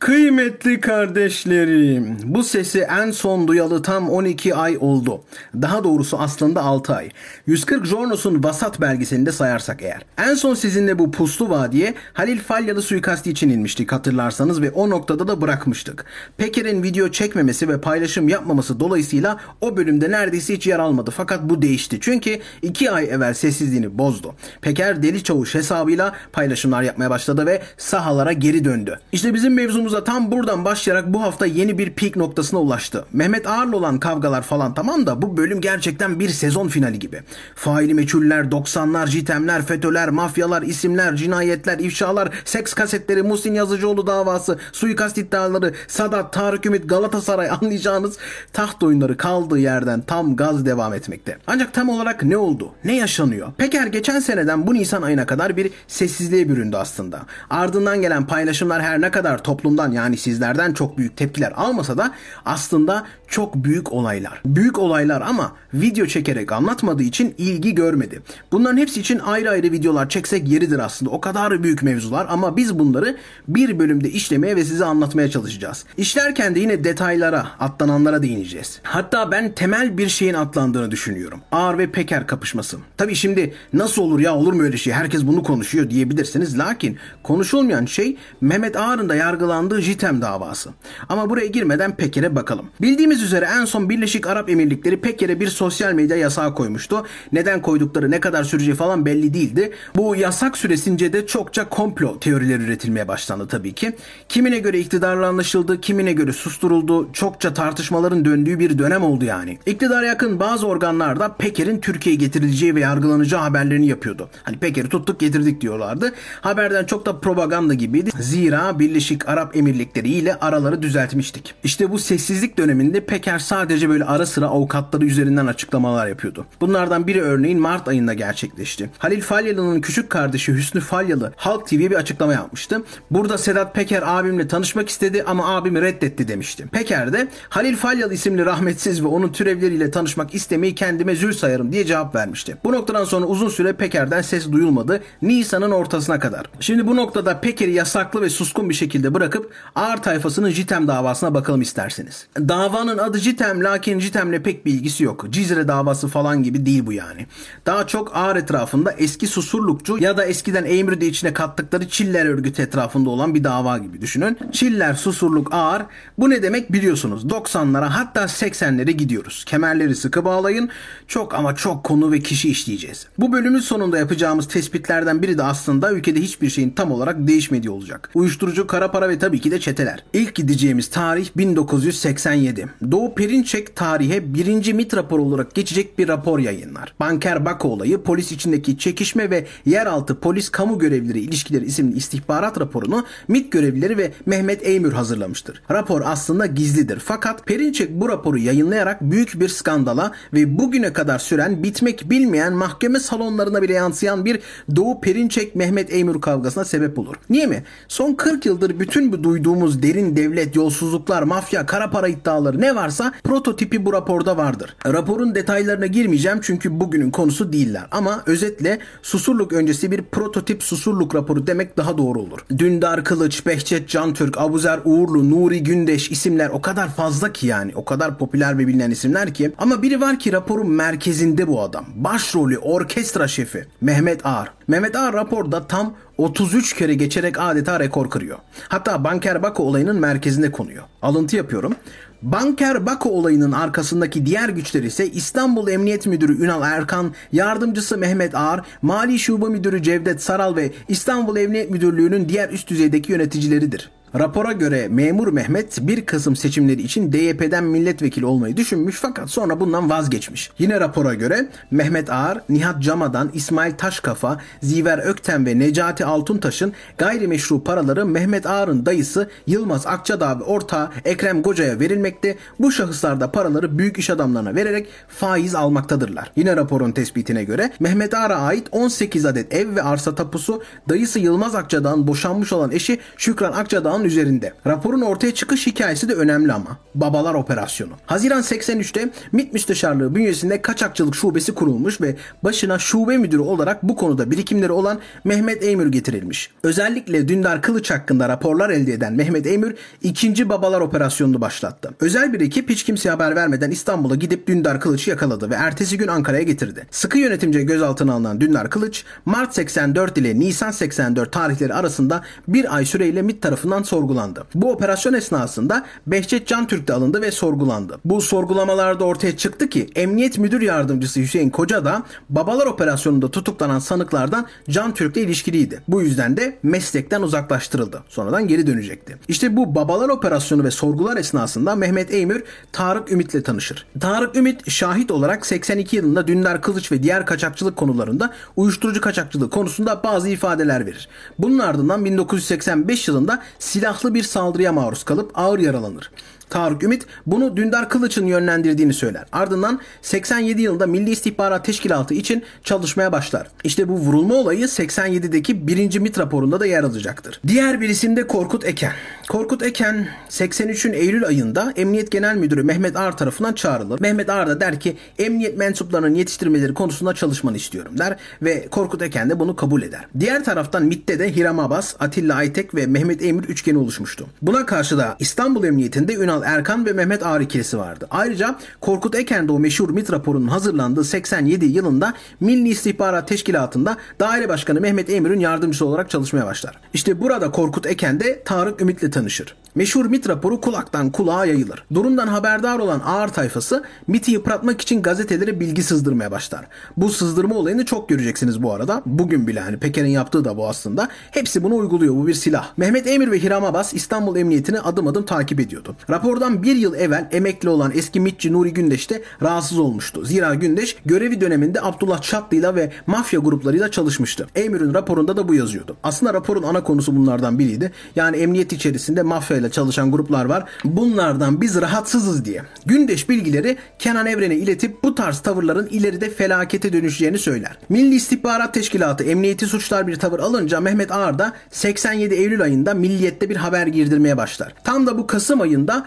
Kıymetli kardeşlerim, bu sesi en son duyalı tam 12 ay oldu. Daha doğrusu aslında 6 ay. 140 Jornos'un vasat belgeselinde sayarsak eğer. En son sizinle bu puslu vadiye Halil Falyalı suikasti için inmiştik hatırlarsanız ve o noktada da bırakmıştık. Peker'in video çekmemesi ve paylaşım yapmaması dolayısıyla o bölümde neredeyse hiç yer almadı. Fakat bu değişti. Çünkü 2 ay evvel sessizliğini bozdu. Peker Deli Çavuş hesabıyla paylaşımlar yapmaya başladı ve sahalara geri döndü. İşte bizim mevzumuz da tam buradan başlayarak bu hafta yeni bir peak noktasına ulaştı. Mehmet Ağar'la olan kavgalar falan tamam da bu bölüm gerçekten bir sezon finali gibi. Faili meçhuller, 90'lar, jitemler, FETÖ'ler, mafyalar, isimler, cinayetler, ifşalar, seks kasetleri, Muhsin Yazıcıoğlu davası, suikast iddiaları, Sadat, Tarık Ümit, Galatasaray anlayacağınız taht oyunları kaldığı yerden tam gaz devam etmekte. Ancak tam olarak ne oldu? Ne yaşanıyor? Peker geçen seneden bu Nisan ayına kadar bir sessizliğe büründü aslında. Ardından gelen paylaşımlar her ne kadar toplumdan yani sizlerden çok büyük tepkiler almasa da aslında çok büyük olaylar. Büyük olaylar ama video çekerek anlatmadığı için ilgi görmedi. Bunların hepsi için ayrı ayrı videolar çeksek yeridir aslında. O kadar büyük mevzular ama biz bunları bir bölümde işlemeye ve size anlatmaya çalışacağız. İşlerken de yine detaylara, atlananlara değineceğiz. Hatta ben temel bir şeyin atlandığını düşünüyorum. Ağır ve Peker kapışması. Tabii şimdi nasıl olur ya olur mu öyle şey herkes bunu konuşuyor diyebilirsiniz. Lakin konuşulmayan şey Mehmet Ağar'ın da yargılandığı JITEM davası. Ama buraya girmeden Peker'e bakalım. Bildiğimiz üzere en son Birleşik Arap Emirlikleri Peker'e bir sosyal medya yasağı koymuştu. Neden koydukları ne kadar süreceği falan belli değildi. Bu yasak süresince de çokça komplo teorileri üretilmeye başlandı tabii ki. Kimine göre iktidarla anlaşıldı, kimine göre susturuldu. Çokça tartışmaların döndüğü bir dönem oldu yani. İktidara yakın bazı organlar da Peker'in Türkiye'ye getirileceği ve yargılanacağı haberlerini yapıyordu. Hani Peker'i tuttuk getirdik diyorlardı. Haberden çok da propaganda gibiydi. Zira Birleşik Arap Emirlikleri ile araları düzeltmiştik. İşte bu sessizlik döneminde Peker sadece böyle ara sıra avukatları üzerinden açıklamalar yapıyordu. Bunlardan biri örneğin Mart ayında gerçekleşti. Halil Falyalı'nın küçük kardeşi Hüsnü Falyalı Halk TV'ye bir açıklama yapmıştı. Burada Sedat Peker abimle tanışmak istedi ama abimi reddetti demişti. Peker de Halil Falyalı isimli rahmetsiz ve onun türevleriyle tanışmak istemeyi kendime zül sayarım diye cevap vermişti. Bu noktadan sonra uzun süre Peker'den ses duyulmadı. Nisan'ın ortasına kadar. Şimdi bu noktada Peker'i yasaklı ve suskun bir şekilde bırakıp ağır tayfasının JITEM davasına bakalım isterseniz. Davanın adı JITEM lakin JITEM'le pek bir ilgisi yok. Cizre davası falan gibi değil bu yani. Daha çok ağır etrafında eski susurlukçu ya da eskiden Eymrü'de içine kattıkları Çiller örgütü etrafında olan bir dava gibi düşünün. Çiller, susurluk, ağır. Bu ne demek biliyorsunuz. 90'lara hatta 80'lere gidiyoruz. Kemerleri sıkı bağlayın. Çok ama çok konu ve kişi işleyeceğiz. Bu bölümün sonunda yapacağımız tespitlerden biri de aslında ülkede hiçbir şeyin tam olarak değişmediği olacak. Uyuşturucu, kara para ve tabii ki de çeteler. İlk gideceğimiz tarih 1987. Doğu Perinçek tarihe birinci MIT raporu olarak geçecek bir rapor yayınlar. Banker Bako olayı, polis içindeki çekişme ve yeraltı polis kamu görevlileri ilişkileri isimli istihbarat raporunu MIT görevlileri ve Mehmet Eymür hazırlamıştır. Rapor aslında gizlidir fakat Perinçek bu raporu yayınlayarak büyük bir skandala ve bugüne kadar süren bitmek bilmeyen mahkeme salonlarına bile yansıyan bir Doğu Perinçek Mehmet Eymür kavgasına sebep olur. Niye mi? Son 40 yıldır bütün bu duyduğumuz derin devlet, yolsuzluklar, mafya, kara para iddiaları ne varsa prototipi bu raporda vardır. Raporun detaylarına girmeyeceğim çünkü bugünün konusu değiller. Ama özetle Susurluk öncesi bir prototip Susurluk raporu demek daha doğru olur. Dündar Kılıç, Behçet Cantürk, Abuzer Uğurlu, Nuri Gündeş isimler o kadar fazla ki yani. O kadar popüler ve bilinen isimler ki. Ama biri var ki raporun merkezinde bu adam. Başrolü, orkestra şefi Mehmet Ağar. Mehmet Ağar raporda tam 33 kere geçerek adeta rekor kırıyor. Hatta Banker Bako olayının merkezinde konuyor. Alıntı yapıyorum. Banker Bako olayının arkasındaki diğer güçler ise İstanbul Emniyet Müdürü Ünal Erkan, yardımcısı Mehmet Ağar, Mali Şube Müdürü Cevdet Saral ve İstanbul Emniyet Müdürlüğü'nün diğer üst düzeydeki yöneticileridir. Rapora göre memur Mehmet bir Kasım seçimleri için DYP'den milletvekili olmayı düşünmüş fakat sonra bundan vazgeçmiş. Yine rapora göre Mehmet Ağar, Nihat Camadan, İsmail Taşkafa, Ziver Ökten ve Necati Altuntaş'ın gayrimeşru paraları Mehmet Ağar'ın dayısı Yılmaz Akçadağ ve ortağı Ekrem Goca'ya verilmekte. Bu şahıslar da paraları büyük iş adamlarına vererek faiz almaktadırlar. Yine raporun tespitine göre Mehmet Ağar'a ait 18 adet ev ve arsa tapusu dayısı Yılmaz Akçadağ'ın boşanmış olan eşi Şükran Akçadağ'ın ortalamanın üzerinde. Raporun ortaya çıkış hikayesi de önemli ama. Babalar Operasyonu. Haziran 83'te MİT Müsteşarlığı bünyesinde kaçakçılık şubesi kurulmuş ve başına şube müdürü olarak bu konuda birikimleri olan Mehmet Eymür getirilmiş. Özellikle Dündar Kılıç hakkında raporlar elde eden Mehmet Eymür ikinci Babalar Operasyonu'nu başlattı. Özel bir ekip hiç kimseye haber vermeden İstanbul'a gidip Dündar Kılıç'ı yakaladı ve ertesi gün Ankara'ya getirdi. Sıkı yönetimce gözaltına alınan Dündar Kılıç, Mart 84 ile Nisan 84 tarihleri arasında bir ay süreyle MİT tarafından sorgulandı. Bu operasyon esnasında Behçet Can Türk de alındı ve sorgulandı. Bu sorgulamalarda ortaya çıktı ki Emniyet Müdür Yardımcısı Hüseyin Koca da Babalar Operasyonu'nda tutuklanan sanıklardan Can Türk'le ilişkiliydi. Bu yüzden de meslekten uzaklaştırıldı. Sonradan geri dönecekti. İşte bu Babalar Operasyonu ve sorgular esnasında Mehmet Eymür Tarık Ümit'le tanışır. Tarık Ümit şahit olarak 82 yılında Dündar Kılıç ve diğer kaçakçılık konularında uyuşturucu kaçakçılığı konusunda bazı ifadeler verir. Bunun ardından 1985 yılında silahlı bir saldırıya maruz kalıp ağır yaralanır. Tarık Ümit bunu Dündar Kılıç'ın yönlendirdiğini söyler. Ardından 87 yılında Milli İstihbarat Teşkilatı için çalışmaya başlar. İşte bu vurulma olayı 87'deki 1. MIT raporunda da yer alacaktır. Diğer bir isim de Korkut Eken. Korkut Eken 83'ün Eylül ayında Emniyet Genel Müdürü Mehmet Ağar tarafından çağrılır. Mehmet Ağar da der ki emniyet mensuplarının yetiştirmeleri konusunda çalışmanı istiyorum der ve Korkut Eken de bunu kabul eder. Diğer taraftan MIT'te de Hiram Abbas, Atilla Aytek ve Mehmet Emir üçgeni oluşmuştu. Buna karşı da İstanbul Emniyetinde Ünal Erkan ve Mehmet Ağar ikilisi vardı. Ayrıca Korkut Eken'de o meşhur MIT raporunun hazırlandığı 87 yılında Milli İstihbarat Teşkilatı'nda Daire Başkanı Mehmet Emir'in yardımcısı olarak çalışmaya başlar. İşte burada Korkut Eken de Tarık Ümit'le tanışır. Meşhur MIT raporu kulaktan kulağa yayılır. Durumdan haberdar olan ağır tayfası MIT'i yıpratmak için gazetelere bilgi sızdırmaya başlar. Bu sızdırma olayını çok göreceksiniz bu arada. Bugün bile hani Peker'in yaptığı da bu aslında. Hepsi bunu uyguluyor. Bu bir silah. Mehmet Emir ve Hiram Abbas İstanbul Emniyetini adım adım takip ediyordu. Rapordan bir yıl evvel emekli olan eski MİTçi Nuri Gündeş de rahatsız olmuştu. Zira Gündeş görevi döneminde Abdullah Çatlı'yla ve mafya gruplarıyla çalışmıştı. Emir'in raporunda da bu yazıyordu. Aslında raporun ana konusu bunlardan biriydi. Yani emniyet içerisinde mafya ile çalışan gruplar var. Bunlardan biz rahatsızız diye. Gündeş bilgileri Kenan Evren'e iletip bu tarz tavırların ileride felakete dönüşeceğini söyler. Milli İstihbarat Teşkilatı emniyeti suçlar bir tavır alınca Mehmet Ağar da 87 Eylül ayında Milliyet'te bir haber girdirmeye başlar. Tam da bu Kasım ayında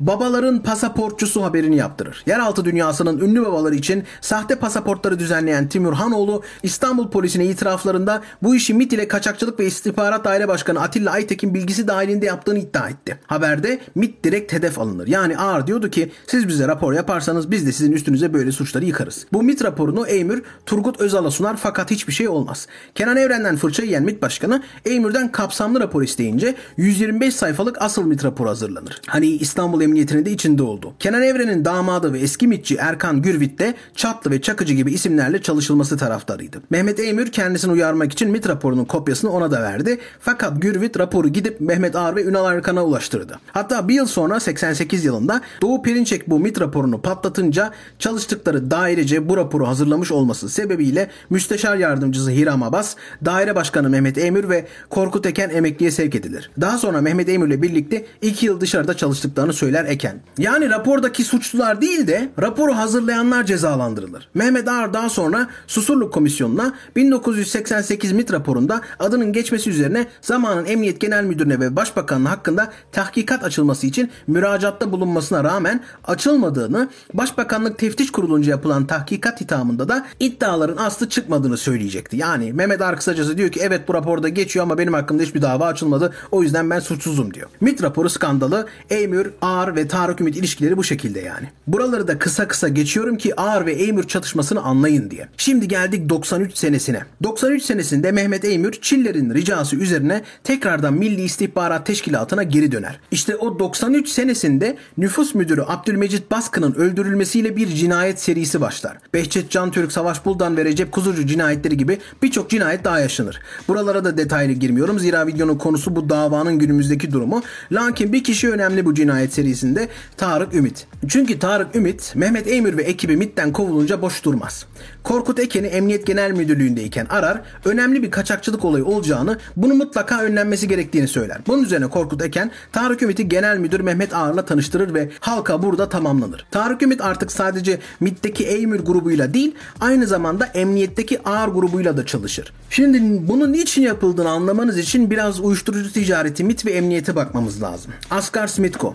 babaların pasaportçusu haberini yaptırır. Yeraltı dünyasının ünlü babaları için sahte pasaportları düzenleyen Timur Hanoğlu İstanbul polisine itiraflarında bu işi MIT ile Kaçakçılık ve İstihbarat Daire Başkanı Atilla Aytekin bilgisi dahilinde yaptığını iddia etti. Haberde MIT direkt hedef alınır. Yani Ağar diyordu ki siz bize rapor yaparsanız biz de sizin üstünüze böyle suçları yıkarız. Bu MIT raporunu Eymür Turgut Özal'a sunar fakat hiçbir şey olmaz. Kenan Evren'den fırça yiyen MIT Başkanı Eymür'den kapsamlı rapor isteyince 125 sayfalık asıl MIT raporu hazırlanır. Hani İstanbul Emniyetinin de içinde oldu. Kenan Evren'in damadı ve eski MITçi Erkan Gürvit de Çatlı ve Çakıcı gibi isimlerle çalışılması taraftarıydı. Mehmet Eymür kendisini uyarmak için MIT raporunun kopyasını ona da verdi. Fakat Gürvit raporu gidip Mehmet Ağar ve Ünal Erkan'a ulaştırdı. Hatta bir yıl sonra 88 yılında Doğu Perinçek bu MIT raporunu patlatınca çalıştıkları dairece bu raporu hazırlamış olması sebebiyle Müsteşar Yardımcısı Hiram Abbas, Daire Başkanı Mehmet Eymür ve Korkut Eken emekliye sevk edilir. Daha sonra Mehmet Eymür'le birlikte 2 yıl dışarıda çalıştıklarını söyler Eken. Yani rapordaki suçlular değil de raporu hazırlayanlar cezalandırılır. Mehmet Ağar daha sonra Susurluk Komisyonu'na 1988 MIT raporunda adının geçmesi üzerine zamanın Emniyet Genel Müdürüne ve Başbakanlığı hakkında tahkikat açılması için müracaatta bulunmasına rağmen açılmadığını, Başbakanlık Teftiş Kurulunca yapılan tahkikat hitamında da iddiaların aslı çıkmadığını söyleyecekti. Yani Mehmet Ağar kısacası diyor ki evet bu raporda geçiyor ama benim hakkımda hiçbir dava açılmadı. O yüzden ben suçsuzum diyor. MIT raporu skandalı Eymür, Ağar ve Tarık Ümit ilişkileri bu şekilde yani. Buraları da kısa kısa geçiyorum ki Ağar ve Eymür çatışmasını anlayın diye. Şimdi geldik 93 senesine. 93 senesinde Mehmet Eymür Çiller'in ricası üzerine tekrardan Milli İstihbarat Teşkilatı'na geri döner. İşte o 93 senesinde nüfus müdürü Abdülmecit Baskın'ın öldürülmesiyle bir cinayet serisi başlar. Behçet Can Türk, Savaş Buldan ve Recep Kuzucu cinayetleri gibi birçok cinayet daha yaşanır. Buralara da detaylı girmiyorum zira videonun konusu bu davanın günümüzdeki durumu. Lakin bir kişi önemli bu cinayet serisi seviyesinde Tarık Ümit. Çünkü Tarık Ümit, Mehmet Eymür ve ekibi MIT'ten kovulunca boş durmaz. Korkut Eken'i Emniyet Genel Müdürlüğü'ndeyken arar, önemli bir kaçakçılık olayı olacağını, bunu mutlaka önlenmesi gerektiğini söyler. Bunun üzerine Korkut Eken, Tarık Ümit'i Genel Müdür Mehmet Ağar'la tanıştırır ve halka burada tamamlanır. Tarık Ümit artık sadece MIT'teki Eymür grubuyla değil, aynı zamanda Emniyet'teki Ağar grubuyla da çalışır. Şimdi bunun niçin yapıldığını anlamanız için biraz uyuşturucu ticareti MIT ve emniyete bakmamız lazım. Asgar Smitko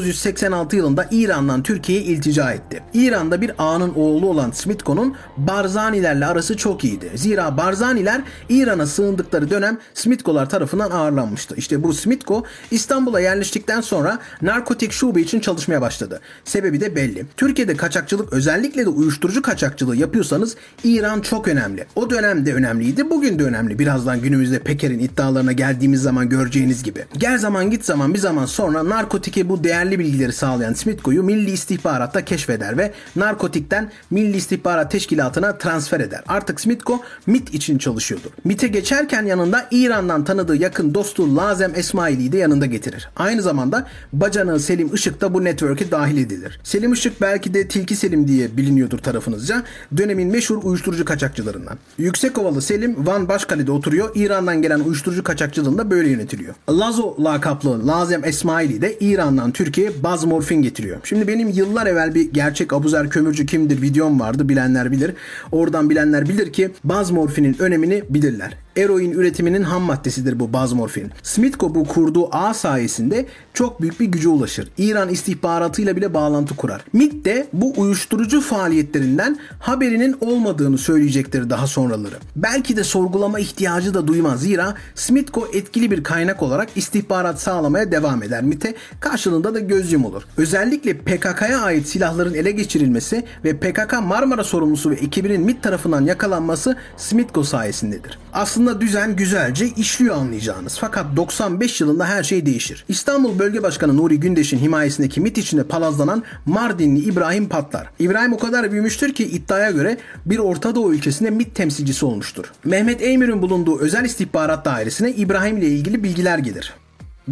1986 yılında İran'dan Türkiye'ye iltica etti. İran'da bir ağanın oğlu olan Smitko'nun Barzanilerle arası çok iyiydi. Zira Barzaniler İran'a sığındıkları dönem Smitko'lar tarafından ağırlanmıştı. İşte bu Smitko İstanbul'a yerleştikten sonra narkotik şube için çalışmaya başladı. Sebebi de belli. Türkiye'de kaçakçılık özellikle de uyuşturucu kaçakçılığı yapıyorsanız İran çok önemli. O dönemde önemliydi, bugün de önemli. Birazdan günümüzde Peker'in iddialarına geldiğimiz zaman göreceğiniz gibi. Gel zaman git zaman bir zaman sonra narkotike bu değerli bilgileri sağlayan Smitko'yu Milli İstihbarat'ta keşfeder ve narkotikten Milli İstihbarat Teşkilatı'na transfer eder. Artık Smitko MIT için çalışıyordu. MIT'e geçerken yanında İran'dan tanıdığı yakın dostu Lazem Esmaili'yi de yanında getirir. Aynı zamanda bacanı Selim Işık da bu network'e dahil edilir. Selim Işık belki de Tilki Selim diye biliniyordur tarafınızca. Dönemin meşhur uyuşturucu kaçakçılarından. Yüksekovalı Selim Van Başkale'de oturuyor. İran'dan gelen uyuşturucu kaçakçılığında böyle yönetiliyor. Lazo lakaplı Lazem Esmaili de İran'dan Türkiye'ye baz morfin getiriyor. Şimdi benim yıllar evvel bir gerçek Abuzer Kömürcü kimdir videom vardı bilenler bilir. Oradan bilenler bilir ki baz morfinin önemini bilirler eroin üretiminin ham maddesidir bu bazmorfin. Smitko bu kurduğu ağ sayesinde çok büyük bir güce ulaşır. İran istihbaratıyla bile bağlantı kurar. MIT de bu uyuşturucu faaliyetlerinden haberinin olmadığını söyleyecektir daha sonraları. Belki de sorgulama ihtiyacı da duymaz. Zira Smitko etkili bir kaynak olarak istihbarat sağlamaya devam eder MIT'e. Karşılığında da göz yumulur. Özellikle PKK'ya ait silahların ele geçirilmesi ve PKK Marmara sorumlusu ve ekibinin MIT tarafından yakalanması Smitko sayesindedir. Aslında düzen güzelce işliyor anlayacağınız. Fakat 95 yılında her şey değişir. İstanbul Bölge Başkanı Nuri Gündeş'in himayesindeki MIT içinde palazlanan Mardinli İbrahim patlar. İbrahim o kadar büyümüştür ki iddiaya göre bir Orta Doğu ülkesinde MIT temsilcisi olmuştur. Mehmet Eymir'in bulunduğu özel istihbarat dairesine İbrahim ile ilgili bilgiler gelir.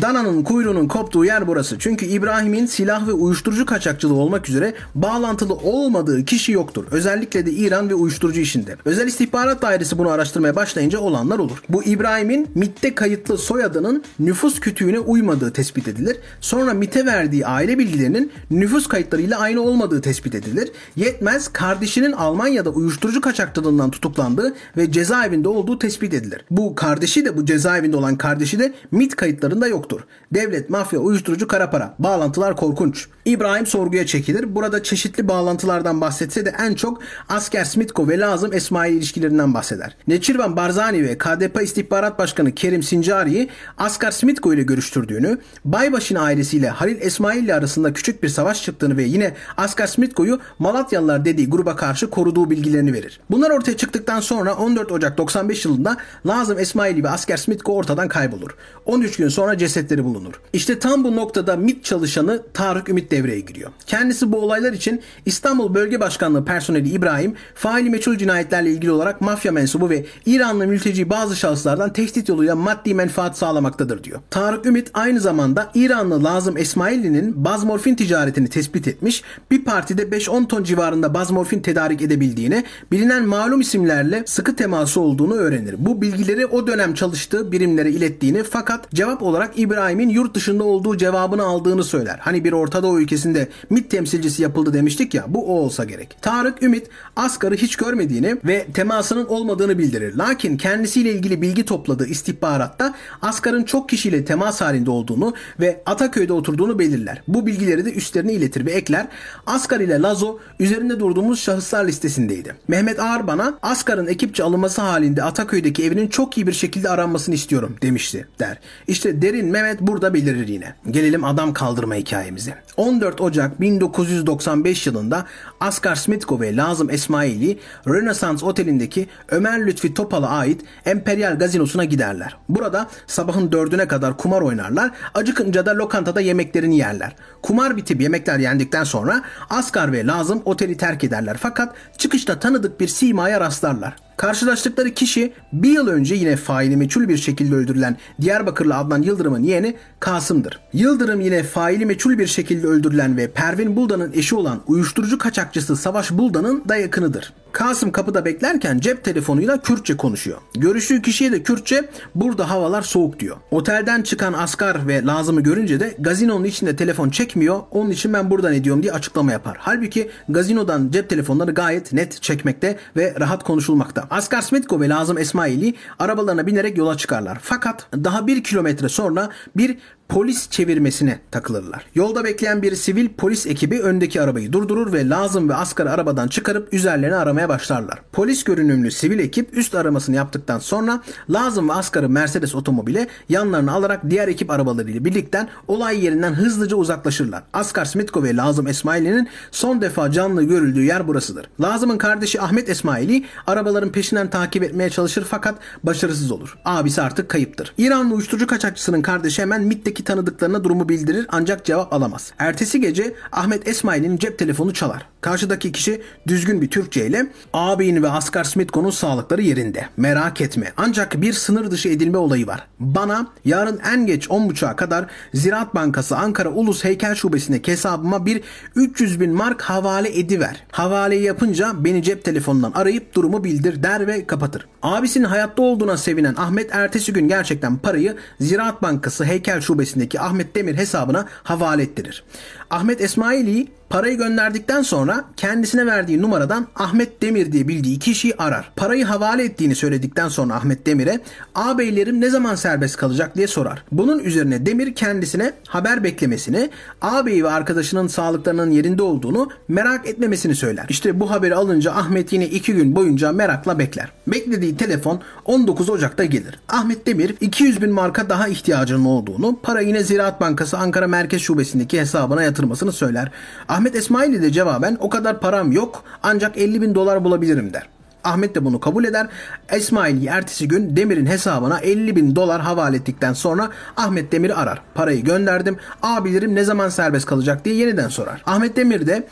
Dana'nın kuyruğunun koptuğu yer burası. Çünkü İbrahim'in silah ve uyuşturucu kaçakçılığı olmak üzere bağlantılı olmadığı kişi yoktur. Özellikle de İran ve uyuşturucu işinde. Özel istihbarat dairesi bunu araştırmaya başlayınca olanlar olur. Bu İbrahim'in MIT'te kayıtlı soyadının nüfus kütüğüne uymadığı tespit edilir. Sonra MIT'e verdiği aile bilgilerinin nüfus kayıtlarıyla aynı olmadığı tespit edilir. Yetmez kardeşinin Almanya'da uyuşturucu kaçakçılığından tutuklandığı ve cezaevinde olduğu tespit edilir. Bu kardeşi de bu cezaevinde olan kardeşi de MIT kayıtlarında yoktur yoktur. Devlet, mafya, uyuşturucu, kara para. Bağlantılar korkunç. İbrahim sorguya çekilir. Burada çeşitli bağlantılardan bahsetse de en çok asker Smitko ve Lazım Esmail ilişkilerinden bahseder. Neçirvan Barzani ve KDP İstihbarat Başkanı Kerim Sincari'yi Asker Smitko ile görüştürdüğünü, Baybaş'ın ailesiyle Halil Esmail ile arasında küçük bir savaş çıktığını ve yine Asker Smitko'yu Malatyalılar dediği gruba karşı koruduğu bilgilerini verir. Bunlar ortaya çıktıktan sonra 14 Ocak 95 yılında Lazım Esmaili ve Asker Smitko ortadan kaybolur. 13 gün sonra cesetleri bulunur. İşte tam bu noktada MIT çalışanı Tarık Ümit devreye giriyor. Kendisi bu olaylar için İstanbul Bölge Başkanlığı personeli İbrahim, faili meçhul cinayetlerle ilgili olarak mafya mensubu ve İranlı mülteci bazı şahıslardan tehdit yoluyla maddi menfaat sağlamaktadır diyor. Tarık Ümit aynı zamanda İranlı Lazım Esmaili'nin bazmorfin ticaretini tespit etmiş, bir partide 5-10 ton civarında bazmorfin tedarik edebildiğini, bilinen malum isimlerle sıkı teması olduğunu öğrenir. Bu bilgileri o dönem çalıştığı birimlere ilettiğini fakat cevap olarak İbrahim'in yurt dışında olduğu cevabını aldığını söyler. Hani bir Orta Doğu ülkesinde MIT temsilcisi yapıldı demiştik ya bu o olsa gerek. Tarık Ümit Asgar'ı hiç görmediğini ve temasının olmadığını bildirir. Lakin kendisiyle ilgili bilgi topladığı istihbaratta Asgar'ın çok kişiyle temas halinde olduğunu ve Ataköy'de oturduğunu belirler. Bu bilgileri de üstlerine iletir ve ekler. Asgar ile Lazo üzerinde durduğumuz şahıslar listesindeydi. Mehmet Ağar bana Asgar'ın ekipçe alınması halinde Ataköy'deki evinin çok iyi bir şekilde aranmasını istiyorum demişti der. İşte derin Mehmet burada belirir yine. Gelelim adam kaldırma hikayemize. 14 Ocak 1995 yılında Asgar Smitko ve Lazım Esmaili Rönesans Oteli'ndeki Ömer Lütfi Topal'a ait Emperyal Gazinosu'na giderler. Burada sabahın dördüne kadar kumar oynarlar. Acıkınca da lokantada yemeklerini yerler. Kumar bitip yemekler yendikten sonra Asgar ve Lazım oteli terk ederler. Fakat çıkışta tanıdık bir simaya rastlarlar. Karşılaştıkları kişi bir yıl önce yine faili meçhul bir şekilde öldürülen Diyarbakırlı Adnan Yıldırım'ın yeğeni Kasım'dır. Yıldırım yine faili meçhul bir şekilde öldürülen ve Pervin Buldan'ın eşi olan uyuşturucu kaçakçısı Savaş Buldan'ın da yakınıdır. Kasım kapıda beklerken cep telefonuyla Kürtçe konuşuyor. Görüştüğü kişiye de Kürtçe burada havalar soğuk diyor. Otelden çıkan Asgar ve Lazım'ı görünce de gazinonun içinde telefon çekmiyor. Onun için ben buradan ediyorum diye açıklama yapar. Halbuki gazinodan cep telefonları gayet net çekmekte ve rahat konuşulmakta. Asgar Smitko ve Lazım Esmaili arabalarına binerek yola çıkarlar. Fakat daha bir kilometre sonra bir polis çevirmesine takılırlar. Yolda bekleyen bir sivil polis ekibi öndeki arabayı durdurur ve Lazım ve Askar'ı arabadan çıkarıp üzerlerine aramaya başlarlar. Polis görünümlü sivil ekip üst aramasını yaptıktan sonra Lazım ve Askar'ı Mercedes otomobile yanlarına alarak diğer ekip arabalarıyla birlikte olay yerinden hızlıca uzaklaşırlar. Askar Smitko ve Lazım Esmaili'nin son defa canlı görüldüğü yer burasıdır. Lazım'ın kardeşi Ahmet Esmaili arabaların peşinden takip etmeye çalışır fakat başarısız olur. Abisi artık kayıptır. İranlı uyuşturucu kaçakçısının kardeşi hemen MIT'teki tanıdıklarına durumu bildirir ancak cevap alamaz. Ertesi gece Ahmet Esmail'in cep telefonu çalar. Karşıdaki kişi düzgün bir Türkçe ile ağabeyin ve Asgar Smitko'nun sağlıkları yerinde. Merak etme. Ancak bir sınır dışı edilme olayı var. Bana yarın en geç 10.30'a kadar Ziraat Bankası Ankara Ulus Heykel Şubesi'ndeki hesabıma bir 300 bin mark havale ediver. Havaleyi yapınca beni cep telefonundan arayıp durumu bildir ve kapatır. Abisinin hayatta olduğuna sevinen Ahmet ertesi gün gerçekten parayı Ziraat Bankası Heykel Şubesi'ndeki Ahmet Demir hesabına havale ettirir. Ahmet Esmaili Parayı gönderdikten sonra kendisine verdiği numaradan Ahmet Demir diye bildiği kişiyi arar. Parayı havale ettiğini söyledikten sonra Ahmet Demir'e ağabeylerim ne zaman serbest kalacak diye sorar. Bunun üzerine Demir kendisine haber beklemesini, ağabeyi ve arkadaşının sağlıklarının yerinde olduğunu merak etmemesini söyler. İşte bu haberi alınca Ahmet yine iki gün boyunca merakla bekler. Beklediği telefon 19 Ocak'ta gelir. Ahmet Demir 200 bin marka daha ihtiyacının olduğunu, para yine Ziraat Bankası Ankara Merkez Şubesi'ndeki hesabına yatırmasını söyler. Ahmet Esmaili de cevaben o kadar param yok ancak 50 bin dolar bulabilirim der. Ahmet de bunu kabul eder. Esmail ertesi gün Demir'in hesabına 50 bin dolar havale ettikten sonra Ahmet Demir'i arar. Parayı gönderdim. Abilerim ne zaman serbest kalacak diye yeniden sorar. Ahmet Demir de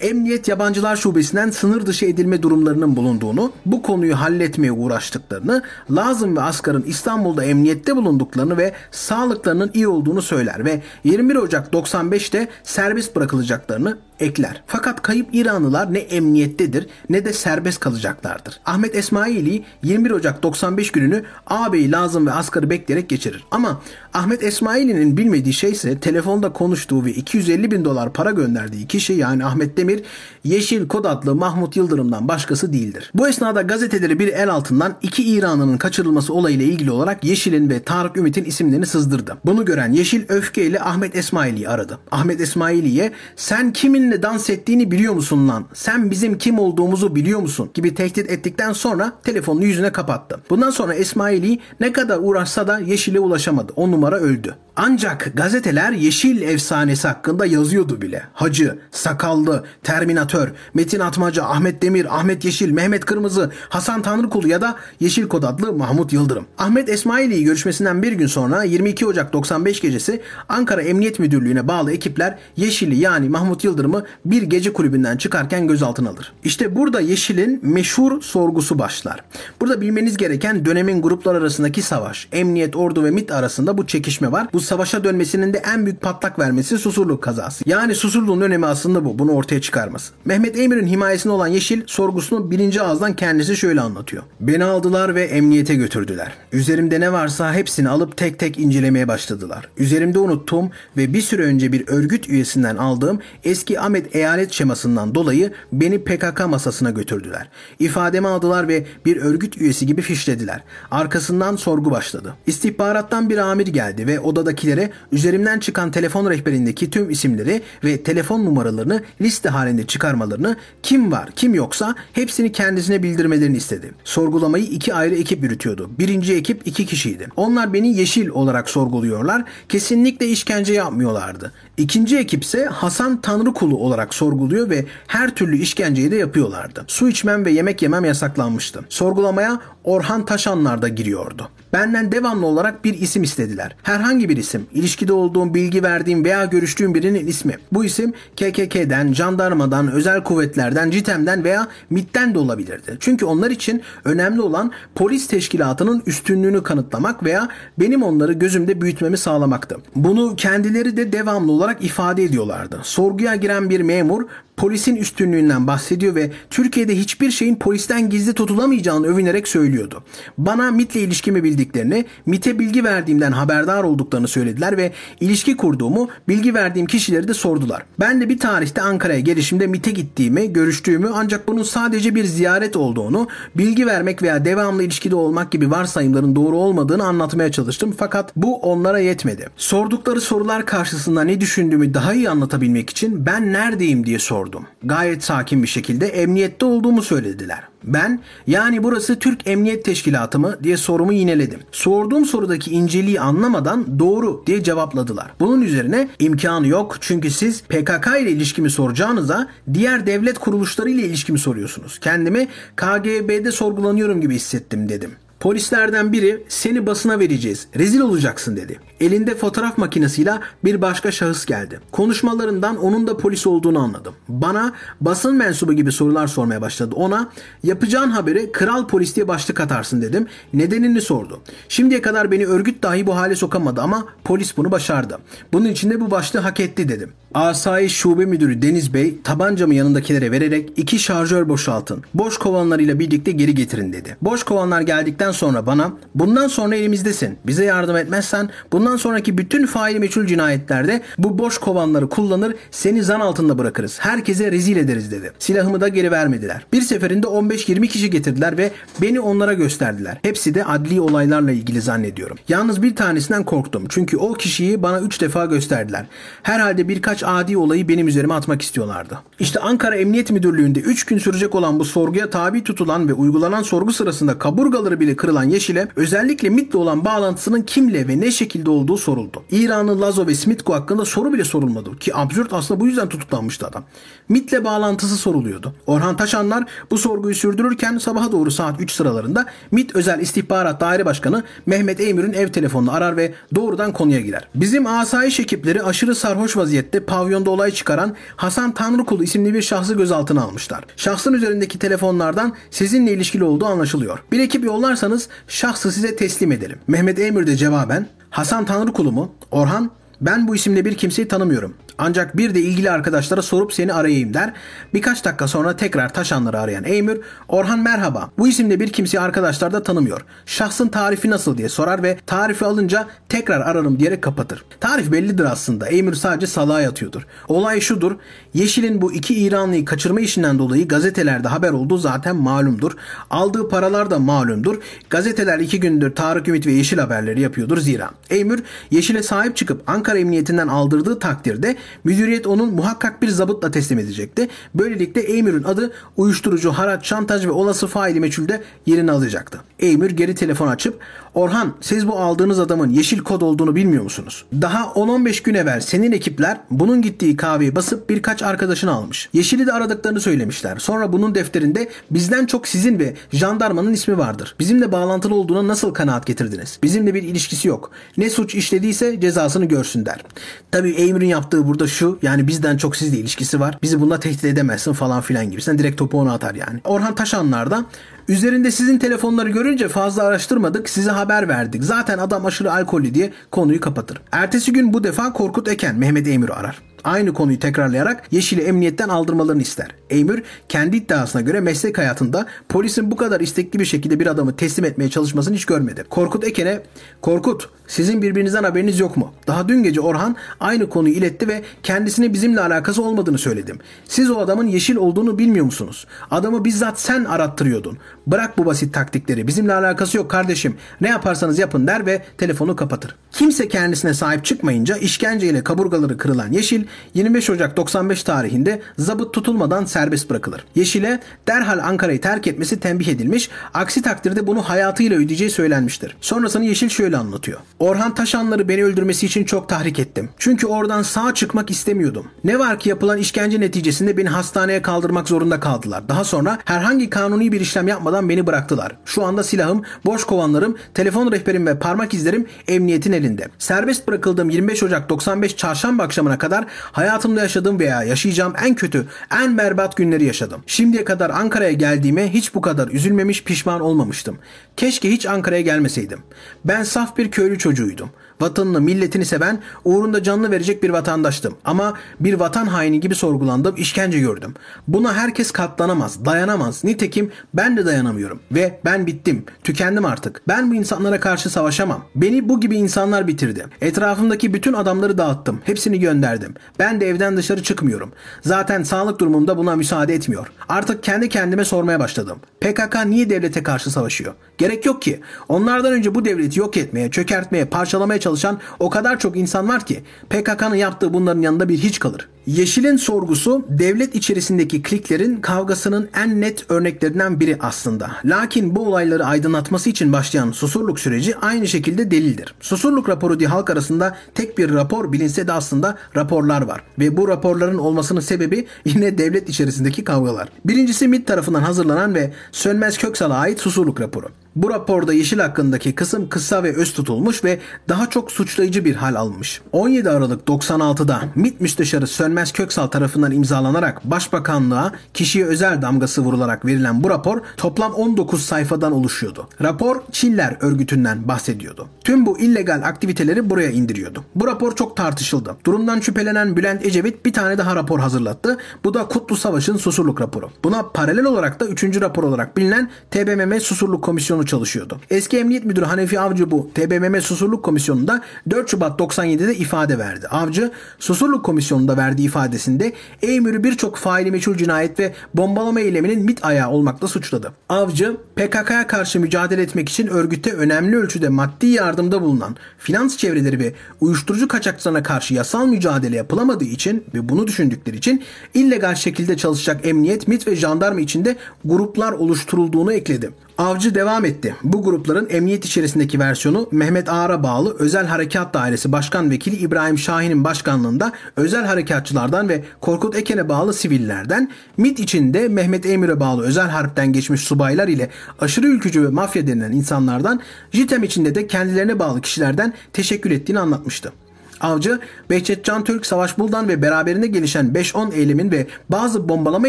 Emniyet Yabancılar Şubesi'nden sınır dışı edilme durumlarının bulunduğunu, bu konuyu halletmeye uğraştıklarını, Lazım ve Askar'ın İstanbul'da emniyette bulunduklarını ve sağlıklarının iyi olduğunu söyler ve 21 Ocak 95'te serbest bırakılacaklarını ekler. Fakat kayıp İranlılar ne emniyettedir ne de serbest kalacaklardır. Ahmet Esmaili 21 Ocak 95 gününü ağabeyi Lazım ve Askar'ı bekleyerek geçirir. Ama Ahmet Esmaili'nin bilmediği şey ise telefonda konuştuğu ve 250 bin dolar para gönderdiği kişi yani Ahmet Demir Yeşil Kod adlı Mahmut Yıldırım'dan başkası değildir. Bu esnada gazeteleri bir el altından iki İranlının kaçırılması olayıyla ilgili olarak Yeşil'in ve Tarık Ümit'in isimlerini sızdırdı. Bunu gören Yeşil öfkeyle Ahmet Esmaili'yi aradı. Ahmet Esmaili'ye sen kimin kiminle dans ettiğini biliyor musun lan? Sen bizim kim olduğumuzu biliyor musun? gibi tehdit ettikten sonra telefonunu yüzüne kapattı. Bundan sonra Esmaili ne kadar uğraşsa da Yeşil'e ulaşamadı. O numara öldü. Ancak gazeteler Yeşil efsanesi hakkında yazıyordu bile. Hacı, Sakallı, Terminatör, Metin Atmaca, Ahmet Demir, Ahmet Yeşil, Mehmet Kırmızı, Hasan Tanrıkulu ya da Yeşil Kod adlı Mahmut Yıldırım. Ahmet Esmaili görüşmesinden bir gün sonra 22 Ocak 95 gecesi Ankara Emniyet Müdürlüğü'ne bağlı ekipler Yeşil'i yani Mahmut Yıldırım'ı bir gece kulübünden çıkarken gözaltına alır. İşte burada Yeşil'in meşhur sorgusu başlar. Burada bilmeniz gereken dönemin gruplar arasındaki savaş. Emniyet, ordu ve MIT arasında bu çekişme var. Bu savaşa dönmesinin de en büyük patlak vermesi Susurluk kazası. Yani Susurluğun önemi aslında bu. Bunu ortaya çıkarması. Mehmet Emir'in himayesinde olan Yeşil sorgusunu birinci ağızdan kendisi şöyle anlatıyor. Beni aldılar ve emniyete götürdüler. Üzerimde ne varsa hepsini alıp tek tek incelemeye başladılar. Üzerimde unuttuğum ve bir süre önce bir örgüt üyesinden aldığım eski Ahmet eyalet şemasından dolayı beni PKK masasına götürdüler. İfademi aldılar ve bir örgüt üyesi gibi fişlediler. Arkasından sorgu başladı. İstihbarattan bir amir geldi ve odadakilere üzerimden çıkan telefon rehberindeki tüm isimleri ve telefon numaralarını liste halinde çıkarmalarını, kim var kim yoksa hepsini kendisine bildirmelerini istedi. Sorgulamayı iki ayrı ekip yürütüyordu. Birinci ekip iki kişiydi. Onlar beni yeşil olarak sorguluyorlar. Kesinlikle işkence yapmıyorlardı. İkinci ekip ise Hasan Tanrıkulu olarak sorguluyor ve her türlü işkenceyi de yapıyorlardı. Su içmem ve yemek yemem yasaklanmıştı. Sorgulamaya Orhan Taşanlar da giriyordu. Benden devamlı olarak bir isim istediler. Herhangi bir isim. İlişkide olduğum, bilgi verdiğim veya görüştüğüm birinin ismi. Bu isim KKK'den, jandarmadan, özel kuvvetlerden, CİTEM'den veya MIT'ten de olabilirdi. Çünkü onlar için önemli olan polis teşkilatının üstünlüğünü kanıtlamak veya benim onları gözümde büyütmemi sağlamaktı. Bunu kendileri de devamlı olarak ifade ediyorlardı. Sorguya giren bir memur polisin üstünlüğünden bahsediyor ve Türkiye'de hiçbir şeyin polisten gizli tutulamayacağını övünerek söylüyordu. Bana MIT'le ilişkimi bildiklerini, MIT'e bilgi verdiğimden haberdar olduklarını söylediler ve ilişki kurduğumu, bilgi verdiğim kişileri de sordular. Ben de bir tarihte Ankara'ya gelişimde MIT'e gittiğimi, görüştüğümü ancak bunun sadece bir ziyaret olduğunu, bilgi vermek veya devamlı ilişkide olmak gibi varsayımların doğru olmadığını anlatmaya çalıştım fakat bu onlara yetmedi. Sordukları sorular karşısında ne düşündüğümü daha iyi anlatabilmek için ben neredeyim diye sordum sordum. Gayet sakin bir şekilde emniyette olduğumu söylediler. Ben yani burası Türk Emniyet Teşkilatı mı diye sorumu yineledim. Sorduğum sorudaki inceliği anlamadan doğru diye cevapladılar. Bunun üzerine imkanı yok çünkü siz PKK ile ilişkimi soracağınıza diğer devlet kuruluşları ile ilişkimi soruyorsunuz. Kendimi KGB'de sorgulanıyorum gibi hissettim dedim. Polislerden biri seni basına vereceğiz. Rezil olacaksın dedi. Elinde fotoğraf makinesiyle bir başka şahıs geldi. Konuşmalarından onun da polis olduğunu anladım. Bana basın mensubu gibi sorular sormaya başladı. Ona yapacağın haberi kral polis diye başlık atarsın dedim. Nedenini sordu. Şimdiye kadar beni örgüt dahi bu hale sokamadı ama polis bunu başardı. Bunun için de bu başlığı hak etti dedim. Asayiş Şube Müdürü Deniz Bey tabancamı yanındakilere vererek iki şarjör boşaltın. Boş kovanlarıyla birlikte geri getirin dedi. Boş kovanlar geldikten sonra bana bundan sonra elimizdesin. Bize yardım etmezsen bundan sonraki bütün faili meçhul cinayetlerde bu boş kovanları kullanır seni zan altında bırakırız. Herkese rezil ederiz dedi. Silahımı da geri vermediler. Bir seferinde 15-20 kişi getirdiler ve beni onlara gösterdiler. Hepsi de adli olaylarla ilgili zannediyorum. Yalnız bir tanesinden korktum. Çünkü o kişiyi bana 3 defa gösterdiler. Herhalde birkaç adi olayı benim üzerime atmak istiyorlardı. İşte Ankara Emniyet Müdürlüğü'nde 3 gün sürecek olan bu sorguya tabi tutulan ve uygulanan sorgu sırasında kaburgaları bile kırılan Yeşil'e özellikle MIT'le olan bağlantısının kimle ve ne şekilde olduğu soruldu. İranlı Lazo ve Smitko hakkında soru bile sorulmadı ki absürt aslında bu yüzden tutuklanmıştı adam. MIT'le bağlantısı soruluyordu. Orhan Taşanlar bu sorguyu sürdürürken sabaha doğru saat 3 sıralarında MIT Özel İstihbarat Daire Başkanı Mehmet Eymür'ün ev telefonunu arar ve doğrudan konuya girer. Bizim asayiş ekipleri aşırı sarhoş vaziyette pavyonda olay çıkaran Hasan Tanrıkul isimli bir şahsı gözaltına almışlar. Şahsın üzerindeki telefonlardan sizinle ilişkili olduğu anlaşılıyor. Bir ekip yollarsanız şahsı size teslim edelim. Mehmet Emir de cevaben Hasan Tanrıkulu mu? Orhan ben bu isimle bir kimseyi tanımıyorum. Ancak bir de ilgili arkadaşlara sorup seni arayayım der. Birkaç dakika sonra tekrar taşanları arayan Eymür, Orhan merhaba. Bu isimle bir kimseyi arkadaşlar da tanımıyor. Şahsın tarifi nasıl diye sorar ve tarifi alınca tekrar ararım diyerek kapatır. Tarif bellidir aslında. Eymür sadece salağa yatıyordur. Olay şudur. Yeşil'in bu iki İranlıyı kaçırma işinden dolayı gazetelerde haber olduğu zaten malumdur. Aldığı paralar da malumdur. Gazeteler iki gündür Tarık Ümit ve Yeşil haberleri yapıyordur zira. Eymür Yeşil'e sahip çıkıp Ankara Emniyetinden aldırdığı takdirde müdüriyet onun muhakkak bir zabıtla teslim edecekti. Böylelikle Eymür'ün adı uyuşturucu, haraç, şantaj ve olası faili meçhulde yerini alacaktı. Eymür geri telefon açıp Orhan siz bu aldığınız adamın yeşil kod olduğunu bilmiyor musunuz? Daha 10-15 gün evvel senin ekipler bunun gittiği kahveyi basıp birkaç arkadaşını almış. Yeşili de aradıklarını söylemişler. Sonra bunun defterinde bizden çok sizin ve jandarmanın ismi vardır. Bizimle bağlantılı olduğuna nasıl kanaat getirdiniz? Bizimle bir ilişkisi yok. Ne suç işlediyse cezasını görsün der. Tabii Eymür'ün yaptığı burada şu yani bizden çok sizle ilişkisi var. Bizi bununla tehdit edemezsin falan filan gibi. Sen direkt topu ona atar yani. Orhan Taşanlar da Üzerinde sizin telefonları görünce fazla araştırmadık, size haber verdik. Zaten adam aşırı alkollü diye konuyu kapatır. Ertesi gün bu defa Korkut Eken Mehmet Emir'i arar. Aynı konuyu tekrarlayarak Yeşil'i emniyetten aldırmalarını ister. Emir kendi iddiasına göre meslek hayatında polisin bu kadar istekli bir şekilde bir adamı teslim etmeye çalışmasını hiç görmedi. Korkut Eken'e Korkut sizin birbirinizden haberiniz yok mu? Daha dün gece Orhan aynı konuyu iletti ve kendisine bizimle alakası olmadığını söyledim. Siz o adamın yeşil olduğunu bilmiyor musunuz? Adamı bizzat sen arattırıyordun. Bırak bu basit taktikleri. Bizimle alakası yok kardeşim. Ne yaparsanız yapın der ve telefonu kapatır. Kimse kendisine sahip çıkmayınca işkenceyle kaburgaları kırılan Yeşil 25 Ocak 95 tarihinde zabıt tutulmadan serbest bırakılır. Yeşil'e derhal Ankara'yı terk etmesi tembih edilmiş, aksi takdirde bunu hayatıyla ödeyeceği söylenmiştir. Sonrasını Yeşil şöyle anlatıyor. Orhan Taşanları beni öldürmesi için çok tahrik ettim. Çünkü oradan sağ çıkmak istemiyordum. Ne var ki yapılan işkence neticesinde beni hastaneye kaldırmak zorunda kaldılar. Daha sonra herhangi kanuni bir işlem yapmadan beni bıraktılar. Şu anda silahım, boş kovanlarım, telefon rehberim ve parmak izlerim emniyetin elinde. Serbest bırakıldığım 25 Ocak 95 çarşamba akşamına kadar hayatımda yaşadığım veya yaşayacağım en kötü, en berbat günleri yaşadım. Şimdiye kadar Ankara'ya geldiğime hiç bu kadar üzülmemiş, pişman olmamıştım. Keşke hiç Ankara'ya gelmeseydim. Ben saf bir köylü çocuğuydum. Vatanını, milletini seven, uğrunda canını verecek bir vatandaştım. Ama bir vatan haini gibi sorgulandım, işkence gördüm. Buna herkes katlanamaz, dayanamaz. Nitekim ben de dayanamıyorum. Ve ben bittim, tükendim artık. Ben bu insanlara karşı savaşamam. Beni bu gibi insanlar bitirdi. Etrafımdaki bütün adamları dağıttım. Hepsini gönderdim. Ben de evden dışarı çıkmıyorum. Zaten sağlık durumum da buna müsaade etmiyor. Artık kendi kendime sormaya başladım. PKK niye devlete karşı savaşıyor? Gerek yok ki. Onlardan önce bu devleti yok etmeye, çökertmeye, parçalamaya çalışan o kadar çok insan var ki PKK'nın yaptığı bunların yanında bir hiç kalır. Yeşil'in sorgusu devlet içerisindeki kliklerin kavgasının en net örneklerinden biri aslında. Lakin bu olayları aydınlatması için başlayan Susurluk süreci aynı şekilde delildir. Susurluk raporu diye halk arasında tek bir rapor bilinse de aslında raporlar var. Ve bu raporların olmasının sebebi yine devlet içerisindeki kavgalar. Birincisi MİT tarafından hazırlanan ve Sönmez Köksal'a ait Susurluk raporu. Bu raporda Yeşil hakkındaki kısım kısa ve öz tutulmuş ve daha çok suçlayıcı bir hal almış. 17 Aralık 96'da MİT Müsteşarı Sönmez Köksal tarafından imzalanarak Başbakanlığa kişiye özel damgası vurularak verilen bu rapor toplam 19 sayfadan oluşuyordu. Rapor Çiller örgütünden bahsediyordu. Tüm bu illegal aktiviteleri buraya indiriyordu. Bu rapor çok tartışıldı. Durumdan şüphelenen Bülent Ecevit bir tane daha rapor hazırlattı. Bu da Kutlu Savaş'ın Susurluk raporu. Buna paralel olarak da 3. rapor olarak bilinen TBMM Susurluk Komisyonu çalışıyordu. Eski Emniyet Müdürü Hanefi Avcı bu TBMM Susurluk Komisyonu'nda 4 Şubat 97'de ifade verdi. Avcı Susurluk Komisyonu'nda verdiği ifadesinde Eymür'ü birçok faili meçhul cinayet ve bombalama eyleminin MIT ayağı olmakla suçladı. Avcı PKK'ya karşı mücadele etmek için örgüte önemli ölçüde maddi yardımda bulunan finans çevreleri ve uyuşturucu kaçakçılarına karşı yasal mücadele yapılamadığı için ve bunu düşündükleri için illegal şekilde çalışacak emniyet, MIT ve jandarma içinde gruplar oluşturulduğunu ekledi. Avcı devam etti. Bu grupların emniyet içerisindeki versiyonu Mehmet Ağar'a bağlı Özel Harekat Dairesi Başkan Vekili İbrahim Şahin'in başkanlığında özel harekatçılardan ve Korkut Eken'e bağlı sivillerden, MIT içinde Mehmet Emir'e bağlı özel harpten geçmiş subaylar ile aşırı ülkücü ve mafya denilen insanlardan, JITEM içinde de kendilerine bağlı kişilerden teşekkür ettiğini anlatmıştı. Avcı, Behçet Can Türk, Savaş Buldan ve beraberinde gelişen 5-10 eylemin ve bazı bombalama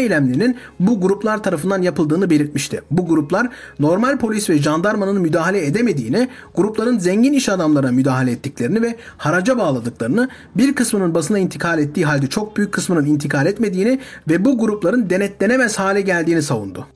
eylemlerinin bu gruplar tarafından yapıldığını belirtmişti. Bu gruplar normal polis ve jandarmanın müdahale edemediğini, grupların zengin iş adamlara müdahale ettiklerini ve haraca bağladıklarını, bir kısmının basına intikal ettiği halde çok büyük kısmının intikal etmediğini ve bu grupların denetlenemez hale geldiğini savundu.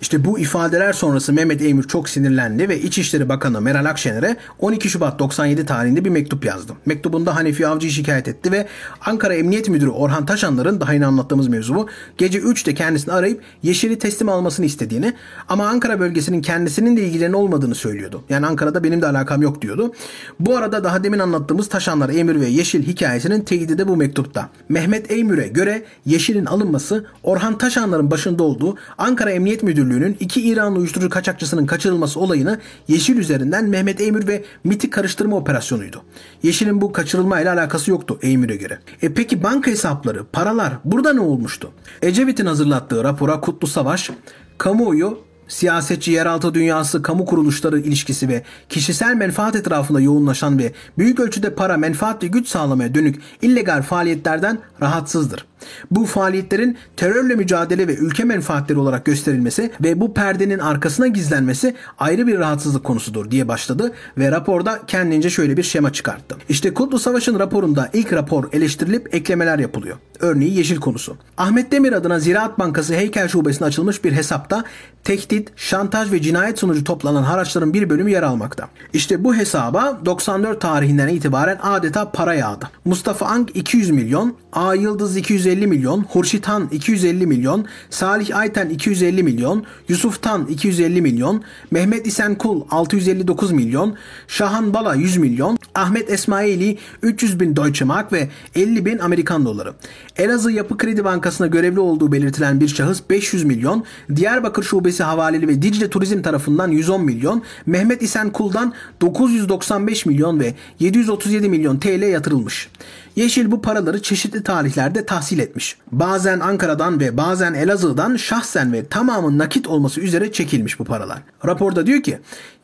İşte bu ifadeler sonrası Mehmet Eymür çok sinirlendi ve İçişleri Bakanı Meral Akşener'e 12 Şubat 97 tarihinde bir mektup yazdı. Mektubunda Hanefi Avcı'yı şikayet etti ve Ankara Emniyet Müdürü Orhan Taşanlar'ın daha yine anlattığımız mevzu bu. Gece 3'te kendisini arayıp Yeşil'i teslim almasını istediğini ama Ankara bölgesinin kendisinin de ilgilerinin olmadığını söylüyordu. Yani Ankara'da benim de alakam yok diyordu. Bu arada daha demin anlattığımız Taşanlar, Eymür ve Yeşil hikayesinin teyidi de bu mektupta. Mehmet Eymür'e göre Yeşil'in alınması Orhan Taşanlar'ın başında olduğu Ankara Emniyet Müdürlüğü Müdürlüğü'nün iki İranlı uyuşturucu kaçakçısının kaçırılması olayını Yeşil üzerinden Mehmet Eymür ve MIT'i karıştırma operasyonuydu. Yeşil'in bu kaçırılma ile alakası yoktu Eymür'e göre. E peki banka hesapları, paralar burada ne olmuştu? Ecevit'in hazırlattığı rapora Kutlu Savaş, kamuoyu siyasetçi yeraltı dünyası, kamu kuruluşları ilişkisi ve kişisel menfaat etrafında yoğunlaşan ve büyük ölçüde para, menfaat ve güç sağlamaya dönük illegal faaliyetlerden rahatsızdır. Bu faaliyetlerin terörle mücadele ve ülke menfaatleri olarak gösterilmesi ve bu perdenin arkasına gizlenmesi ayrı bir rahatsızlık konusudur diye başladı ve raporda kendince şöyle bir şema çıkarttı. İşte Kutlu Savaş'ın raporunda ilk rapor eleştirilip eklemeler yapılıyor. Örneği yeşil konusu. Ahmet Demir adına Ziraat Bankası Heykel Şubesi'ne açılmış bir hesapta tehdit, şantaj ve cinayet sonucu toplanan haraçların bir bölümü yer almakta. İşte bu hesaba 94 tarihinden itibaren adeta para yağdı. Mustafa Ang 200 milyon, A Yıldız 250 250 milyon, Hurşit Han 250 milyon, Salih Ayten 250 milyon, Yusuf Tan 250 milyon, Mehmet İsenkul 659 milyon, Şahan Bala 100 milyon, Ahmet Esmaili 300 bin Deutsche Mark ve 50 bin Amerikan doları. Elazığ Yapı Kredi Bankası'na görevli olduğu belirtilen bir şahıs 500 milyon, Diyarbakır Şubesi Havaleli ve Dicle Turizm tarafından 110 milyon, Mehmet İsenkul'dan 995 milyon ve 737 milyon TL yatırılmış. Yeşil bu paraları çeşitli tarihlerde tahsil etmiş. Bazen Ankara'dan ve bazen Elazığ'dan şahsen ve tamamı nakit olması üzere çekilmiş bu paralar. Raporda diyor ki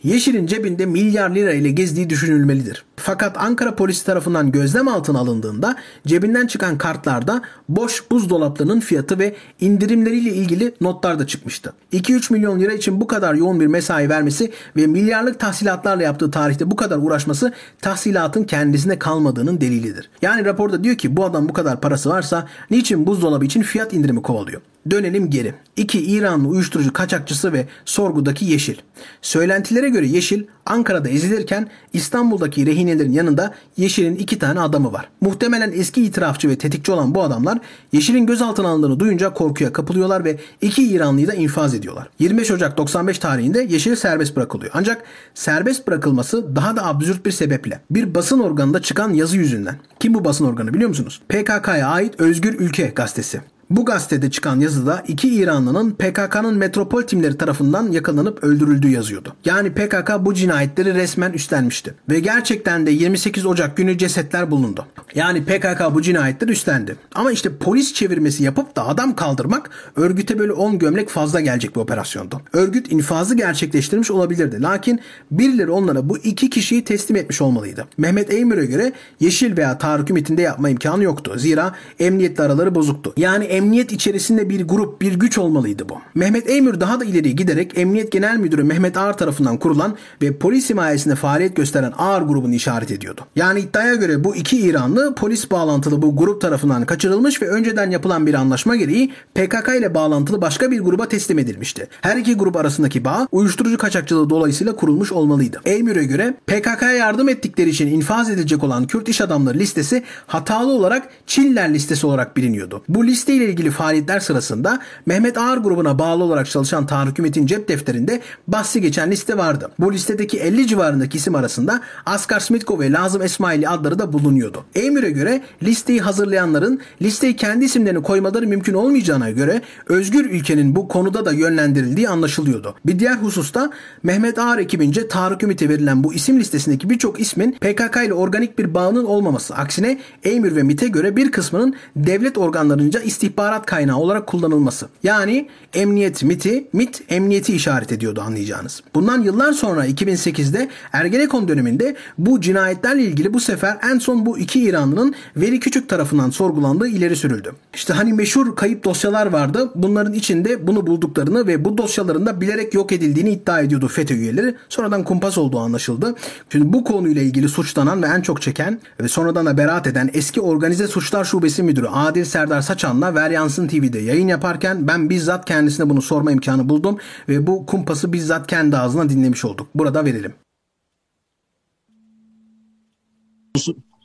Yeşil'in cebinde milyar lira ile gezdiği düşünülmelidir. Fakat Ankara polisi tarafından gözlem altına alındığında cebinden çıkan kartlarda boş buzdolaplarının fiyatı ve indirimleriyle ilgili notlar da çıkmıştı. 2-3 milyon lira için bu kadar yoğun bir mesai vermesi ve milyarlık tahsilatlarla yaptığı tarihte bu kadar uğraşması tahsilatın kendisine kalmadığının delilidir. Yani raporda diyor ki bu adam bu kadar parası varsa niçin buzdolabı için fiyat indirimi kovalıyor? Dönelim geri. İki İranlı uyuşturucu kaçakçısı ve sorgudaki Yeşil. Söylentilere göre Yeşil Ankara'da ezilirken İstanbul'daki rehinelerin yanında Yeşil'in iki tane adamı var. Muhtemelen eski itirafçı ve tetikçi olan bu adamlar Yeşil'in gözaltına alındığını duyunca korkuya kapılıyorlar ve iki İranlıyı da infaz ediyorlar. 25 Ocak 95 tarihinde Yeşil serbest bırakılıyor. Ancak serbest bırakılması daha da absürt bir sebeple. Bir basın organında çıkan yazı yüzünden. Kim bu basın organı biliyor musunuz? PKK'ya ait Özgür Ülke gazetesi. Bu gazetede çıkan yazıda iki İranlının PKK'nın metropol timleri tarafından yakalanıp öldürüldüğü yazıyordu. Yani PKK bu cinayetleri resmen üstlenmişti. Ve gerçekten de 28 Ocak günü cesetler bulundu. Yani PKK bu cinayetleri üstlendi. Ama işte polis çevirmesi yapıp da adam kaldırmak örgüte böyle 10 gömlek fazla gelecek bir operasyondu. Örgüt infazı gerçekleştirmiş olabilirdi. Lakin birileri onlara bu iki kişiyi teslim etmiş olmalıydı. Mehmet Eymür'e göre Yeşil veya Tarık Ümit'in de yapma imkanı yoktu. Zira emniyetle araları bozuktu. Yani emniyet içerisinde bir grup, bir güç olmalıydı bu. Mehmet Eymür daha da ileriye giderek Emniyet Genel Müdürü Mehmet Ağar tarafından kurulan ve polis himayesinde faaliyet gösteren Ağar grubunu işaret ediyordu. Yani iddiaya göre bu iki İranlı polis bağlantılı bu grup tarafından kaçırılmış ve önceden yapılan bir anlaşma gereği PKK ile bağlantılı başka bir gruba teslim edilmişti. Her iki grup arasındaki bağ uyuşturucu kaçakçılığı dolayısıyla kurulmuş olmalıydı. Eymür'e göre PKK'ya yardım ettikleri için infaz edilecek olan Kürt iş adamları listesi hatalı olarak Çiller listesi olarak biliniyordu. Bu listeyle ile ilgili faaliyetler sırasında Mehmet Ağar grubuna bağlı olarak çalışan Tanrı Hükümet'in cep defterinde bahsi geçen liste vardı. Bu listedeki 50 civarındaki isim arasında Asgar Smitko ve Lazım Esmaili adları da bulunuyordu. Emir'e göre listeyi hazırlayanların listeyi kendi isimlerini koymaları mümkün olmayacağına göre özgür ülkenin bu konuda da yönlendirildiği anlaşılıyordu. Bir diğer hususta Mehmet Ağar ekibince Tarık Ümit'e verilen bu isim listesindeki birçok ismin PKK ile organik bir bağının olmaması. Aksine Emir ve MIT'e göre bir kısmının devlet organlarınca istihbarat istihbarat kaynağı olarak kullanılması. Yani emniyet MIT'i, MIT emniyeti işaret ediyordu anlayacağınız. Bundan yıllar sonra 2008'de Ergenekon döneminde bu cinayetlerle ilgili bu sefer en son bu iki İranlının Veri Küçük tarafından sorgulandığı ileri sürüldü. İşte hani meşhur kayıp dosyalar vardı. Bunların içinde bunu bulduklarını ve bu dosyaların da bilerek yok edildiğini iddia ediyordu FETÖ üyeleri. Sonradan kumpas olduğu anlaşıldı. Şimdi bu konuyla ilgili suçlanan ve en çok çeken ve sonradan da beraat eden eski Organize Suçlar Şubesi Müdürü Adil Serdar Saçan'la Ver Yansın TV'de yayın yaparken ben bizzat kendisine bunu sorma imkanı buldum ve bu kumpası bizzat kendi ağzına dinlemiş olduk. Burada verelim.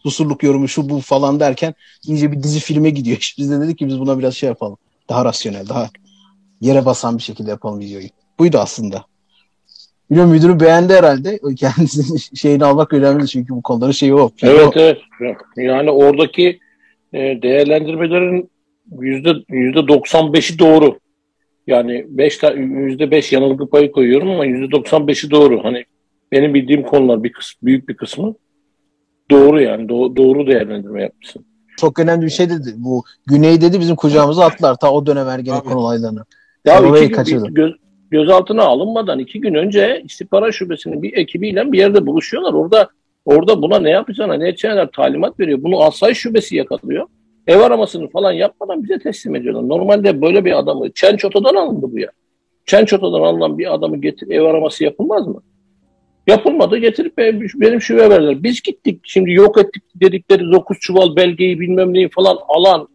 Susurluk yorumu şu bu falan derken iyice bir dizi filme gidiyor. Biz de dedik ki biz buna biraz şey yapalım. Daha rasyonel, daha yere basan bir şekilde yapalım videoyu. Buydu aslında. Biliyorum müdürü beğendi herhalde. Kendisinin şeyini almak önemli çünkü bu konuların şeyi o. Evet o. evet. Yani oradaki e, değerlendirmelerin yüzde yüzde 95'i doğru. Yani 5 yüzde 5 yanılgı payı koyuyorum ama yüzde 95'i doğru. Hani benim bildiğim konular bir kısmı, büyük bir kısmı doğru yani do- doğru değerlendirme yapmışsın. Çok önemli bir şey dedi. Bu Güney dedi bizim kucağımıza atlar ta o dönem Ergenekon olaylarını. Ya iki gün, göz, gözaltına alınmadan iki gün önce istihbarat şubesinin bir ekibiyle bir yerde buluşuyorlar. Orada orada buna ne yapacağına ne edeceğine talimat veriyor. Bunu asayiş şubesi yakalıyor ev aramasını falan yapmadan bize teslim ediyorlar. Normalde böyle bir adamı Çençoto'dan alındı bu ya. Çençoto'dan alınan bir adamı getirip ev araması yapılmaz mı? Yapılmadı getirip benim, şube verdiler. Biz gittik şimdi yok ettik dedikleri 9 çuval belgeyi bilmem neyi falan alan,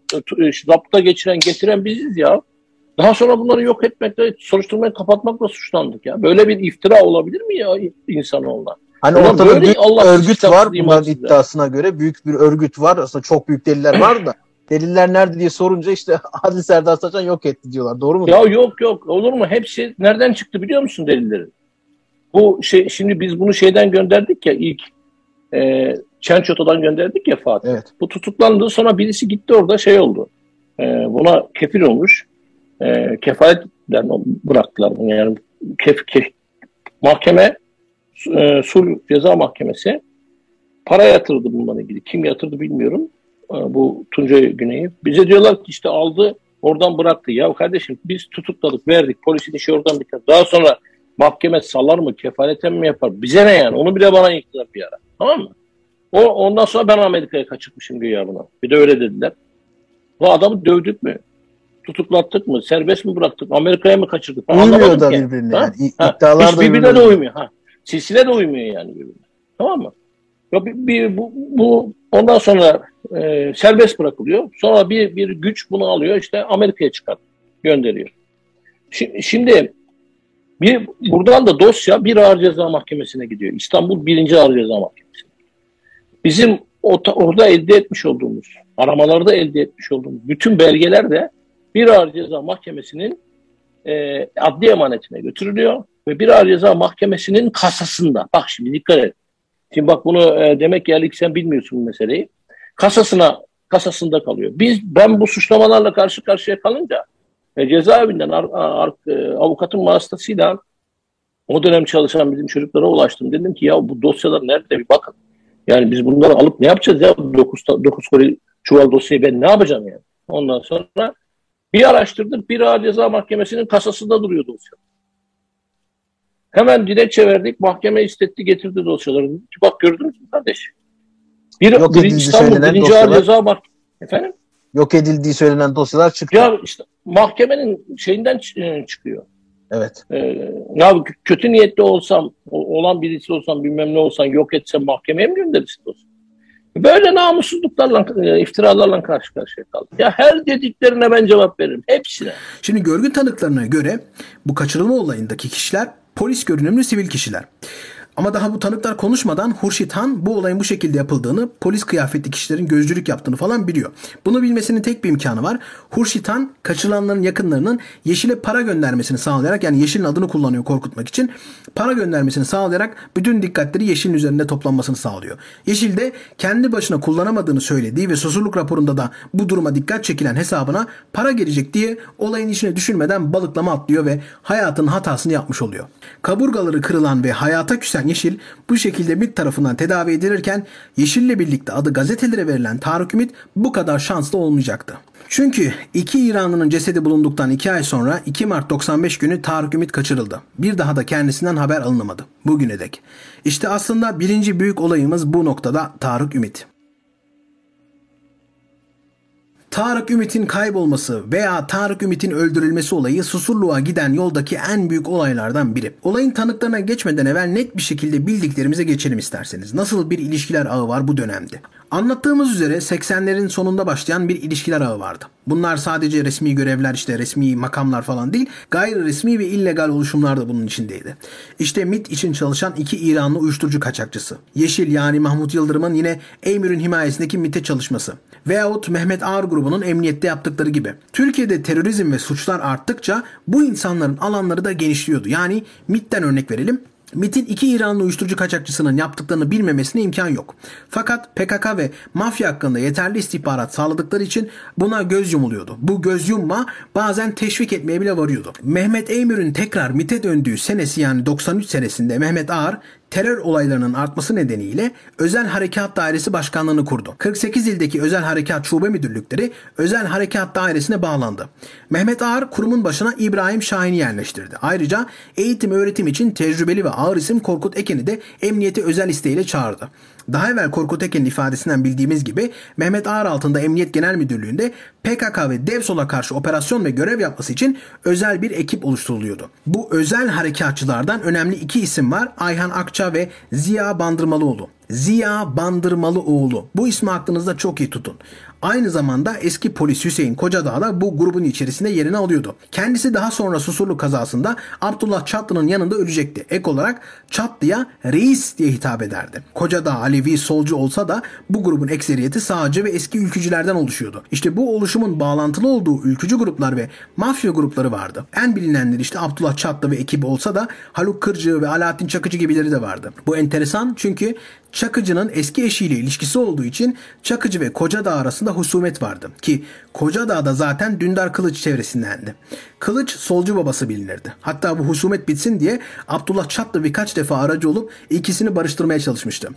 rapta geçiren getiren biziz ya. Daha sonra bunları yok etmekle, soruşturmayı kapatmakla suçlandık ya. Böyle bir iftira olabilir mi ya insanoğluna? Hani Ulan ortada bir Allah örgüt var bunların iddiasına göre. Büyük bir örgüt var. Aslında çok büyük deliller var da deliller nerede diye sorunca işte Adil Serdar Saçan yok etti diyorlar. Doğru mu? Ya yok yok olur mu? Hepsi nereden çıktı biliyor musun delillerin? Bu şey şimdi biz bunu şeyden gönderdik ya ilk e, Çençoto'dan gönderdik ya Fatih. Evet. Bu tutuklandı sonra birisi gitti orada şey oldu. E, buna kefil olmuş. E, kefaletten bıraktılar bunu yani kef, kef, mahkeme e, sul ceza mahkemesi para yatırdı bununla ilgili. Kim yatırdı bilmiyorum. Bu Tuncay Güney'i. Bize diyorlar ki işte aldı oradan bıraktı. Ya kardeşim biz tutukladık verdik. Polisin işi oradan biter. Daha sonra mahkeme salar mı kefaleten mi yapar? Bize ne yani? Onu bile bana yıktılar bir ara. Tamam mı? O, ondan sonra ben Amerika'ya kaçırmışım güya buna. Bir de öyle dediler. Bu adamı dövdük mü? Tutuklattık mı? Serbest mi bıraktık? Amerika'ya mı kaçırdık? Uymuyor da birbirine. Yani. İddialar Hiç birbirine de uymuyor. Ha. Silsile de uymuyor yani birbirine. Tamam mı? Ya bir, bir bu, bu ondan sonra e, serbest bırakılıyor. Sonra bir bir güç bunu alıyor işte Amerika'ya çıkar gönderiyor. Şimdi, şimdi bir buradan da dosya bir ağır ceza mahkemesine gidiyor. İstanbul birinci ağır ceza mahkemesi. Bizim orada elde etmiş olduğumuz, aramalarda elde etmiş olduğumuz bütün belgeler de bir ağır ceza mahkemesinin e, adli emanetine götürülüyor ve bir ağır ceza mahkemesinin kasasında. Bak şimdi dikkat et. Şimdi bak bunu e, demek ki sen bilmiyorsun bu meseleyi. Kasasına kasasında kalıyor. Biz ben bu suçlamalarla karşı karşıya kalınca e, cezaevinden ar, ar, e, avukatın vasıtasıyla o dönem çalışan bizim çocuklara ulaştım. Dedim ki ya bu dosyalar nerede bir bakın. Yani biz bunları alıp ne yapacağız ya 9, 9 koli çuval dosyayı ben ne yapacağım yani. Ondan sonra bir araştırdık bir ağır ceza mahkemesinin kasasında duruyor dosya. Hemen dilekçe verdik. Mahkeme istetti getirdi dosyaları. Bak gördünüz mü kardeş? Bir, Yok bir İstanbul birinci ağır ceza mahkemesi. Efendim? Yok edildiği söylenen dosyalar çıktı. Ya işte mahkemenin şeyinden e, çıkıyor. Evet. Ee, ya kötü niyetli olsam, olan birisi olsam, bilmem ne olsam yok etsem mahkemeye mi gönderirsin dostum? Böyle namussuzluklarla, e, iftiralarla karşı karşıya kaldık. Ya her dediklerine ben cevap veririm. Hepsine. Şimdi görgü tanıklarına göre bu kaçırılma olayındaki kişiler polis görünümlü sivil kişiler. Ama daha bu tanıklar konuşmadan Hurşit Han bu olayın bu şekilde yapıldığını, polis kıyafetli kişilerin gözcülük yaptığını falan biliyor. Bunu bilmesinin tek bir imkanı var. Hurşit Han kaçırılanların yakınlarının Yeşil'e para göndermesini sağlayarak yani Yeşil'in adını kullanıyor korkutmak için. Para göndermesini sağlayarak bütün dikkatleri Yeşil'in üzerinde toplanmasını sağlıyor. Yeşil de kendi başına kullanamadığını söylediği ve susurluk raporunda da bu duruma dikkat çekilen hesabına para gelecek diye olayın içine düşünmeden balıklama atlıyor ve hayatın hatasını yapmış oluyor. Kaburgaları kırılan ve hayata küsen Yeşil bu şekilde MİT tarafından tedavi edilirken Yeşil'le birlikte adı gazetelere verilen Tarık Ümit bu kadar şanslı olmayacaktı. Çünkü iki İranlının cesedi bulunduktan iki ay sonra 2 Mart 95 günü Tarık Ümit kaçırıldı. Bir daha da kendisinden haber alınamadı. Bugüne dek. İşte aslında birinci büyük olayımız bu noktada Tarık Ümit. Tarık Ümit'in kaybolması veya Tarık Ümit'in öldürülmesi olayı Susurluğa giden yoldaki en büyük olaylardan biri. Olayın tanıklarına geçmeden evvel net bir şekilde bildiklerimize geçelim isterseniz. Nasıl bir ilişkiler ağı var bu dönemde? Anlattığımız üzere 80'lerin sonunda başlayan bir ilişkiler ağı vardı. Bunlar sadece resmi görevler işte resmi makamlar falan değil gayri resmi ve illegal oluşumlar da bunun içindeydi. İşte MIT için çalışan iki İranlı uyuşturucu kaçakçısı. Yeşil yani Mahmut Yıldırım'ın yine Emir'in himayesindeki MIT'e çalışması. Veyahut Mehmet Ağar grubunun emniyette yaptıkları gibi. Türkiye'de terörizm ve suçlar arttıkça bu insanların alanları da genişliyordu. Yani MIT'ten örnek verelim. MIT'in iki İranlı uyuşturucu kaçakçısının yaptıklarını bilmemesine imkan yok. Fakat PKK ve mafya hakkında yeterli istihbarat sağladıkları için buna göz yumuluyordu. Bu göz yumma bazen teşvik etmeye bile varıyordu. Mehmet Eymür'ün tekrar MIT'e döndüğü senesi yani 93 senesinde Mehmet Ağar terör olaylarının artması nedeniyle Özel Harekat Dairesi Başkanlığını kurdu. 48 ildeki Özel Harekat Şube Müdürlükleri Özel Harekat Dairesi'ne bağlandı. Mehmet Ağar kurumun başına İbrahim Şahin'i yerleştirdi. Ayrıca eğitim öğretim için tecrübeli ve ağır isim Korkut Eken'i de emniyete özel isteğiyle çağırdı. Daha evvel Korkut Eken'in ifadesinden bildiğimiz gibi Mehmet Ağar altında Emniyet Genel Müdürlüğü'nde PKK ve DEVSOL'a karşı operasyon ve görev yapması için özel bir ekip oluşturuluyordu. Bu özel harekatçılardan önemli iki isim var. Ayhan Akça ve Ziya Bandırmalıoğlu. Ziya Bandırmalıoğlu. Bu ismi aklınızda çok iyi tutun. Aynı zamanda eski polis Hüseyin Kocadağ da bu grubun içerisinde yerini alıyordu. Kendisi daha sonra Susurluk kazasında Abdullah Çatlı'nın yanında ölecekti. Ek olarak Çatlı'ya reis diye hitap ederdi. Kocadağ Alevi solcu olsa da bu grubun ekseriyeti sağcı ve eski ülkücülerden oluşuyordu. İşte bu oluşumun bağlantılı olduğu ülkücü gruplar ve mafya grupları vardı. En bilinenleri işte Abdullah Çatlı ve ekibi olsa da Haluk Kırcı ve Alaaddin Çakıcı gibileri de vardı. Bu enteresan çünkü Çakıcı'nın eski eşiyle ilişkisi olduğu için Çakıcı ve Kocadağ arasında husumet vardı. Ki Kocadağ da zaten Dündar Kılıç çevresindendi. Kılıç solcu babası bilinirdi. Hatta bu husumet bitsin diye Abdullah Çatlı birkaç defa aracı olup ikisini barıştırmaya çalışmıştı.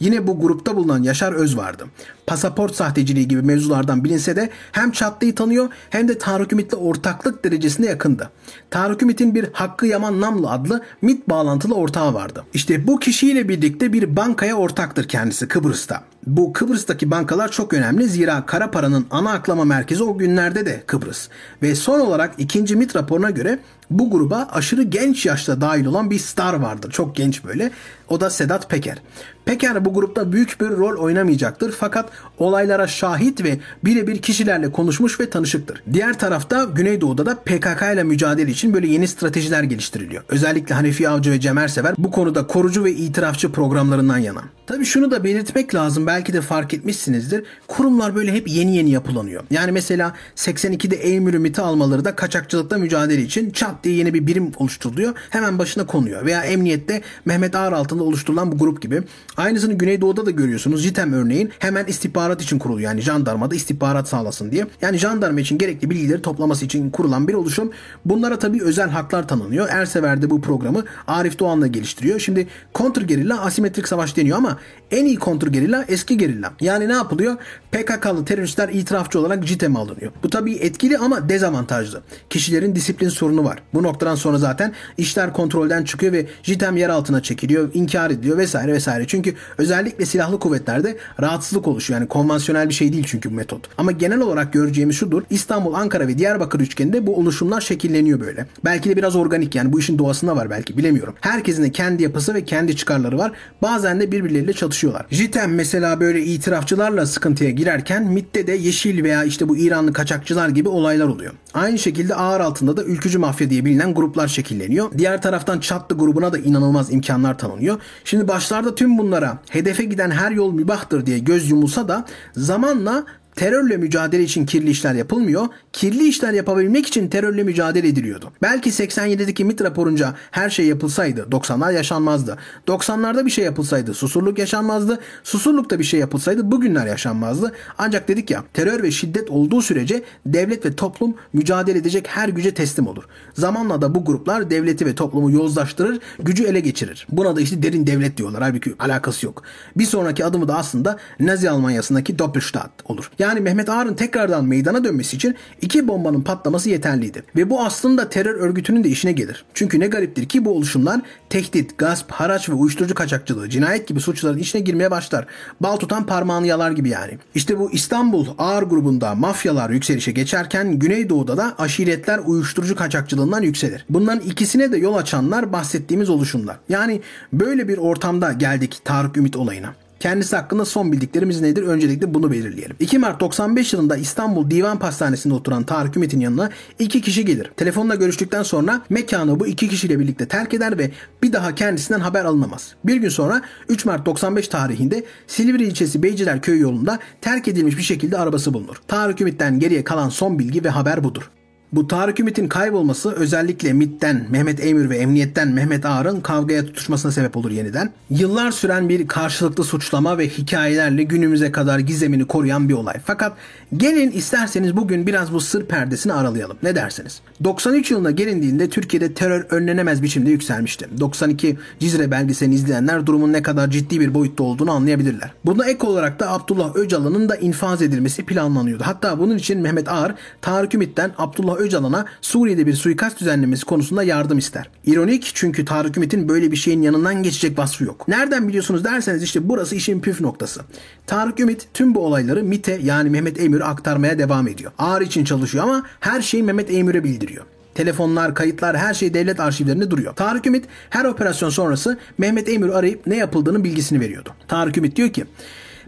Yine bu grupta bulunan Yaşar Öz vardı. Pasaport sahteciliği gibi mevzulardan bilinse de hem Çatlı'yı tanıyor hem de Tarık Ümit'le ortaklık derecesinde yakındı. Tarık Ümit'in bir Hakkı Yaman Namlı adlı MIT bağlantılı ortağı vardı. İşte bu kişiyle birlikte bir bankaya ortaktır kendisi Kıbrıs'ta. Bu Kıbrıs'taki bankalar çok önemli zira kara paranın ana aklama merkezi o günlerde de Kıbrıs. Ve son olarak ikinci MIT raporuna göre bu gruba aşırı genç yaşta dahil olan bir star vardır. Çok genç böyle. O da Sedat Peker. Peker bu grupta büyük bir rol oynamayacaktır fakat olaylara şahit ve birebir kişilerle konuşmuş ve tanışıktır. Diğer tarafta Güneydoğu'da da PKK ile mücadele için böyle yeni stratejiler geliştiriliyor. Özellikle Hanefi Avcı ve Cemer Sever bu konuda korucu ve itirafçı programlarından yana. Tabi şunu da belirtmek lazım belki de fark etmişsinizdir. Kurumlar böyle hep yeni yeni yapılanıyor. Yani mesela 82'de Eymür Ümit'i almaları da kaçakçılıkla mücadele için çat diye yeni bir birim oluşturuluyor. Hemen başına konuyor. Veya emniyette Mehmet Ağar altında oluşturulan bu grup gibi. Aynısını Güneydoğu'da da görüyorsunuz. JITEM örneğin hemen istihbarat için kuruluyor. Yani jandarmada istihbarat sağlasın diye. Yani jandarma için gerekli bilgileri toplaması için kurulan bir oluşum. Bunlara tabii özel haklar tanınıyor. Ersever de bu programı Arif Doğan'la geliştiriyor. Şimdi kontrgerilla asimetrik savaş deniyor ama en iyi kontrgerilla eski gerilla. Yani ne yapılıyor? PKK'lı teröristler itirafçı olarak JITEM'e alınıyor. Bu tabii etkili ama dezavantajlı. Kişilerin disiplin sorunu var. Bu noktadan sonra zaten işler kontrolden çıkıyor ve JITEM yer altına çekiliyor, inkar ediliyor vesaire vesaire. Çünkü özellikle silahlı kuvvetlerde rahatsızlık oluşuyor. Yani konvansiyonel bir şey değil çünkü bu metot. Ama genel olarak göreceğimiz şudur. İstanbul, Ankara ve Diyarbakır üçgeninde bu oluşumlar şekilleniyor böyle. Belki de biraz organik yani bu işin doğasında var belki bilemiyorum. Herkesin de kendi yapısı ve kendi çıkarları var. Bazen de birbirleriyle çatışıyorlar. JITEM mesela böyle itirafçılarla sıkıntıya girerken MIT'te de Yeşil veya işte bu İranlı kaçakçılar gibi olaylar oluyor. Aynı şekilde ağır altında da ülkücü mafya diye bilinen gruplar şekilleniyor. Diğer taraftan Çatlı grubuna da inanılmaz imkanlar tanınıyor. Şimdi başlarda tüm bunlara hedefe giden her yol mübahtır diye göz yumulsa da zamanla terörle mücadele için kirli işler yapılmıyor. Kirli işler yapabilmek için terörle mücadele ediliyordu. Belki 87'deki MIT raporunca her şey yapılsaydı 90'lar yaşanmazdı. 90'larda bir şey yapılsaydı susurluk yaşanmazdı. Susurlukta bir şey yapılsaydı bugünler yaşanmazdı. Ancak dedik ya terör ve şiddet olduğu sürece devlet ve toplum mücadele edecek her güce teslim olur. Zamanla da bu gruplar devleti ve toplumu yozlaştırır, gücü ele geçirir. Buna da işte derin devlet diyorlar. Halbuki alakası yok. Bir sonraki adımı da aslında Nazi Almanya'sındaki Doppelstaat olur. Yani yani Mehmet Ağar'ın tekrardan meydana dönmesi için iki bombanın patlaması yeterliydi. Ve bu aslında terör örgütünün de işine gelir. Çünkü ne gariptir ki bu oluşumlar tehdit, gasp, haraç ve uyuşturucu kaçakçılığı, cinayet gibi suçların içine girmeye başlar. Bal tutan parmağını yalar gibi yani. İşte bu İstanbul Ağır grubunda mafyalar yükselişe geçerken Güneydoğu'da da aşiretler uyuşturucu kaçakçılığından yükselir. Bunların ikisine de yol açanlar bahsettiğimiz oluşumlar. Yani böyle bir ortamda geldik Tarık Ümit olayına. Kendisi hakkında son bildiklerimiz nedir? Öncelikle bunu belirleyelim. 2 Mart 95 yılında İstanbul Divan Pastanesi'nde oturan Tarık Ümit'in yanına iki kişi gelir. Telefonla görüştükten sonra mekanı bu iki kişiyle birlikte terk eder ve bir daha kendisinden haber alınamaz. Bir gün sonra 3 Mart 95 tarihinde Silivri ilçesi Beyciler Köyü yolunda terk edilmiş bir şekilde arabası bulunur. Tarık Ümit'ten geriye kalan son bilgi ve haber budur. Bu Tarık Ümit'in kaybolması özellikle MIT'ten Mehmet Emir ve Emniyet'ten Mehmet Ağar'ın kavgaya tutuşmasına sebep olur yeniden. Yıllar süren bir karşılıklı suçlama ve hikayelerle günümüze kadar gizemini koruyan bir olay. Fakat gelin isterseniz bugün biraz bu sır perdesini aralayalım. Ne dersiniz? 93 yılında gelindiğinde Türkiye'de terör önlenemez biçimde yükselmişti. 92 Cizre belgeselini izleyenler durumun ne kadar ciddi bir boyutta olduğunu anlayabilirler. Buna ek olarak da Abdullah Öcalan'ın da infaz edilmesi planlanıyordu. Hatta bunun için Mehmet Ağar Tarık Ümit'ten Abdullah Öcalan'a Suriye'de bir suikast düzenlemesi konusunda yardım ister. İronik çünkü Tarık Ümit'in böyle bir şeyin yanından geçecek vasfı yok. Nereden biliyorsunuz derseniz işte burası işin püf noktası. Tarık Ümit tüm bu olayları MIT'e yani Mehmet Emir'e aktarmaya devam ediyor. Ağır için çalışıyor ama her şeyi Mehmet Emir'e bildiriyor. Telefonlar, kayıtlar her şey devlet arşivlerinde duruyor. Tarık Ümit her operasyon sonrası Mehmet Emir arayıp ne yapıldığının bilgisini veriyordu. Tarık Ümit diyor ki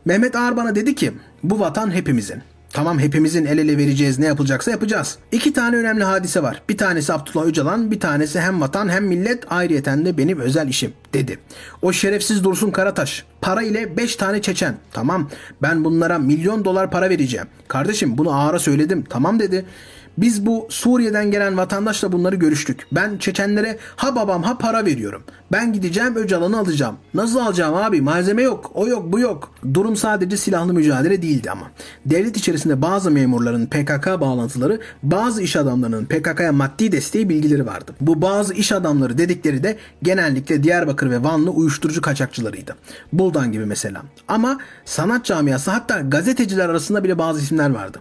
Mehmet Ağar bana dedi ki bu vatan hepimizin. Tamam hepimizin el ele vereceğiz ne yapılacaksa yapacağız. İki tane önemli hadise var. Bir tanesi Abdullah Öcalan, bir tanesi hem vatan hem millet ayrıyeten de benim özel işim dedi. O şerefsiz Dursun Karataş para ile 5 tane Çeçen. Tamam ben bunlara milyon dolar para vereceğim. Kardeşim bunu ağara söyledim. Tamam dedi. Biz bu Suriye'den gelen vatandaşla bunları görüştük. Ben Çeçenlere ha babam ha para veriyorum. Ben gideceğim Öcalan'ı alacağım. Nasıl alacağım abi? Malzeme yok. O yok bu yok. Durum sadece silahlı mücadele değildi ama. Devlet içerisinde bazı memurların PKK bağlantıları, bazı iş adamlarının PKK'ya maddi desteği bilgileri vardı. Bu bazı iş adamları dedikleri de genellikle Diyarbakır ve Vanlı uyuşturucu kaçakçılarıydı. Buldan gibi mesela. Ama sanat camiası hatta gazeteciler arasında bile bazı isimler vardı.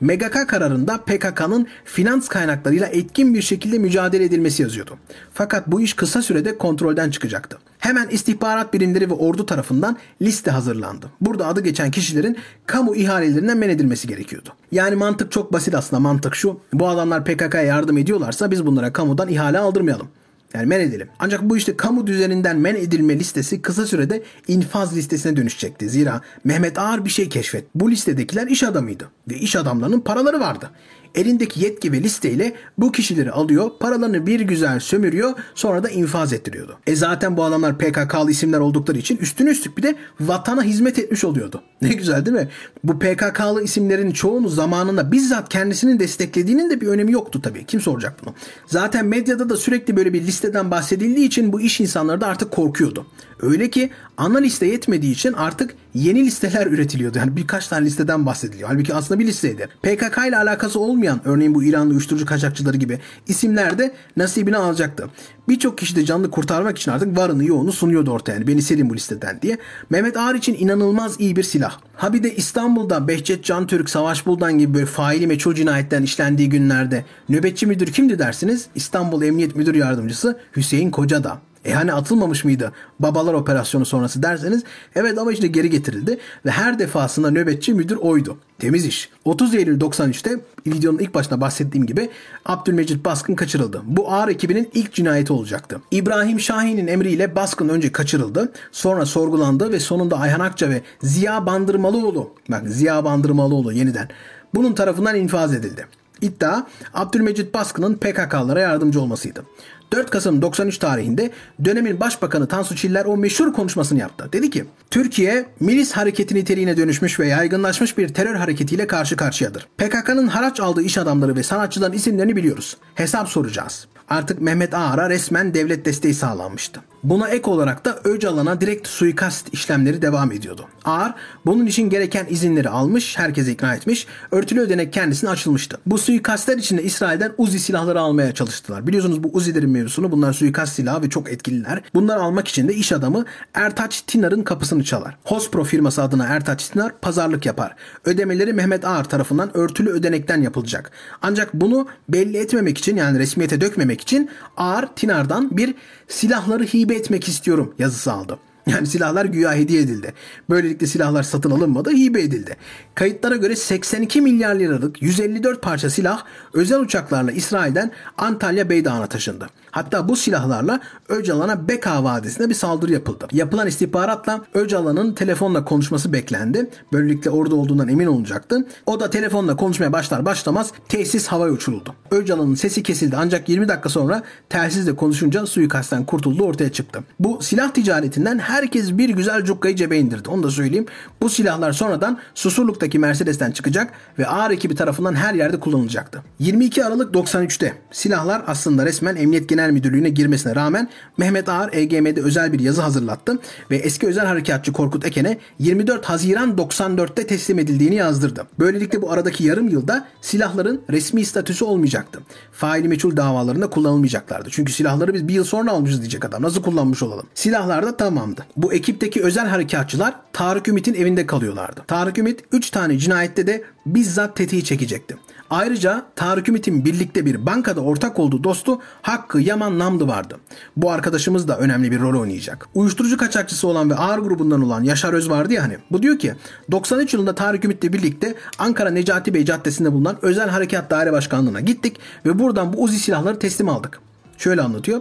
MGK kararında PKK'nın finans kaynaklarıyla etkin bir şekilde mücadele edilmesi yazıyordu. Fakat bu iş kısa sürede kontrolden çıkacaktı. Hemen istihbarat birimleri ve ordu tarafından liste hazırlandı. Burada adı geçen kişilerin kamu ihalelerinden men edilmesi gerekiyordu. Yani mantık çok basit aslında mantık şu. Bu adamlar PKK'ya yardım ediyorlarsa biz bunlara kamudan ihale aldırmayalım. Yani men edelim. Ancak bu işte kamu düzeninden men edilme listesi kısa sürede infaz listesine dönüşecekti. Zira Mehmet Ağar bir şey keşfet. Bu listedekiler iş adamıydı ve iş adamlarının paraları vardı elindeki yetki ve listeyle bu kişileri alıyor, paralarını bir güzel sömürüyor, sonra da infaz ettiriyordu. E zaten bu adamlar PKK'lı isimler oldukları için üstüne üstlük bir de vatana hizmet etmiş oluyordu. Ne güzel değil mi? Bu PKK'lı isimlerin çoğunu zamanında bizzat kendisinin desteklediğinin de bir önemi yoktu tabii. Kim soracak bunu? Zaten medyada da sürekli böyle bir listeden bahsedildiği için bu iş insanları da artık korkuyordu. Öyle ki ana liste yetmediği için artık yeni listeler üretiliyordu. Yani birkaç tane listeden bahsediliyor. Halbuki aslında bir listeydi. PKK ile alakası olmayan örneğin bu İranlı uyuşturucu kaçakçıları gibi isimler de nasibini alacaktı. Birçok kişi de canlı kurtarmak için artık varını yoğunu sunuyordu ortaya. Yani beni silin bu listeden diye. Mehmet Ağar için inanılmaz iyi bir silah. Ha bir de İstanbul'da Behçet Can Türk, Savaş Buldan gibi böyle faili meçhul cinayetten işlendiği günlerde nöbetçi müdür kimdi dersiniz? İstanbul Emniyet Müdür Yardımcısı Hüseyin Kocada. E hani atılmamış mıydı babalar operasyonu sonrası derseniz evet ama işte geri getirildi ve her defasında nöbetçi müdür oydu. Temiz iş. 30 Eylül 93'te videonun ilk başında bahsettiğim gibi Abdülmecit Baskın kaçırıldı. Bu ağır ekibinin ilk cinayeti olacaktı. İbrahim Şahin'in emriyle Baskın önce kaçırıldı. Sonra sorgulandı ve sonunda Ayhan Akça ve Ziya Bandırmalıoğlu bak Ziya Bandırmalıoğlu yeniden bunun tarafından infaz edildi. İddia Abdülmecit Baskın'ın PKK'lara yardımcı olmasıydı. 4 Kasım 93 tarihinde dönemin başbakanı Tansu Çiller o meşhur konuşmasını yaptı. Dedi ki Türkiye milis hareketi niteliğine dönüşmüş ve yaygınlaşmış bir terör hareketiyle karşı karşıyadır. PKK'nın haraç aldığı iş adamları ve sanatçıların isimlerini biliyoruz. Hesap soracağız. Artık Mehmet Ağar'a resmen devlet desteği sağlanmıştı. Buna ek olarak da Öcalan'a direkt suikast işlemleri devam ediyordu. Ağar bunun için gereken izinleri almış, herkese ikna etmiş, örtülü ödenek kendisine açılmıştı. Bu suikastler için de İsrail'den Uzi silahları almaya çalıştılar. Biliyorsunuz bu Uzi'lerin mevzusunu bunlar suikast silahı ve çok etkililer. Bunları almak için de iş adamı Ertaç Tinar'ın kapısını çalar. Hospro firması adına Ertaç Tinar pazarlık yapar. Ödemeleri Mehmet Ağar tarafından örtülü ödenekten yapılacak. Ancak bunu belli etmemek için yani resmiyete dökmemek için Ağar Tinar'dan bir silahları hibe etmek istiyorum yazısı aldı. Yani silahlar güya hediye edildi. Böylelikle silahlar satın alınmadı, hibe edildi. Kayıtlara göre 82 milyar liralık 154 parça silah özel uçaklarla İsrail'den Antalya Beydağı'na taşındı. Hatta bu silahlarla Öcalan'a Beka Vadisi'ne bir saldırı yapıldı. Yapılan istihbaratla Öcalan'ın telefonla konuşması beklendi. Böylelikle orada olduğundan emin olacaktı. O da telefonla konuşmaya başlar başlamaz tesis havaya uçuruldu. Öcalan'ın sesi kesildi ancak 20 dakika sonra telsizle konuşunca suikastten kurtuldu ortaya çıktı. Bu silah ticaretinden herkes bir güzel cukkayı cebe indirdi. Onu da söyleyeyim. Bu silahlar sonradan Susurluk'taki Mercedes'ten çıkacak ve ağır ekibi tarafından her yerde kullanılacaktı. 22 Aralık 93'te silahlar aslında resmen Emniyet Genel Müdürlüğü'ne girmesine rağmen Mehmet Ağar EGM'de özel bir yazı hazırlattı ve eski özel harekatçı Korkut Eken'e 24 Haziran 94'te teslim edildiğini yazdırdı. Böylelikle bu aradaki yarım yılda silahların resmi statüsü olmayacaktı. Faili meçhul davalarında kullanılmayacaklardı. Çünkü silahları biz bir yıl sonra almışız diyecek adam. Nasıl kullanmış olalım? Silahlar da tamamdı. Bu ekipteki özel harekatçılar Tarık Ümit'in evinde kalıyorlardı. Tarık Ümit 3 tane cinayette de bizzat tetiği çekecekti. Ayrıca Tarık Ümit'in birlikte bir bankada ortak olduğu dostu Hakkı Yaman Namdı vardı. Bu arkadaşımız da önemli bir rol oynayacak. Uyuşturucu kaçakçısı olan ve ağır grubundan olan Yaşar Öz vardı ya hani. Bu diyor ki 93 yılında Tarık Ümit'le birlikte Ankara Necati Bey Caddesi'nde bulunan Özel Harekat Daire Başkanlığı'na gittik ve buradan bu Uzi silahları teslim aldık. Şöyle anlatıyor.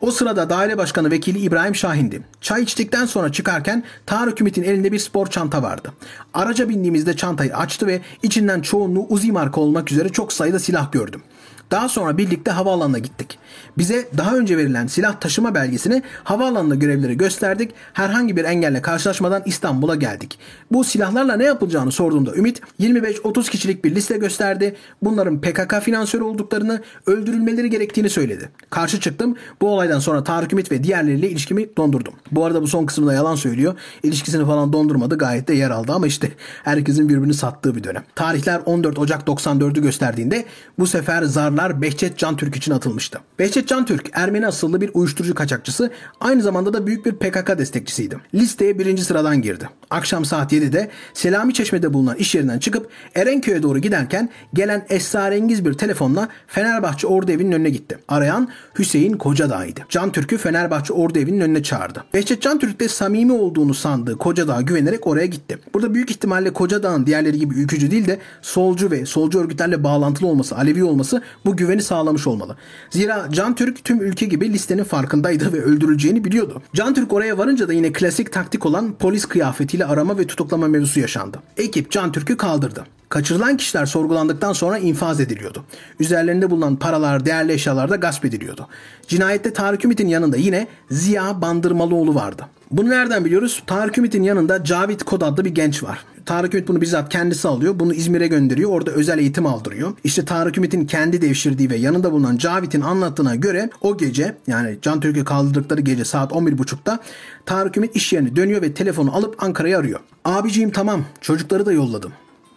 O sırada daire başkanı vekili İbrahim Şahin'di. Çay içtikten sonra çıkarken Tarık Ümit'in elinde bir spor çanta vardı. Araca bindiğimizde çantayı açtı ve içinden çoğunluğu Uzi marka olmak üzere çok sayıda silah gördüm. Daha sonra birlikte havaalanına gittik. Bize daha önce verilen silah taşıma belgesini havaalanında görevleri gösterdik. Herhangi bir engelle karşılaşmadan İstanbul'a geldik. Bu silahlarla ne yapılacağını sorduğumda Ümit 25-30 kişilik bir liste gösterdi. Bunların PKK finansörü olduklarını, öldürülmeleri gerektiğini söyledi. Karşı çıktım. Bu olaydan sonra Tarık Ümit ve diğerleriyle ilişkimi dondurdum. Bu arada bu son kısmında yalan söylüyor. İlişkisini falan dondurmadı. Gayet de yer aldı ama işte herkesin birbirini sattığı bir dönem. Tarihler 14 Ocak 94'ü gösterdiğinde bu sefer zarlar Behçet Can Türk için atılmıştı. Behçet Can Türk Ermeni asıllı bir uyuşturucu kaçakçısı aynı zamanda da büyük bir PKK destekçisiydi. Listeye birinci sıradan girdi. Akşam saat 7'de Selami Çeşme'de bulunan iş yerinden çıkıp Erenköy'e doğru giderken gelen esrarengiz bir telefonla Fenerbahçe Ordu Evi'nin önüne gitti. Arayan Hüseyin Kocadağ'ydı. Can Türk'ü Fenerbahçe Ordu Evi'nin önüne çağırdı. Behçet Can Türk de samimi olduğunu sandığı Kocadağ'a güvenerek oraya gitti. Burada büyük ihtimalle Kocadağ'ın diğerleri gibi ülkücü değil de solcu ve solcu örgütlerle bağlantılı olması, Alevi olması bu güveni sağlamış olmalı. Zira Can Türk tüm ülke gibi listenin farkındaydı ve öldürüleceğini biliyordu. Can Türk oraya varınca da yine klasik taktik olan polis kıyafetiyle arama ve tutuklama mevzusu yaşandı. Ekip Can Türk'ü kaldırdı. Kaçırılan kişiler sorgulandıktan sonra infaz ediliyordu. Üzerlerinde bulunan paralar, değerli eşyalar da gasp ediliyordu. Cinayette Tarık Ümit'in yanında yine Ziya Bandırmalıoğlu vardı. Bunu nereden biliyoruz? Tarık Ümit'in yanında Cavit Kod adlı bir genç var. Tarık Ümit bunu bizzat kendisi alıyor. Bunu İzmir'e gönderiyor. Orada özel eğitim aldırıyor. İşte Tarık Ümit'in kendi devşirdiği ve yanında bulunan Cavit'in anlattığına göre o gece yani Can Türk'ü kaldırdıkları gece saat 11.30'da Tarık Ümit iş yerine dönüyor ve telefonu alıp Ankara'ya arıyor. Abiciğim tamam çocukları da yolladım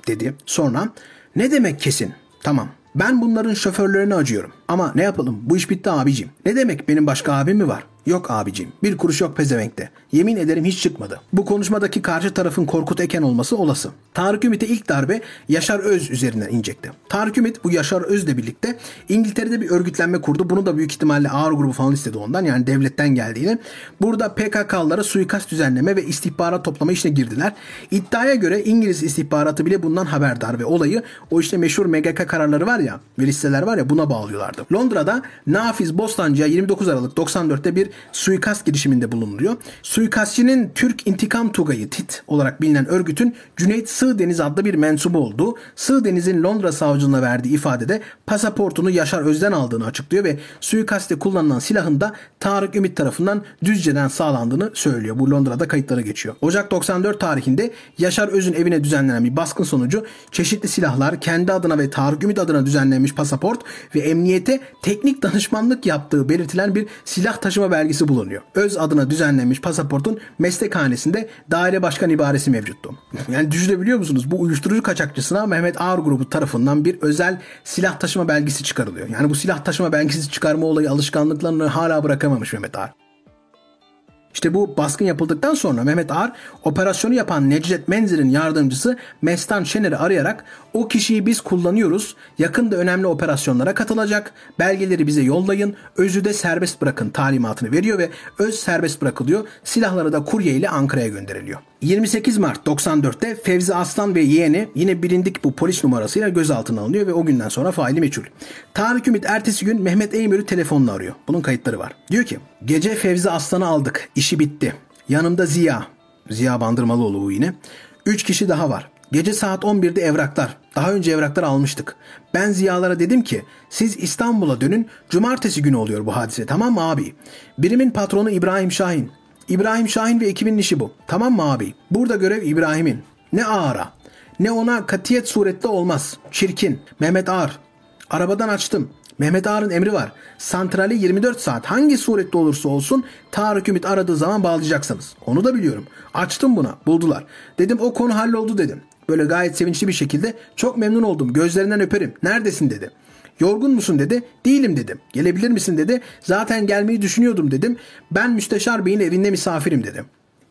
dedi. Sonra ne demek kesin? Tamam ben bunların şoförlerine acıyorum. Ama ne yapalım bu iş bitti abicim. Ne demek benim başka abim mi var? Yok abicim bir kuruş yok pezevenkte. Yemin ederim hiç çıkmadı. Bu konuşmadaki karşı tarafın Korkut Eken olması olası. Tarık Ümit'e ilk darbe Yaşar Öz üzerinden inecekti. Tarık Ümit bu Yaşar Öz'le birlikte İngiltere'de bir örgütlenme kurdu. Bunu da büyük ihtimalle ağır grubu falan istedi ondan yani devletten geldiğini. Burada PKK'lara suikast düzenleme ve istihbarat toplama işine girdiler. İddiaya göre İngiliz istihbaratı bile bundan haberdar ve olayı o işte meşhur MGK kararları var ya ve listeler var ya buna bağlıyorlardı. Londra'da Nafiz Bostancı'ya 29 Aralık 94'te bir suikast girişiminde bulunuluyor. Suikastçinin Türk İntikam Tugayı TİT olarak bilinen örgütün Cüneyt Sığdeniz adlı bir mensubu olduğu, Sığdeniz'in Londra savcılığına verdiği ifadede pasaportunu Yaşar Öz'den aldığını açıklıyor ve suikaste kullanılan silahın da Tarık Ümit tarafından Düzce'den sağlandığını söylüyor. Bu Londra'da kayıtlara geçiyor. Ocak 94 tarihinde Yaşar Öz'ün evine düzenlenen bir baskın sonucu çeşitli silahlar, kendi adına ve Tarık Ümit adına düzenlenmiş pasaport ve emniyete teknik danışmanlık yaptığı belirtilen bir silah taşıma belgesi bulunuyor. Öz adına düzenlenmiş pasaportun meslekhanesinde daire başkan ibaresi mevcuttu. Yani düşünebiliyor musunuz? Bu uyuşturucu kaçakçısına Mehmet Ağar grubu tarafından bir özel silah taşıma belgesi çıkarılıyor. Yani bu silah taşıma belgesi çıkarma olayı alışkanlıklarını hala bırakamamış Mehmet Ağar. İşte bu baskın yapıldıktan sonra Mehmet Ağar operasyonu yapan Necdet Menzir'in yardımcısı Mestan Şener'i arayarak o kişiyi biz kullanıyoruz. Yakında önemli operasyonlara katılacak. Belgeleri bize yollayın. Özü de serbest bırakın talimatını veriyor ve öz serbest bırakılıyor. Silahları da kurye ile Ankara'ya gönderiliyor. 28 Mart 94'te Fevzi Aslan ve yeğeni yine bilindik bu polis numarasıyla gözaltına alınıyor ve o günden sonra faili meçhul. Tarık Ümit ertesi gün Mehmet Eymür'ü telefonla arıyor. Bunun kayıtları var. Diyor ki gece Fevzi Aslan'ı aldık. İşi bitti. Yanımda Ziya. Ziya Bandırmalıoğlu bu yine. 3 kişi daha var. Gece saat 11'de evraklar. Daha önce evraklar almıştık. Ben Ziyalara dedim ki siz İstanbul'a dönün. Cumartesi günü oluyor bu hadise tamam mı abi? Birimin patronu İbrahim Şahin. İbrahim Şahin ve ekibin işi bu. Tamam mı abi? Burada görev İbrahim'in. Ne ağara. Ne ona katiyet surette olmaz. Çirkin. Mehmet Ağar. Arabadan açtım. Mehmet Ağar'ın emri var. Santrali 24 saat hangi surette olursa olsun Tarık Ümit aradığı zaman bağlayacaksınız. Onu da biliyorum. Açtım buna. Buldular. Dedim o konu halloldu dedim. Böyle gayet sevinçli bir şekilde çok memnun oldum. Gözlerinden öperim. Neredesin dedi. Yorgun musun dedi. Değilim dedim. Gelebilir misin dedi. Zaten gelmeyi düşünüyordum dedim. Ben müsteşar beyin evinde misafirim dedim.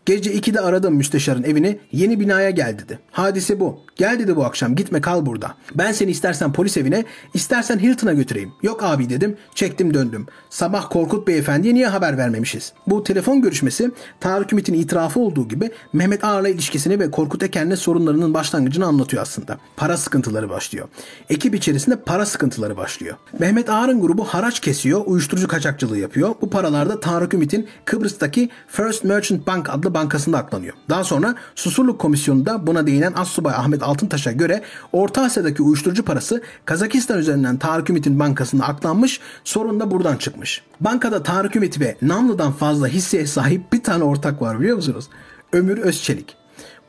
Gece 2'de aradım müsteşarın evini. Yeni binaya gel dedi. Hadise bu. Gel dedi bu akşam gitme kal burada. Ben seni istersen polis evine istersen Hilton'a götüreyim. Yok abi dedim. Çektim döndüm. Sabah Korkut Beyefendi'ye niye haber vermemişiz? Bu telefon görüşmesi Tarık Ümit'in itirafı olduğu gibi Mehmet Ağar'la ilişkisini ve Korkut Eken'le sorunlarının başlangıcını anlatıyor aslında. Para sıkıntıları başlıyor. Ekip içerisinde para sıkıntıları başlıyor. Mehmet Ağar'ın grubu haraç kesiyor, uyuşturucu kaçakçılığı yapıyor. Bu paralarda Tarık Ümit'in Kıbrıs'taki First Merchant Bank adlı bankasında aklanıyor. Daha sonra Susurluk Komisyonu'nda buna değinen Assubay Ahmet Altıntaş'a göre Orta Asya'daki uyuşturucu parası Kazakistan üzerinden Tarık Ümit'in bankasına aklanmış, sorun da buradan çıkmış. Bankada Tarık Ümit ve Namlı'dan fazla hisseye sahip bir tane ortak var biliyor musunuz? Ömür Özçelik.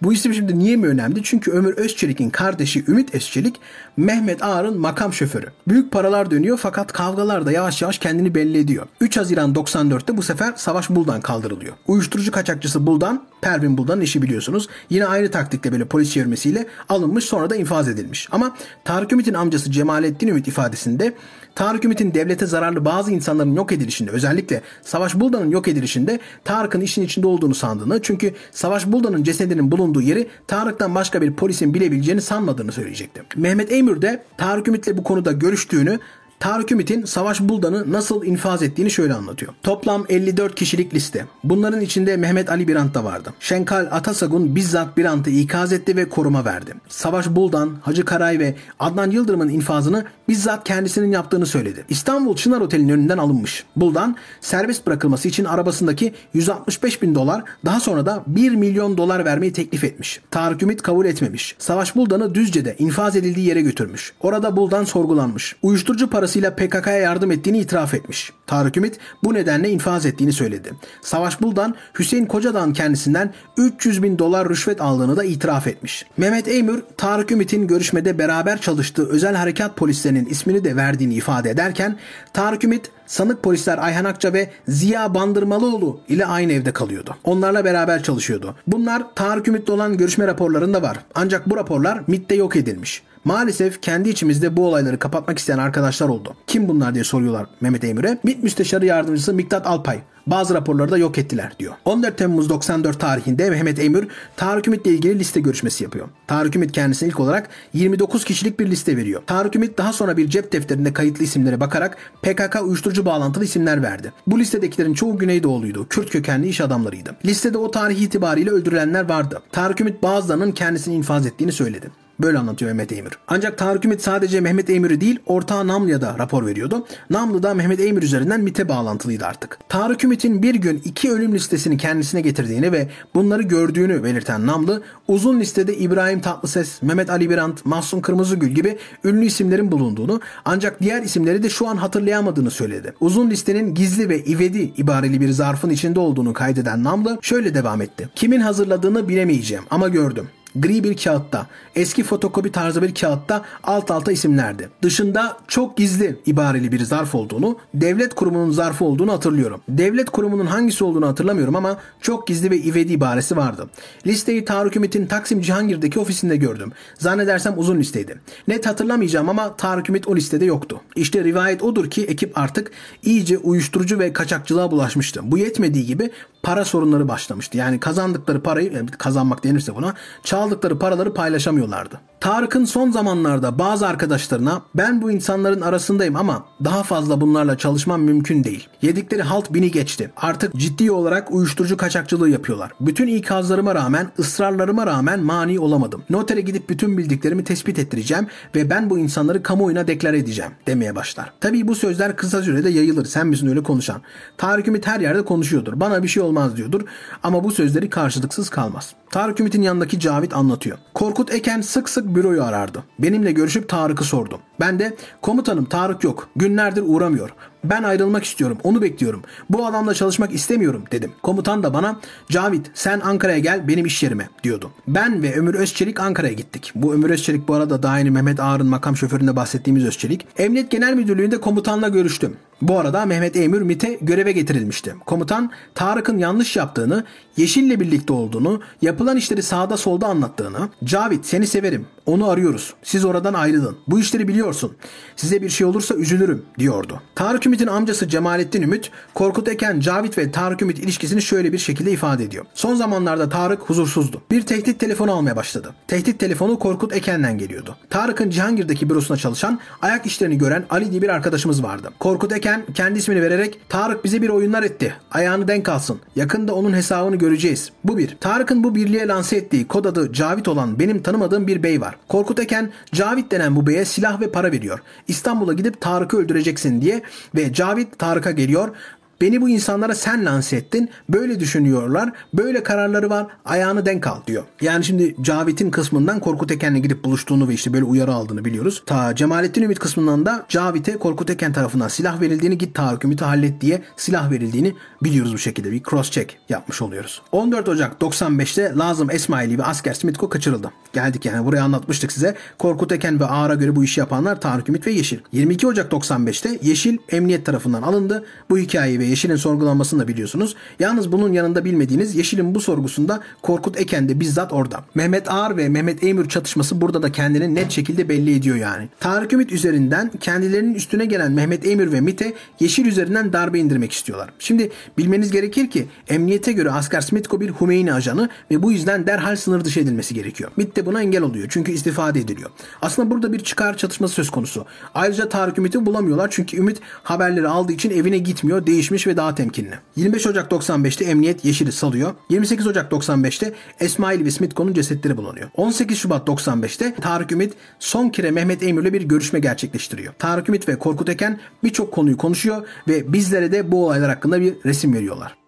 Bu isim şimdi niye mi önemli? Çünkü Ömür Özçelik'in kardeşi Ümit Özçelik Mehmet Ağar'ın makam şoförü. Büyük paralar dönüyor fakat kavgalar da yavaş yavaş kendini belli ediyor. 3 Haziran 94'te bu sefer Savaş Buldan kaldırılıyor. Uyuşturucu kaçakçısı Buldan, Pervin Buldan'ın işi biliyorsunuz. Yine aynı taktikle böyle polis çevirmesiyle alınmış sonra da infaz edilmiş. Ama Tarık Ümit'in amcası Cemalettin Ümit ifadesinde Tarık Ümit'in devlete zararlı bazı insanların yok edilişinde özellikle Savaş Buldan'ın yok edilişinde Tarık'ın işin içinde olduğunu sandığını çünkü Savaş Buldan'ın cesedinin bulunduğu yeri Tarık'tan başka bir polisin bilebileceğini sanmadığını söyleyecekti. Mehmet Eymür de Tarık Ümit'le bu konuda görüştüğünü Tarık Ümit'in Savaş Buldan'ı nasıl infaz ettiğini şöyle anlatıyor. Toplam 54 kişilik liste. Bunların içinde Mehmet Ali Birant da vardı. Şenkal Atasagun bizzat Birant'ı ikaz etti ve koruma verdi. Savaş Buldan, Hacı Karay ve Adnan Yıldırım'ın infazını bizzat kendisinin yaptığını söyledi. İstanbul Çınar Oteli'nin önünden alınmış. Buldan serbest bırakılması için arabasındaki 165 bin dolar daha sonra da 1 milyon dolar vermeyi teklif etmiş. Tarık Ümit kabul etmemiş. Savaş Buldan'ı Düzce'de infaz edildiği yere götürmüş. Orada Buldan sorgulanmış. Uyuşturucu parası parasıyla PKK'ya yardım ettiğini itiraf etmiş. Tarık Ümit bu nedenle infaz ettiğini söyledi. Savaş Buldan Hüseyin Kocadağ'ın kendisinden 300 bin dolar rüşvet aldığını da itiraf etmiş. Mehmet Eymür Tarık Ümit'in görüşmede beraber çalıştığı özel harekat polislerinin ismini de verdiğini ifade ederken Tarık Ümit sanık polisler Ayhan Akça ve Ziya Bandırmalıoğlu ile aynı evde kalıyordu. Onlarla beraber çalışıyordu. Bunlar Tarık Ümit'le olan görüşme raporlarında var. Ancak bu raporlar MIT'te yok edilmiş. Maalesef kendi içimizde bu olayları kapatmak isteyen arkadaşlar oldu. Kim bunlar diye soruyorlar Mehmet Emir'e. MİT Müsteşarı Yardımcısı Miktat Alpay. Bazı raporları da yok ettiler diyor. 14 Temmuz 94 tarihinde Mehmet Emir Tarık Ümit'le ilgili liste görüşmesi yapıyor. Tarık Ümit kendisine ilk olarak 29 kişilik bir liste veriyor. Tarık Ümit daha sonra bir cep defterinde kayıtlı isimlere bakarak PKK uyuşturucu bağlantılı isimler verdi. Bu listedekilerin çoğu Güneydoğuluydu. Kürt kökenli iş adamlarıydı. Listede o tarih itibariyle öldürülenler vardı. Tarık Ümit bazılarının kendisini infaz ettiğini söyledi. Böyle anlatıyor Mehmet Eymür. Ancak Tarık Ümit sadece Mehmet Eymür'ü değil ortağı Namlı'ya da rapor veriyordu. Namlı da Mehmet Eymür üzerinden MIT'e bağlantılıydı artık. Tarık Ümit'in bir gün iki ölüm listesini kendisine getirdiğini ve bunları gördüğünü belirten Namlı uzun listede İbrahim Tatlıses, Mehmet Ali Birant, Mahsun Kırmızıgül gibi ünlü isimlerin bulunduğunu ancak diğer isimleri de şu an hatırlayamadığını söyledi. Uzun listenin gizli ve ivedi ibareli bir zarfın içinde olduğunu kaydeden Namlı şöyle devam etti. Kimin hazırladığını bilemeyeceğim ama gördüm gri bir kağıtta, eski fotokopi tarzı bir kağıtta alt alta isimlerdi. Dışında çok gizli ibareli bir zarf olduğunu, devlet kurumunun zarfı olduğunu hatırlıyorum. Devlet kurumunun hangisi olduğunu hatırlamıyorum ama çok gizli ve ivedi ibaresi vardı. Listeyi Tarık Ümit'in Taksim Cihangir'deki ofisinde gördüm. Zannedersem uzun listeydi. Net hatırlamayacağım ama Tarık Ümit o listede yoktu. İşte rivayet odur ki ekip artık iyice uyuşturucu ve kaçakçılığa bulaşmıştı. Bu yetmediği gibi para sorunları başlamıştı. Yani kazandıkları parayı kazanmak denirse buna çaldıkları paraları paylaşamıyorlardı. Tarık'ın son zamanlarda bazı arkadaşlarına ben bu insanların arasındayım ama daha fazla bunlarla çalışmam mümkün değil. Yedikleri halt bini geçti. Artık ciddi olarak uyuşturucu kaçakçılığı yapıyorlar. Bütün ikazlarıma rağmen, ısrarlarıma rağmen mani olamadım. Notere gidip bütün bildiklerimi tespit ettireceğim ve ben bu insanları kamuoyuna deklar edeceğim demeye başlar. Tabii bu sözler kısa sürede yayılır. Sen misin öyle konuşan? Tarık Ümit her yerde konuşuyordur. Bana bir şey olmaz diyordur. Ama bu sözleri karşılıksız kalmaz. Tarık Ümit'in yanındaki Cavit anlatıyor. Korkut Eken sık sık büroyu arardı. Benimle görüşüp Tarık'ı sordu. Ben de komutanım Tarık yok. Günlerdir uğramıyor. Ben ayrılmak istiyorum. Onu bekliyorum. Bu adamla çalışmak istemiyorum dedim. Komutan da bana Cavit sen Ankara'ya gel benim iş yerime diyordu. Ben ve Ömür Özçelik Ankara'ya gittik. Bu Ömür Özçelik bu arada daha yeni Mehmet Ağar'ın makam şoföründe bahsettiğimiz Özçelik. Emniyet Genel Müdürlüğü'nde komutanla görüştüm. Bu arada Mehmet Emir MIT'e göreve getirilmişti. Komutan Tarık'ın yanlış yaptığını, Yeşil'le birlikte olduğunu, yapılan işleri sağda solda anlattığını, Cavit seni severim, onu arıyoruz. Siz oradan ayrılın. Bu işleri biliyorsun. Size bir şey olursa üzülürüm diyordu. Tarık Ümit'in amcası Cemalettin Ümit, Korkut Eken, Cavit ve Tarık Ümit ilişkisini şöyle bir şekilde ifade ediyor. Son zamanlarda Tarık huzursuzdu. Bir tehdit telefonu almaya başladı. Tehdit telefonu Korkut Eken'den geliyordu. Tarık'ın Cihangir'deki bürosuna çalışan, ayak işlerini gören Ali diye bir arkadaşımız vardı. Korkut Eken kendi ismini vererek Tarık bize bir oyunlar etti. Ayağını denk alsın. Yakında onun hesabını göreceğiz. Bu bir. Tarık'ın bu birliğe lanse ettiği kod adı Cavit olan benim tanımadığım bir bey var. Korkut Eken Cavit denen bu beye silah ve para veriyor. İstanbul'a gidip Tarık'ı öldüreceksin diye ve Cavit Tarık'a geliyor. Beni bu insanlara sen lanse ettin. Böyle düşünüyorlar. Böyle kararları var. Ayağını denk al diyor. Yani şimdi Cavit'in kısmından Korkut Eken'le gidip buluştuğunu ve işte böyle uyarı aldığını biliyoruz. Ta Cemalettin Ümit kısmından da Cavit'e Korkut Eken tarafından silah verildiğini git Tarık Ümit'i hallet diye silah verildiğini biliyoruz bu şekilde. Bir cross check yapmış oluyoruz. 14 Ocak 95'te Lazım Esmaili ve asker Smitko kaçırıldı. Geldik yani buraya anlatmıştık size. Korkut Eken ve Ağar'a göre bu işi yapanlar Tarık Ümit ve Yeşil. 22 Ocak 95'te Yeşil emniyet tarafından alındı. Bu hikayeyi ve Yeşil'in sorgulanmasını da biliyorsunuz. Yalnız bunun yanında bilmediğiniz Yeşil'in bu sorgusunda Korkut Eken de bizzat orada. Mehmet Ağar ve Mehmet Eymür çatışması burada da kendini net şekilde belli ediyor yani. Tarık Ümit üzerinden kendilerinin üstüne gelen Mehmet Eymür ve MIT'e Yeşil üzerinden darbe indirmek istiyorlar. Şimdi bilmeniz gerekir ki emniyete göre Asker Smitko bir Humeyni ajanı ve bu yüzden derhal sınır dışı edilmesi gerekiyor. MIT de buna engel oluyor çünkü istifade ediliyor. Aslında burada bir çıkar çatışması söz konusu. Ayrıca Tarık Ümit'i bulamıyorlar çünkü Ümit haberleri aldığı için evine gitmiyor, değişmiş ve daha temkinli. 25 Ocak 95'te emniyet Yeşil'i salıyor. 28 Ocak 95'te Esmail ve Smitko'nun cesetleri bulunuyor. 18 Şubat 95'te Tarık Ümit son kere Mehmet Eymür'le bir görüşme gerçekleştiriyor. Tarık Ümit ve Korkut Eken birçok konuyu konuşuyor ve bizlere de bu olaylar hakkında bir resim veriyorlar.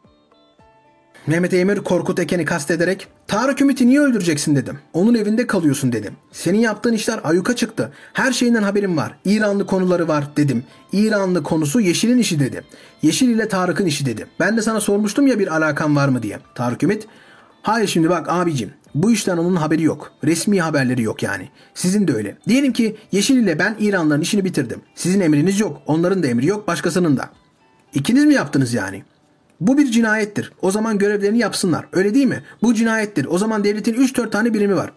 Mehmet Emir Korkut Eken'i kastederek Tarık Ümit'i niye öldüreceksin dedim. Onun evinde kalıyorsun dedim. Senin yaptığın işler ayuka çıktı. Her şeyinden haberim var. İranlı konuları var dedim. İranlı konusu Yeşil'in işi dedi. Yeşil ile Tarık'ın işi dedi. Ben de sana sormuştum ya bir alakan var mı diye. Tarık Ümit Hayır şimdi bak abicim bu işten onun haberi yok. Resmi haberleri yok yani. Sizin de öyle. Diyelim ki Yeşil ile ben İranlıların işini bitirdim. Sizin emriniz yok. Onların da emri yok. Başkasının da. İkiniz mi yaptınız yani? Bu bir cinayettir. O zaman görevlerini yapsınlar. Öyle değil mi? Bu cinayettir. O zaman devletin 3-4 tane birimi var.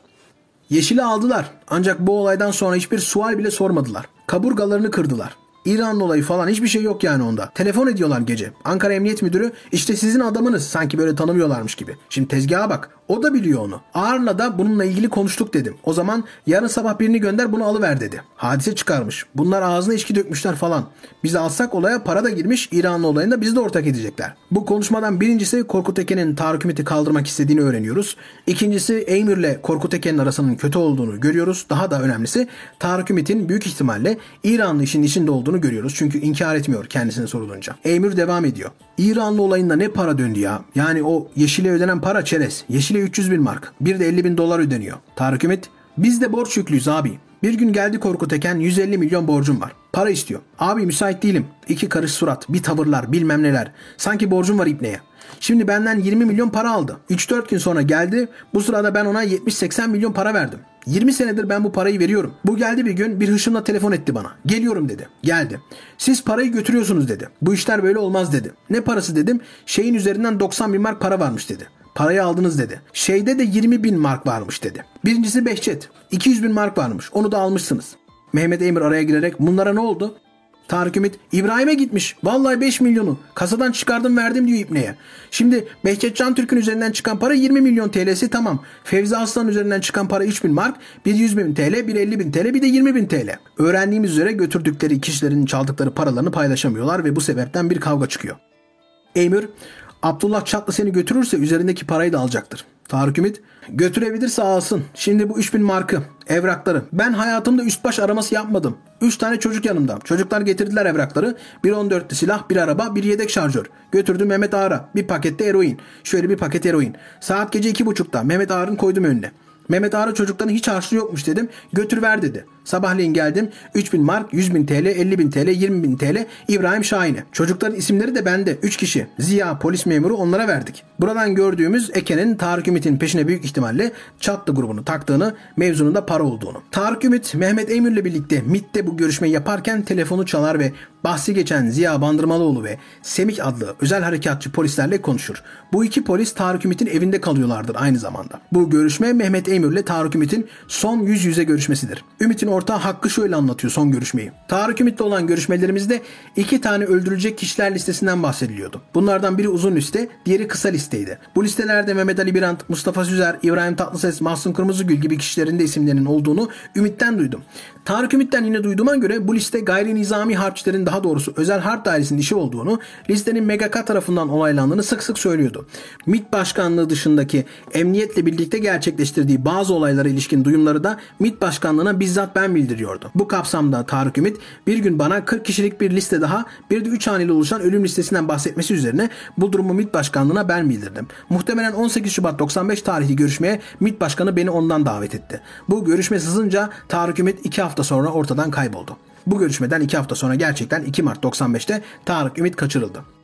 Yeşili aldılar. Ancak bu olaydan sonra hiçbir sual bile sormadılar. Kaburgalarını kırdılar. İranlı olayı falan hiçbir şey yok yani onda. Telefon ediyorlar gece. Ankara Emniyet Müdürü işte sizin adamınız sanki böyle tanımıyorlarmış gibi. Şimdi tezgaha bak. O da biliyor onu. Ağır'la da bununla ilgili konuştuk dedim. O zaman yarın sabah birini gönder bunu alıver dedi. Hadise çıkarmış. Bunlar ağzına içki dökmüşler falan. Biz alsak olaya para da girmiş. İranlı olayında biz de ortak edecekler. Bu konuşmadan birincisi Korkut Eken'in Tarık Ümit'i kaldırmak istediğini öğreniyoruz. İkincisi Eymür'le Korkut Eken'in arasının kötü olduğunu görüyoruz. Daha da önemlisi Tarık Ümit'in büyük ihtimalle İranlı işin içinde olduğunu görüyoruz. Çünkü inkar etmiyor kendisine sorulunca. Eymür devam ediyor. İranlı olayında ne para döndü ya? Yani o yeşile ödenen para çerez. Yeşile 300 bin mark. Bir de 50 bin dolar ödeniyor. Tarık Ümit biz de borç yüklüyüz abi. Bir gün geldi Korkut Eken 150 milyon borcum var. Para istiyor. Abi müsait değilim. İki karış surat, bir tavırlar, bilmem neler. Sanki borcum var İbne'ye. Şimdi benden 20 milyon para aldı. 3-4 gün sonra geldi. Bu sırada ben ona 70-80 milyon para verdim. 20 senedir ben bu parayı veriyorum. Bu geldi bir gün bir hışımla telefon etti bana. Geliyorum dedi. Geldi. Siz parayı götürüyorsunuz dedi. Bu işler böyle olmaz dedi. Ne parası dedim. Şeyin üzerinden 90 bin mark para varmış dedi. Parayı aldınız dedi. Şeyde de 20 bin mark varmış dedi. Birincisi Behçet. 200 bin mark varmış. Onu da almışsınız. Mehmet Emir araya girerek bunlara ne oldu? Tarık Ümit İbrahim'e gitmiş. Vallahi 5 milyonu. Kasadan çıkardım verdim diyor İbne'ye. Şimdi Behçet Can Türk'ün üzerinden çıkan para 20 milyon TL'si tamam. Fevzi Aslan üzerinden çıkan para 3 bin mark. Bir 100 bin TL, bir 50 bin TL, bir de 20 bin TL. Öğrendiğimiz üzere götürdükleri kişilerin çaldıkları paralarını paylaşamıyorlar ve bu sebepten bir kavga çıkıyor. Emir Abdullah Çatlı seni götürürse üzerindeki parayı da alacaktır. Tarık Ümit götürebilirse alsın. Şimdi bu 3000 markı, evrakları. Ben hayatımda üst baş araması yapmadım. 3 tane çocuk yanımda. Çocuklar getirdiler evrakları. Bir 14'lü silah, bir araba, bir yedek şarjör. Götürdü Mehmet Ağar'a. Bir pakette eroin. Şöyle bir paket eroin. Saat gece 2.30'da Mehmet Ağar'ın koydum önüne. Mehmet Ağrı çocukların hiç harçlığı yokmuş dedim. Götür ver dedi. Sabahleyin geldim. 3000 mark, 100 bin TL, 50 bin TL, 20 bin TL İbrahim Şahin'e. Çocukların isimleri de bende. 3 kişi. Ziya polis memuru onlara verdik. Buradan gördüğümüz Eke'nin Tarık Ümit'in peşine büyük ihtimalle Çatlı grubunu taktığını, mevzunun da para olduğunu. Tarık Ümit, Mehmet Emir'le birlikte MIT'te bu görüşmeyi yaparken telefonu çalar ve bahsi geçen Ziya Bandırmalıoğlu ve Semih adlı özel harekatçı polislerle konuşur. Bu iki polis Tarık Ümit'in evinde kalıyorlardır aynı zamanda. Bu görüşme Mehmet Emir ile Tarık Ümit'in son yüz yüze görüşmesidir. Ümit'in ortağı Hakkı şöyle anlatıyor son görüşmeyi. Tarık Ümit'le olan görüşmelerimizde iki tane öldürülecek kişiler listesinden bahsediliyordu. Bunlardan biri uzun liste, diğeri kısa listeydi. Bu listelerde Mehmet Ali Birant, Mustafa Süzer, İbrahim Tatlıses, Mahsun Kırmızıgül gibi kişilerin de isimlerinin olduğunu Ümit'ten duydum. Tarık Ümit'ten yine duyduğuma göre bu liste gayri nizami harpçilerin daha doğrusu özel harp dairesinin işi olduğunu, listenin MGK tarafından onaylandığını sık sık söylüyordu. MİT Başkanlığı dışındaki emniyetle birlikte gerçekleştirdiği bazı olaylara ilişkin duyumları da MİT Başkanlığı'na bizzat ben bildiriyordu. Bu kapsamda Tarık Ümit bir gün bana 40 kişilik bir liste daha bir de 3 haneli oluşan ölüm listesinden bahsetmesi üzerine bu durumu MİT Başkanlığı'na ben bildirdim. Muhtemelen 18 Şubat 95 tarihli görüşmeye MİT Başkanı beni ondan davet etti. Bu görüşme sızınca Tarık Ümit 2 hafta sonra ortadan kayboldu. Bu görüşmeden 2 hafta sonra gerçekten 2 Mart 95'te Tarık Ümit kaçırıldı.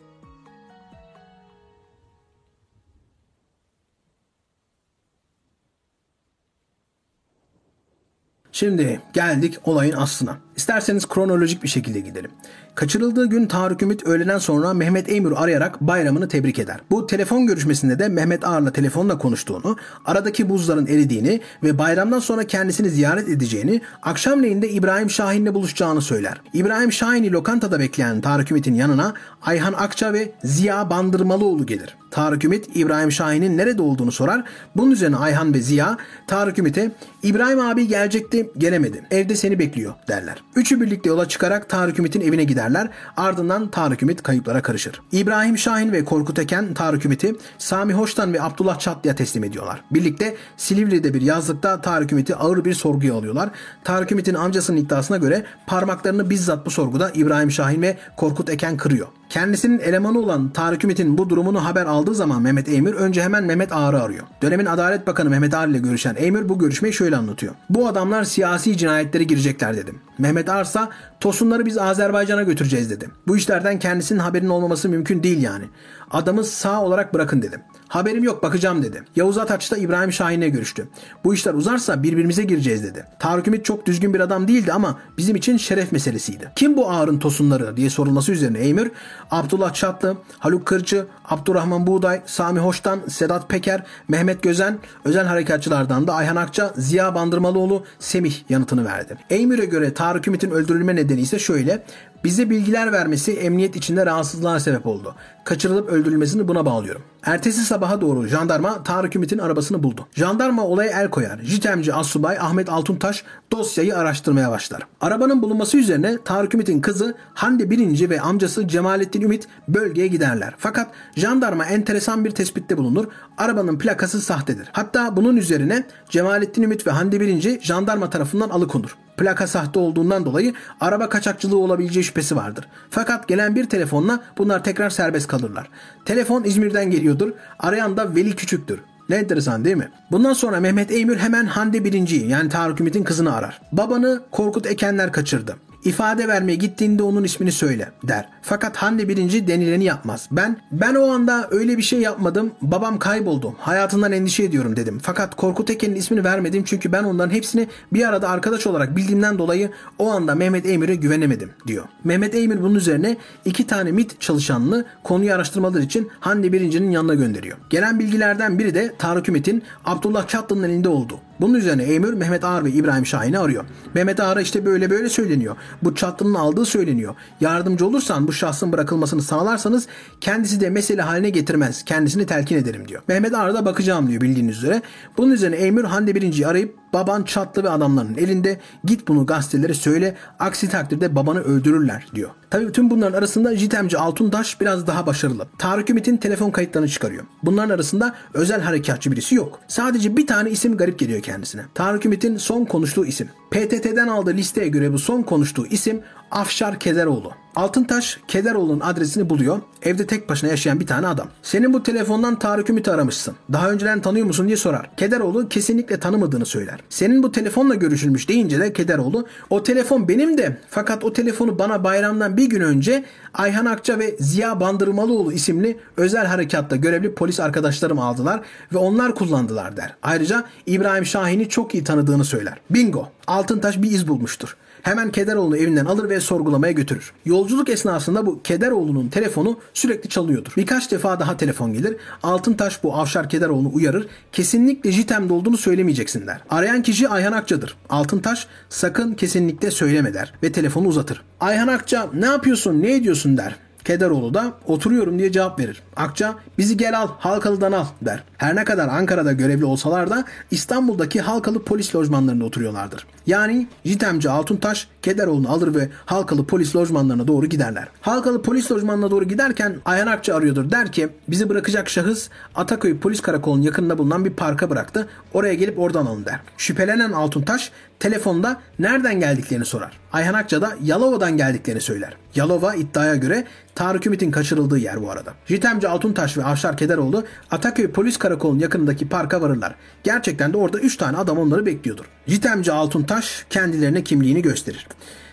Şimdi geldik olayın aslına. İsterseniz kronolojik bir şekilde gidelim. Kaçırıldığı gün Tarık Ümit öğleden sonra Mehmet Eymür arayarak bayramını tebrik eder. Bu telefon görüşmesinde de Mehmet Ağar'la telefonla konuştuğunu, aradaki buzların eridiğini ve bayramdan sonra kendisini ziyaret edeceğini, akşamleyin de İbrahim Şahin'le buluşacağını söyler. İbrahim Şahin'i lokantada bekleyen Tarık Ümit'in yanına Ayhan Akça ve Ziya Bandırmalıoğlu gelir. Tarık Ümit İbrahim Şahin'in nerede olduğunu sorar. Bunun üzerine Ayhan ve Ziya Tarık Ümit'e İbrahim abi gelecekti gelemedi. Evde seni bekliyor derler. Üçü birlikte yola çıkarak Tarık Ümit'in evine giderler. Ardından Tarık Ümit kayıplara karışır. İbrahim Şahin ve Korkut Eken Tarık Ümit'i Sami Hoştan ve Abdullah Çatlı'ya teslim ediyorlar. Birlikte Silivri'de bir yazlıkta Tarık Ümit'i ağır bir sorguya alıyorlar. Tarık Ümit'in amcasının iddiasına göre parmaklarını bizzat bu sorguda İbrahim Şahin ve Korkut Eken kırıyor. Kendisinin elemanı olan Tarık Ümit'in bu durumunu haber aldığı zaman Mehmet Eymür önce hemen Mehmet Ağar'ı arıyor. Dönemin Adalet Bakanı Mehmet Ağar ile görüşen Eymür bu görüşmeyi şöyle anlatıyor. Bu adamlar siyasi cinayetlere girecekler dedim. Mehmet Arsa Tosunları biz Azerbaycan'a götüreceğiz dedim. Bu işlerden kendisinin haberinin olmaması mümkün değil yani. Adamı sağ olarak bırakın dedim. Haberim yok bakacağım dedi. Yavuz Ataç da İbrahim Şahin'e görüştü. Bu işler uzarsa birbirimize gireceğiz dedi. Tarık Ümit çok düzgün bir adam değildi ama bizim için şeref meselesiydi. Kim bu ağırın tosunları diye sorulması üzerine Eymür, Abdullah Çatlı, Haluk Kırcı, Abdurrahman Buğday, Sami Hoştan, Sedat Peker, Mehmet Gözen, özel harekatçılardan da Ayhan Akça, Ziya Bandırmalıoğlu, Semih yanıtını verdi. Eymür'e göre Tarık Ümit'in öldürülme nedeni ise şöyle. Bize bilgiler vermesi emniyet içinde rahatsızlığa sebep oldu. Kaçırılıp öldürülmesini buna bağlıyorum. Ertesi sabaha doğru jandarma Tarık Ümit'in arabasını buldu. Jandarma olaya el koyar. Jitemci Assubay Ahmet Altuntaş dosyayı araştırmaya başlar. Arabanın bulunması üzerine Tarık Ümit'in kızı Hande Birinci ve amcası Cemalettin Ümit bölgeye giderler. Fakat jandarma enteresan bir tespitte bulunur. Arabanın plakası sahtedir. Hatta bunun üzerine Cemalettin Ümit ve Hande Birinci jandarma tarafından alıkonur plaka sahte olduğundan dolayı araba kaçakçılığı olabileceği şüphesi vardır. Fakat gelen bir telefonla bunlar tekrar serbest kalırlar. Telefon İzmir'den geliyordur. Arayan da Veli Küçük'tür. Ne enteresan değil mi? Bundan sonra Mehmet Eymür hemen Hande Birinci'yi yani Tarık Ümit'in kızını arar. Babanı Korkut Ekenler kaçırdı. İfade vermeye gittiğinde onun ismini söyle der. Fakat Hande birinci denileni yapmaz. Ben ben o anda öyle bir şey yapmadım. Babam kayboldu. Hayatından endişe ediyorum dedim. Fakat Korkut Eken'in ismini vermedim çünkü ben onların hepsini bir arada arkadaş olarak bildiğimden dolayı o anda Mehmet Emir'e güvenemedim diyor. Mehmet Emir bunun üzerine iki tane MIT çalışanını konuyu araştırmalar için Hande birincinin yanına gönderiyor. Gelen bilgilerden biri de Tarık Ümit'in Abdullah Çatlı'nın elinde oldu. Bunun üzerine Emir Mehmet Ağar ve İbrahim Şahin'i arıyor. Mehmet Ağar'a işte böyle böyle söyleniyor. Bu çatlının aldığı söyleniyor. Yardımcı olursan bu şahsın bırakılmasını sağlarsanız kendisi de mesele haline getirmez. Kendisini telkin ederim diyor. Mehmet Ağar da bakacağım diyor bildiğiniz üzere. Bunun üzerine Emir Hande birinciyi arayıp baban çatlı ve adamların elinde git bunu gazetelere söyle aksi takdirde babanı öldürürler diyor. Tabii tüm bunların arasında Jitemci Altuntaş biraz daha başarılı. Tarık Ümit'in telefon kayıtlarını çıkarıyor. Bunların arasında özel harekatçı birisi yok. Sadece bir tane isim garip geliyor kendisine. Tarık Ümit'in son konuştuğu isim. PTT'den aldığı listeye göre bu son konuştuğu isim Afşar Kederoğlu. Altıntaş Kederoğlu'nun adresini buluyor. Evde tek başına yaşayan bir tane adam. Senin bu telefondan Tarık Ümit'i aramışsın. Daha önceden tanıyor musun diye sorar. Kederoğlu kesinlikle tanımadığını söyler. Senin bu telefonla görüşülmüş deyince de Kederoğlu o telefon benim de fakat o telefonu bana bayramdan bir gün önce Ayhan Akça ve Ziya Bandırmalıoğlu isimli özel harekatta görevli polis arkadaşlarım aldılar ve onlar kullandılar der. Ayrıca İbrahim Şahin'i çok iyi tanıdığını söyler. Bingo! Altıntaş bir iz bulmuştur. Hemen Kederoğlu'nu evinden alır ve sorgulamaya götürür. Yolculuk esnasında bu Kederoğlu'nun telefonu sürekli çalıyordur. Birkaç defa daha telefon gelir. Altıntaş bu Avşar Kederoğlu'nu uyarır. Kesinlikle JITEM'de olduğunu söylemeyeceksin der. Arayan kişi Ayhan Akça'dır. Altıntaş sakın kesinlikle söyleme der ve telefonu uzatır. Ayhan Akça ne yapıyorsun ne ediyorsun der. Kederoğlu da oturuyorum diye cevap verir. Akça bizi gel al Halkalı'dan al der. Her ne kadar Ankara'da görevli olsalar da İstanbul'daki Halkalı polis lojmanlarında oturuyorlardır. Yani Jitemci Altuntaş Kederoğlu'nu alır ve Halkalı polis lojmanlarına doğru giderler. Halkalı polis lojmanına doğru giderken Ayhan Akça arıyordur. Der ki bizi bırakacak şahıs Ataköy polis karakolunun yakınında bulunan bir parka bıraktı. Oraya gelip oradan alın der. Şüphelenen Altuntaş telefonda nereden geldiklerini sorar. Ayhan Akça da Yalova'dan geldiklerini söyler. Yalova iddiaya göre Tarık Ümit'in kaçırıldığı yer bu arada. Jitemci Altuntaş ve Avşar Kederoğlu Ataköy Polis Karakolu'nun yakınındaki parka varırlar. Gerçekten de orada 3 tane adam onları bekliyordur. Jitemci Altuntaş kendilerine kimliğini gösterir.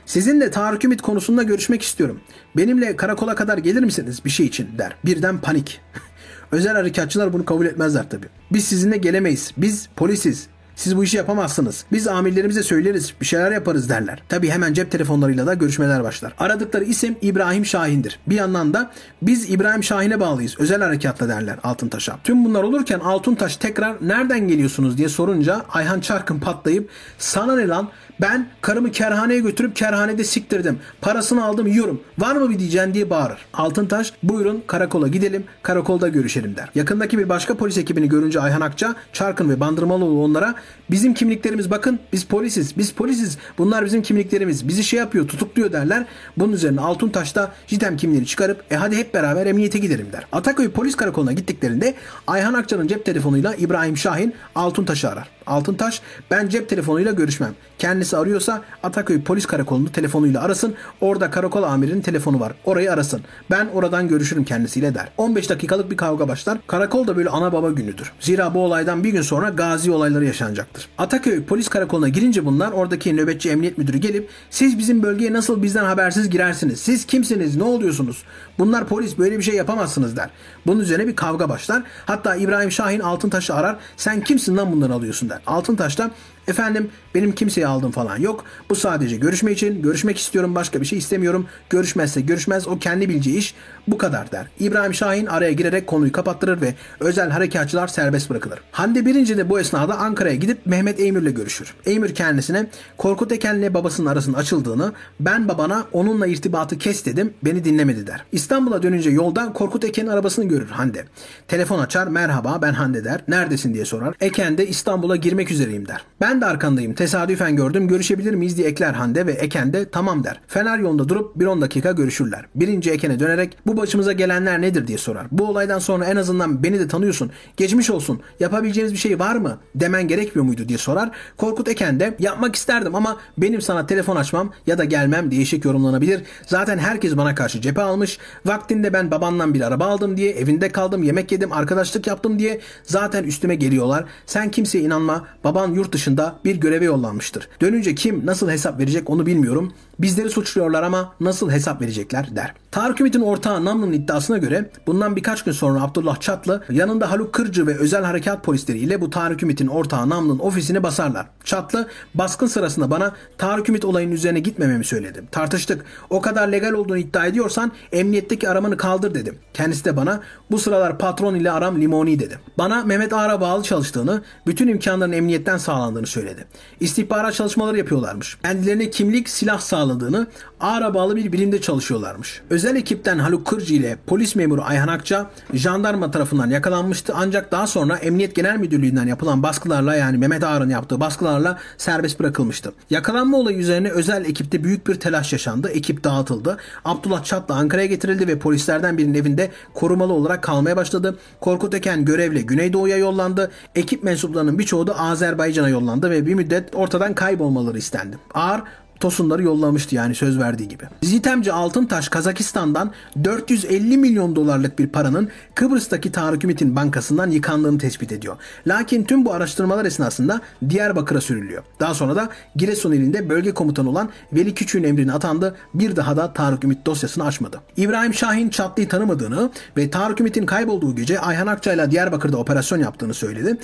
Sizinle Tarık Ümit konusunda görüşmek istiyorum. Benimle karakola kadar gelir misiniz bir şey için der. Birden panik. Özel harekatçılar bunu kabul etmezler tabii. Biz sizinle gelemeyiz. Biz polisiz. Siz bu işi yapamazsınız. Biz amirlerimize söyleriz. Bir şeyler yaparız derler. Tabi hemen cep telefonlarıyla da görüşmeler başlar. Aradıkları isim İbrahim Şahin'dir. Bir yandan da biz İbrahim Şahin'e bağlıyız. Özel harekatla derler Altıntaş'a. Tüm bunlar olurken Altıntaş tekrar nereden geliyorsunuz diye sorunca Ayhan Çarkın patlayıp sana ne lan ben karımı kerhaneye götürüp kerhanede siktirdim. Parasını aldım yiyorum. Var mı bir diyeceğin diye bağırır. Altıntaş buyurun karakola gidelim karakolda görüşelim der. Yakındaki bir başka polis ekibini görünce Ayhan Akça, Çarkın ve Bandırmalıoğlu onlara bizim kimliklerimiz bakın biz polisiz biz polisiz bunlar bizim kimliklerimiz bizi şey yapıyor tutukluyor derler. Bunun üzerine Altıntaş da Jitem kimliğini çıkarıp e hadi hep beraber emniyete gidelim der. Ataköy polis karakoluna gittiklerinde Ayhan Akça'nın cep telefonuyla İbrahim Şahin Altıntaş'ı arar. Altıntaş ben cep telefonuyla görüşmem. Kendisi arıyorsa Ataköy polis karakolunu telefonuyla arasın. Orada karakol amirinin telefonu var. Orayı arasın. Ben oradan görüşürüm kendisiyle der. 15 dakikalık bir kavga başlar. Karakol da böyle ana baba günüdür. Zira bu olaydan bir gün sonra gazi olayları yaşanacaktır. Ataköy polis karakoluna girince bunlar oradaki nöbetçi emniyet müdürü gelip siz bizim bölgeye nasıl bizden habersiz girersiniz? Siz kimsiniz? Ne oluyorsunuz? Bunlar polis böyle bir şey yapamazsınız der. Bunun üzerine bir kavga başlar. Hatta İbrahim Şahin Altıntaş'ı arar. Sen kimsin lan bunları alıyorsun der. Altıntaş da Efendim benim kimseyi aldım falan yok. Bu sadece görüşme için. Görüşmek istiyorum başka bir şey istemiyorum. Görüşmezse görüşmez o kendi bileceği iş bu kadar der. İbrahim Şahin araya girerek konuyu kapattırır ve özel harekatçılar serbest bırakılır. Hande birinci de bu esnada Ankara'ya gidip Mehmet Eymür'le görüşür. Eymür kendisine Korkut Eken'le babasının arasının açıldığını ben babana onunla irtibatı kes dedim beni dinlemedi der. İstanbul'a dönünce yolda Korkut Eken'in arabasını görür Hande. Telefon açar merhaba ben Hande der. Neredesin diye sorar. Eken de İstanbul'a girmek üzereyim der. Ben de arkandayım. Tesadüfen gördüm. Görüşebilir miyiz diye ekler Hande ve Eken de tamam der. Fener yolunda durup bir 10 dakika görüşürler. Birinci Eken'e dönerek bu başımıza gelenler nedir diye sorar. Bu olaydan sonra en azından beni de tanıyorsun. Geçmiş olsun. Yapabileceğiniz bir şey var mı? Demen gerekmiyor muydu diye sorar. Korkut Eken de yapmak isterdim ama benim sana telefon açmam ya da gelmem değişik yorumlanabilir. Zaten herkes bana karşı cephe almış. Vaktinde ben babandan bir araba aldım diye evinde kaldım yemek yedim arkadaşlık yaptım diye zaten üstüme geliyorlar. Sen kimseye inanma. Baban yurt dışında bir göreve yollanmıştır. Dönünce kim nasıl hesap verecek onu bilmiyorum. Bizleri suçluyorlar ama nasıl hesap verecekler der. Tarık Ümit'in ortağı Namlı'nın iddiasına göre bundan birkaç gün sonra Abdullah Çatlı yanında Haluk Kırcı ve özel harekat polisleriyle bu Tarık Ümit'in ortağı Namlı'nın ofisini basarlar. Çatlı baskın sırasında bana Tarık Ümit olayının üzerine gitmememi söyledi. Tartıştık. O kadar legal olduğunu iddia ediyorsan emniyetteki aramanı kaldır dedim. Kendisi de bana bu sıralar patron ile aram limoni dedi. Bana Mehmet Ağar'a bağlı çalıştığını, bütün imkanların emniyetten sağlandığını söyledi. İstihbarat çalışmaları yapıyorlarmış. Kendilerine kimlik, silah sağladığını, Ağar'a bağlı bir birimde çalışıyorlarmış. Özel ekipten Haluk Kırcı ile polis memuru Ayhan Akça jandarma tarafından yakalanmıştı ancak daha sonra Emniyet Genel Müdürlüğü'nden yapılan baskılarla yani Mehmet Ağar'ın yaptığı baskılarla serbest bırakılmıştı. Yakalanma olayı üzerine özel ekipte büyük bir telaş yaşandı. Ekip dağıtıldı. Abdullah Çatlı Ankara'ya getirildi ve polislerden birinin evinde korumalı olarak kalmaya başladı. Korkut Eken görevle Güneydoğu'ya yollandı. Ekip mensuplarının birçoğu da Azerbaycan'a yollandı ve bir müddet ortadan kaybolmaları istendi. Ağar Tosunları yollamıştı yani söz verdiği gibi. Zitemci Altıntaş Kazakistan'dan 450 milyon dolarlık bir paranın Kıbrıs'taki Tarık Ümit'in bankasından yıkandığını tespit ediyor. Lakin tüm bu araştırmalar esnasında Diyarbakır'a sürülüyor. Daha sonra da Giresun ilinde bölge komutanı olan Veli Küçük'ün emrine atandı. Bir daha da Tarık Ümit dosyasını açmadı. İbrahim Şahin Çatlı'yı tanımadığını ve Tarık Ümit'in kaybolduğu gece Ayhan Akçay'la Diyarbakır'da operasyon yaptığını söyledi.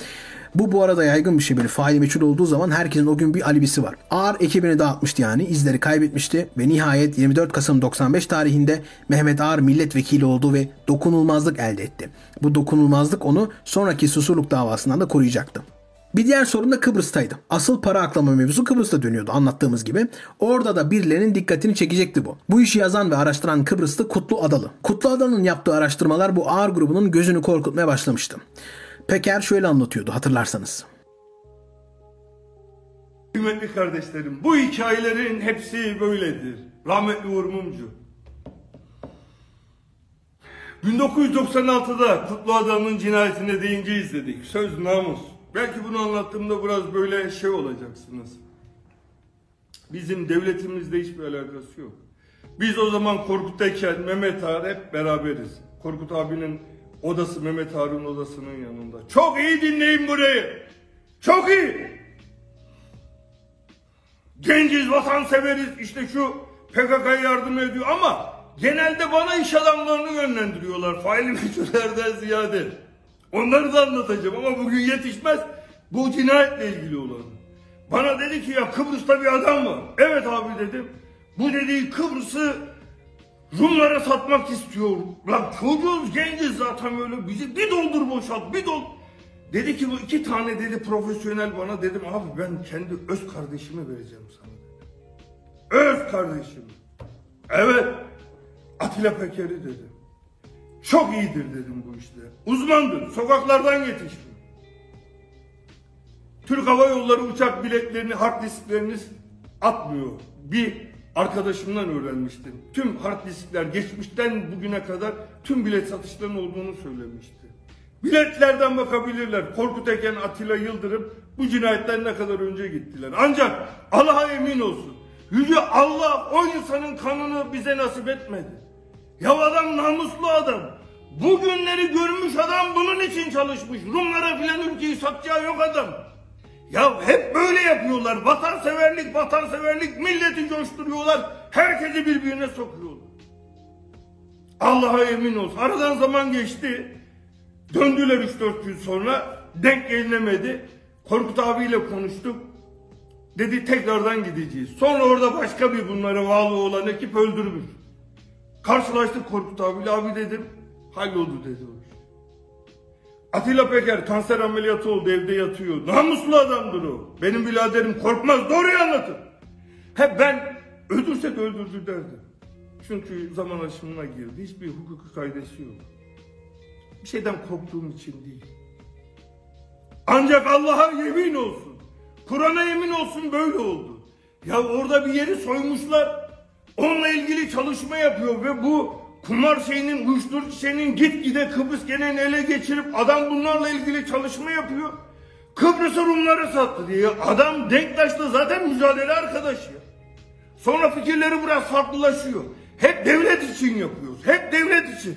Bu bu arada yaygın bir şey böyle faili meçhul olduğu zaman herkesin o gün bir alibisi var. Ağır ekibini dağıtmıştı yani izleri kaybetmişti ve nihayet 24 Kasım 95 tarihinde Mehmet Ağar milletvekili oldu ve dokunulmazlık elde etti. Bu dokunulmazlık onu sonraki Susurluk davasından da koruyacaktı. Bir diğer sorun da Kıbrıs'taydı. Asıl para aklama mevzusu Kıbrıs'ta dönüyordu anlattığımız gibi. Orada da birilerinin dikkatini çekecekti bu. Bu işi yazan ve araştıran Kıbrıslı Kutlu Adalı. Kutlu Adalı'nın yaptığı araştırmalar bu ağır grubunun gözünü korkutmaya başlamıştı. Peker şöyle anlatıyordu hatırlarsanız. Kıymetli kardeşlerim, bu hikayelerin hepsi böyledir. Rahmetli Uğur Mumcu. 1996'da Kutlu Adam'ın cinayetine deyince izledik. Söz namus. Belki bunu anlattığımda biraz böyle şey olacaksınız. Bizim devletimizle hiçbir alakası yok. Biz o zaman Korkut'tayken Mehmet Ağar hep beraberiz. Korkut abinin odası Mehmet Ağar'ın odasının yanında. Çok iyi dinleyin burayı. Çok iyi. Genciz, vatansever'iz. İşte şu PKK'ya yardım ediyor ama genelde bana iş adamlarını yönlendiriyorlar. Faili meçhullerden ziyade. Onları da anlatacağım ama bugün yetişmez. Bu cinayetle ilgili olan. Bana dedi ki ya Kıbrıs'ta bir adam var. Evet abi dedim. Bu dediği Kıbrıs'ı Rumlara satmak istiyor. Lan çocuğuz genciz zaten öyle bizi bir doldur boşalt bir dol. Dedi ki bu iki tane dedi profesyonel bana dedim abi ben kendi öz kardeşimi vereceğim sana dedi. Öz kardeşim. Evet. Atilla Peker'i dedim. Çok iyidir dedim bu işte. Uzmandır. Sokaklardan yetişti. Türk Hava Yolları uçak biletlerini, hard disklerini atmıyor. Bir arkadaşımdan öğrenmiştim. Tüm hard diskler geçmişten bugüne kadar tüm bilet satışlarının olduğunu söylemişti. Biletlerden bakabilirler. Korkut Eken, Atilla Yıldırım bu cinayetten ne kadar önce gittiler. Ancak Allah'a emin olsun. Yüce Allah o insanın kanını bize nasip etmedi. Ya adam namuslu adam. Bugünleri görmüş adam bunun için çalışmış. Rumlara filan ülkeyi satacağı yok adam. Ya hep böyle yapıyorlar. Vatanseverlik, vatanseverlik milleti coşturuyorlar. Herkesi birbirine sokuyorlar. Allah'a emin olsun. Aradan zaman geçti. Döndüler 3-4 gün sonra. Denk gelinemedi. Korkut abiyle konuştuk. Dedi tekrardan gideceğiz. Sonra orada başka bir bunlara bağlı olan ekip öldürmüş. Karşılaştık Korkut abiyle. Abi dedim. Halloldu dedi. Atilla Peker kanser ameliyatı oldu evde yatıyor. Namuslu adamdır o. Benim biraderim korkmaz doğruyu anlatır. Hep ben öldürsek öldürdü derdim. Çünkü zaman aşımına girdi. Hiçbir hukuki kaydesi yok. Bir şeyden korktuğum için değil. Ancak Allah'a yemin olsun. Kur'an'a yemin olsun böyle oldu. Ya orada bir yeri soymuşlar. Onunla ilgili çalışma yapıyor ve bu kumar şeyinin, uyuşturucu şeyinin gitgide Kıbrıs genelini ele geçirip adam bunlarla ilgili çalışma yapıyor. Kıbrıs'ı Rumları sattı diye. Adam Denktaş'ta zaten mücadele arkadaşı. Sonra fikirleri biraz farklılaşıyor. Hep devlet için yapıyoruz. Hep devlet için.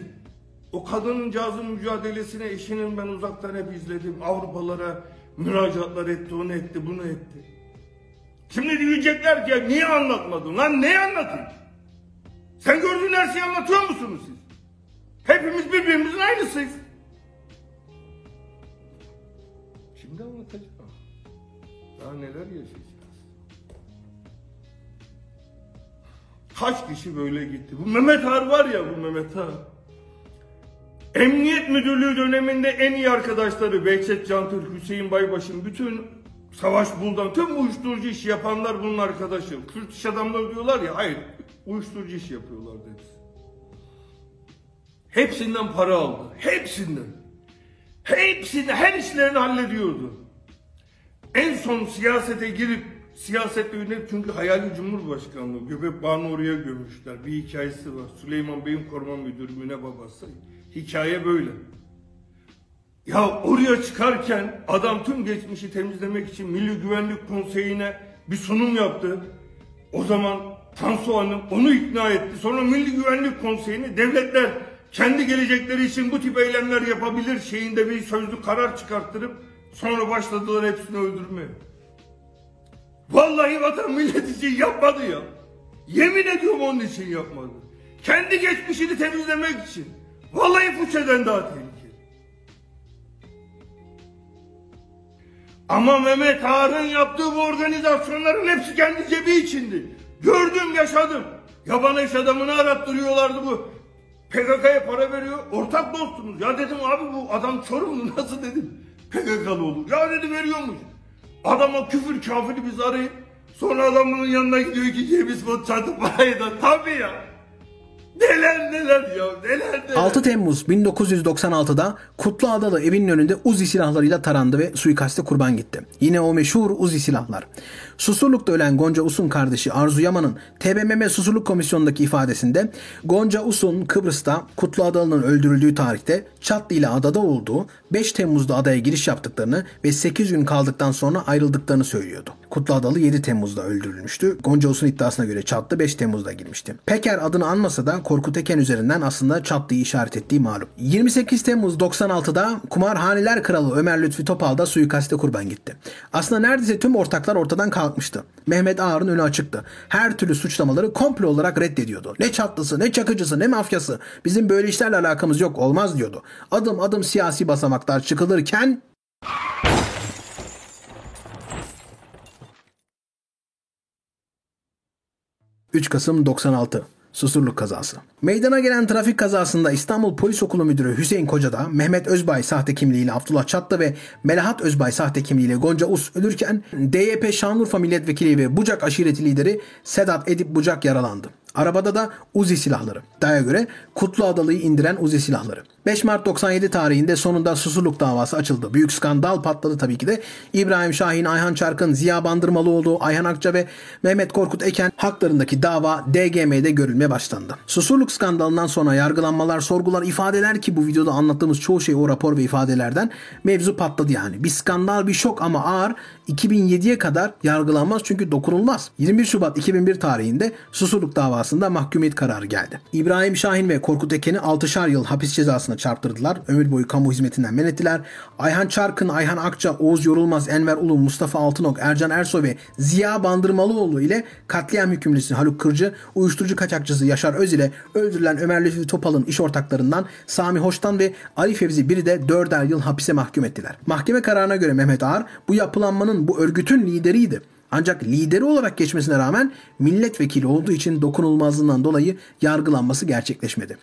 O kadının cazın mücadelesine eşinin ben uzaktan hep izledim. Avrupalara müracaatlar etti, onu etti, bunu etti. Şimdi diyecekler ki niye anlatmadın? Lan ne anlatayım? Sen gördüğün her şeyi anlatıyor musunuz siz? Hepimiz birbirimizin aynısıyız. Şimdi anlatacağım. Daha neler yaşayacağız. Kaç kişi böyle gitti? Bu Mehmet Har var ya bu Mehmet Har. Emniyet Müdürlüğü döneminde en iyi arkadaşları Behçet Cantürk, Hüseyin Baybaş'ın bütün Savaş Buldan, tüm uyuşturucu iş yapanlar bunun arkadaşı. Kürt iş adamları diyorlar ya, hayır uyuşturucu iş yapıyorlar dedi. Hepsinden para aldı. Hepsinden. Hepsini, her işlerini hallediyordu. En son siyasete girip siyasette yönelip çünkü hayali cumhurbaşkanlığı göbek bağını oraya gömüşler. Bir hikayesi var. Süleyman Bey'in koruma müdürü babası. Hikaye böyle. Ya oraya çıkarken adam tüm geçmişi temizlemek için Milli Güvenlik Konseyi'ne bir sunum yaptı. O zaman Tansu Hanım onu ikna etti. Sonra Milli Güvenlik Konseyi'ni devletler kendi gelecekleri için bu tip eylemler yapabilir şeyinde bir sözlü karar çıkarttırıp sonra başladılar hepsini öldürmeye. Vallahi vatan millet için yapmadı ya. Yemin ediyorum onun için yapmadı. Kendi geçmişini temizlemek için. Vallahi Fuçe'den daha tehlikeli. Ama Mehmet Ağar'ın yaptığı bu organizasyonların hepsi kendi cebi içindi. Gördüm, yaşadım. Yaban eş adamını arattırıyorlardı bu. PKK'ya para veriyor, ortak dostumuz. Ya dedim abi bu adam Çorumlu nasıl dedim. PKK'lı olur. Ya dedi veriyormuş. Adama küfür kafiri biz arayıp sonra adamın yanına gidiyor ki cebiz bot çatı parayı da tabii ya. Neler neler ya neler neler. 6 Temmuz 1996'da Kutlu Adalı evinin önünde Uzi silahlarıyla tarandı ve suikaste kurban gitti. Yine o meşhur Uzi silahlar. Susurluk'ta ölen Gonca Us'un kardeşi Arzu Yaman'ın TBMM Susurluk Komisyonu'ndaki ifadesinde Gonca Us'un Kıbrıs'ta Kutlu Adalı'nın öldürüldüğü tarihte Çatlı ile adada olduğu 5 Temmuz'da adaya giriş yaptıklarını ve 8 gün kaldıktan sonra ayrıldıklarını söylüyordu. Kutlu Adalı 7 Temmuz'da öldürülmüştü. Gonca Us'un iddiasına göre Çatlı 5 Temmuz'da girmişti. Peker adını anmasa da Korkut Eken üzerinden aslında Çatlı'yı işaret ettiği malum. 28 Temmuz 96'da kumarhaneler kralı Ömer Lütfi Topal da suikaste kurban gitti. Aslında neredeyse tüm ortaklar ortadan kalkmıştı. Mehmet Ağar'ın önü açıktı. Her türlü suçlamaları komplo olarak reddediyordu. Ne çatlısı, ne çakıcısı, ne mafyası. Bizim böyle işlerle alakamız yok, olmaz diyordu. Adım adım siyasi basamaklar çıkılırken 3 Kasım 96 Susurluk kazası. Meydana gelen trafik kazasında İstanbul Polis Okulu Müdürü Hüseyin Kocada, Mehmet Özbay sahte kimliğiyle Abdullah Çatlı ve Melahat Özbay sahte kimliğiyle Gonca Us ölürken DYP Şanlıurfa Milletvekili ve Bucak aşireti lideri Sedat Edip Bucak yaralandı. Arabada da Uzi silahları. Daya göre Kutlu Adalı'yı indiren Uzi silahları. 5 Mart 97 tarihinde sonunda Susurluk davası açıldı. Büyük skandal patladı tabii ki de. İbrahim Şahin, Ayhan Çarkın, Ziya Bandırmalıoğlu, Ayhan Akça ve Mehmet Korkut Eken haklarındaki dava DGM'de görülmeye başlandı. Susurluk skandalından sonra yargılanmalar, sorgular, ifadeler ki bu videoda anlattığımız çoğu şey o rapor ve ifadelerden mevzu patladı yani. Bir skandal, bir şok ama ağır 2007'ye kadar yargılanmaz çünkü dokunulmaz. 21 Şubat 2001 tarihinde Susurluk davasında mahkumiyet kararı geldi. İbrahim Şahin ve Korkut Eken'i 6'şar yıl hapis cezasına çarptırdılar. Ömür boyu kamu hizmetinden men ettiler. Ayhan Çarkın, Ayhan Akça, Oğuz Yorulmaz, Enver Ulu, Mustafa Altınok, Ercan Ersoy ve Ziya Bandırmalıoğlu ile katliam hükümlüsü Haluk Kırcı, uyuşturucu kaçakçısı Yaşar Öz ile öldürülen Ömer Lütfi Topal'ın iş ortaklarından Sami Hoştan ve Ali Fevzi biri de 4'er yıl hapise mahkum ettiler. Mahkeme kararına göre Mehmet Ağar bu yapılanmanın bu örgütün lideriydi. Ancak lideri olarak geçmesine rağmen milletvekili olduğu için dokunulmazlığından dolayı yargılanması gerçekleşmedi.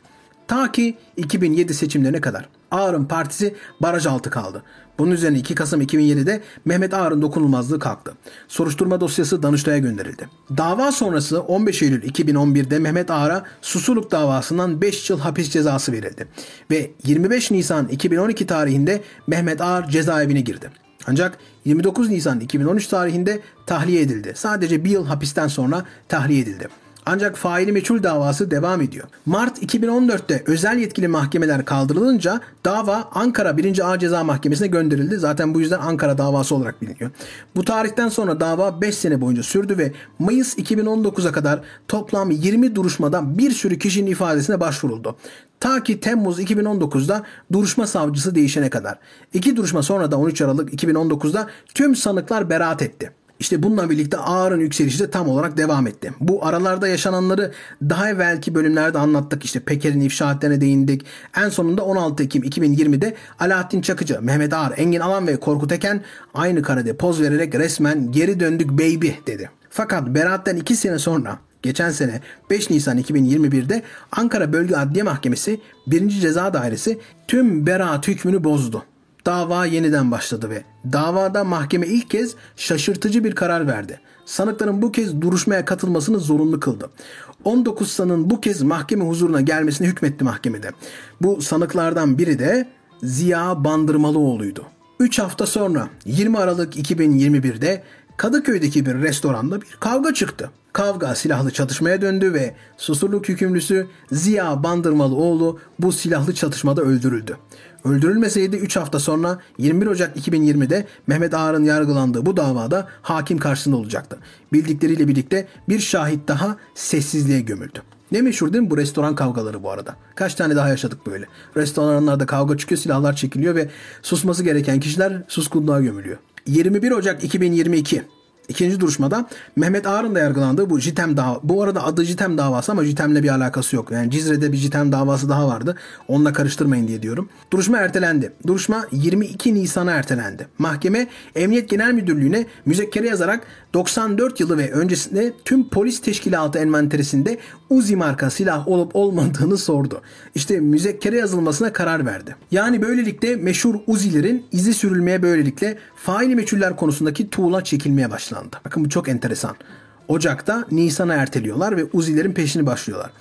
Ta ki 2007 seçimlerine kadar. Ağar'ın partisi baraj altı kaldı. Bunun üzerine 2 Kasım 2007'de Mehmet Ağar'ın dokunulmazlığı kalktı. Soruşturma dosyası Danıştay'a gönderildi. Dava sonrası 15 Eylül 2011'de Mehmet Ağar'a Susurluk davasından 5 yıl hapis cezası verildi. Ve 25 Nisan 2012 tarihinde Mehmet Ağar cezaevine girdi. Ancak 29 Nisan 2013 tarihinde tahliye edildi. Sadece bir yıl hapisten sonra tahliye edildi. Ancak faili meçhul davası devam ediyor. Mart 2014'te özel yetkili mahkemeler kaldırılınca dava Ankara 1. Ağır Ceza Mahkemesi'ne gönderildi. Zaten bu yüzden Ankara davası olarak biliniyor. Bu tarihten sonra dava 5 sene boyunca sürdü ve Mayıs 2019'a kadar toplam 20 duruşmada bir sürü kişinin ifadesine başvuruldu. Ta ki Temmuz 2019'da duruşma savcısı değişene kadar. İki duruşma sonra da 13 Aralık 2019'da tüm sanıklar beraat etti. İşte bununla birlikte ağırın yükselişi de tam olarak devam etti. Bu aralarda yaşananları daha evvelki bölümlerde anlattık. İşte Peker'in ifşaatlerine değindik. En sonunda 16 Ekim 2020'de Alaaddin Çakıcı, Mehmet Ağar, Engin Alan ve Korkut Eken aynı karede poz vererek resmen geri döndük baby dedi. Fakat beraatten 2 sene sonra geçen sene 5 Nisan 2021'de Ankara Bölge Adliye Mahkemesi 1. Ceza Dairesi tüm beraat hükmünü bozdu dava yeniden başladı ve davada mahkeme ilk kez şaşırtıcı bir karar verdi. Sanıkların bu kez duruşmaya katılmasını zorunlu kıldı. 19 sanığın bu kez mahkeme huzuruna gelmesini hükmetti mahkemede. Bu sanıklardan biri de Ziya Bandırmalıoğlu'ydu. 3 hafta sonra 20 Aralık 2021'de Kadıköy'deki bir restoranda bir kavga çıktı. Kavga silahlı çatışmaya döndü ve Susurluk hükümlüsü Ziya Bandırmalıoğlu bu silahlı çatışmada öldürüldü. Öldürülmeseydi 3 hafta sonra 21 Ocak 2020'de Mehmet Ağar'ın yargılandığı bu davada hakim karşısında olacaktı. Bildikleriyle birlikte bir şahit daha sessizliğe gömüldü. Ne meşhur değil mi bu restoran kavgaları bu arada? Kaç tane daha yaşadık böyle. Restoranlarda kavga çıkıyor, silahlar çekiliyor ve susması gereken kişiler suskunluğa gömülüyor. 21 Ocak 2022 İkinci duruşmada Mehmet Ağar'ın da yargılandığı bu JITEM dava. Bu arada adı JITEM davası ama JITEM'le bir alakası yok. Yani Cizre'de bir JITEM davası daha vardı. Onunla karıştırmayın diye diyorum. Duruşma ertelendi. Duruşma 22 Nisan'a ertelendi. Mahkeme Emniyet Genel Müdürlüğü'ne müzekkere yazarak 94 yılı ve öncesinde tüm polis teşkilatı envanterisinde Uzi marka silah olup olmadığını sordu. İşte müzekkere yazılmasına karar verdi. Yani böylelikle meşhur Uzi'lerin izi sürülmeye böylelikle faili meçhuller konusundaki tuğla çekilmeye başlandı. Bakın bu çok enteresan. Ocak'ta Nisan'a erteliyorlar ve Uzi'lerin peşini başlıyorlar.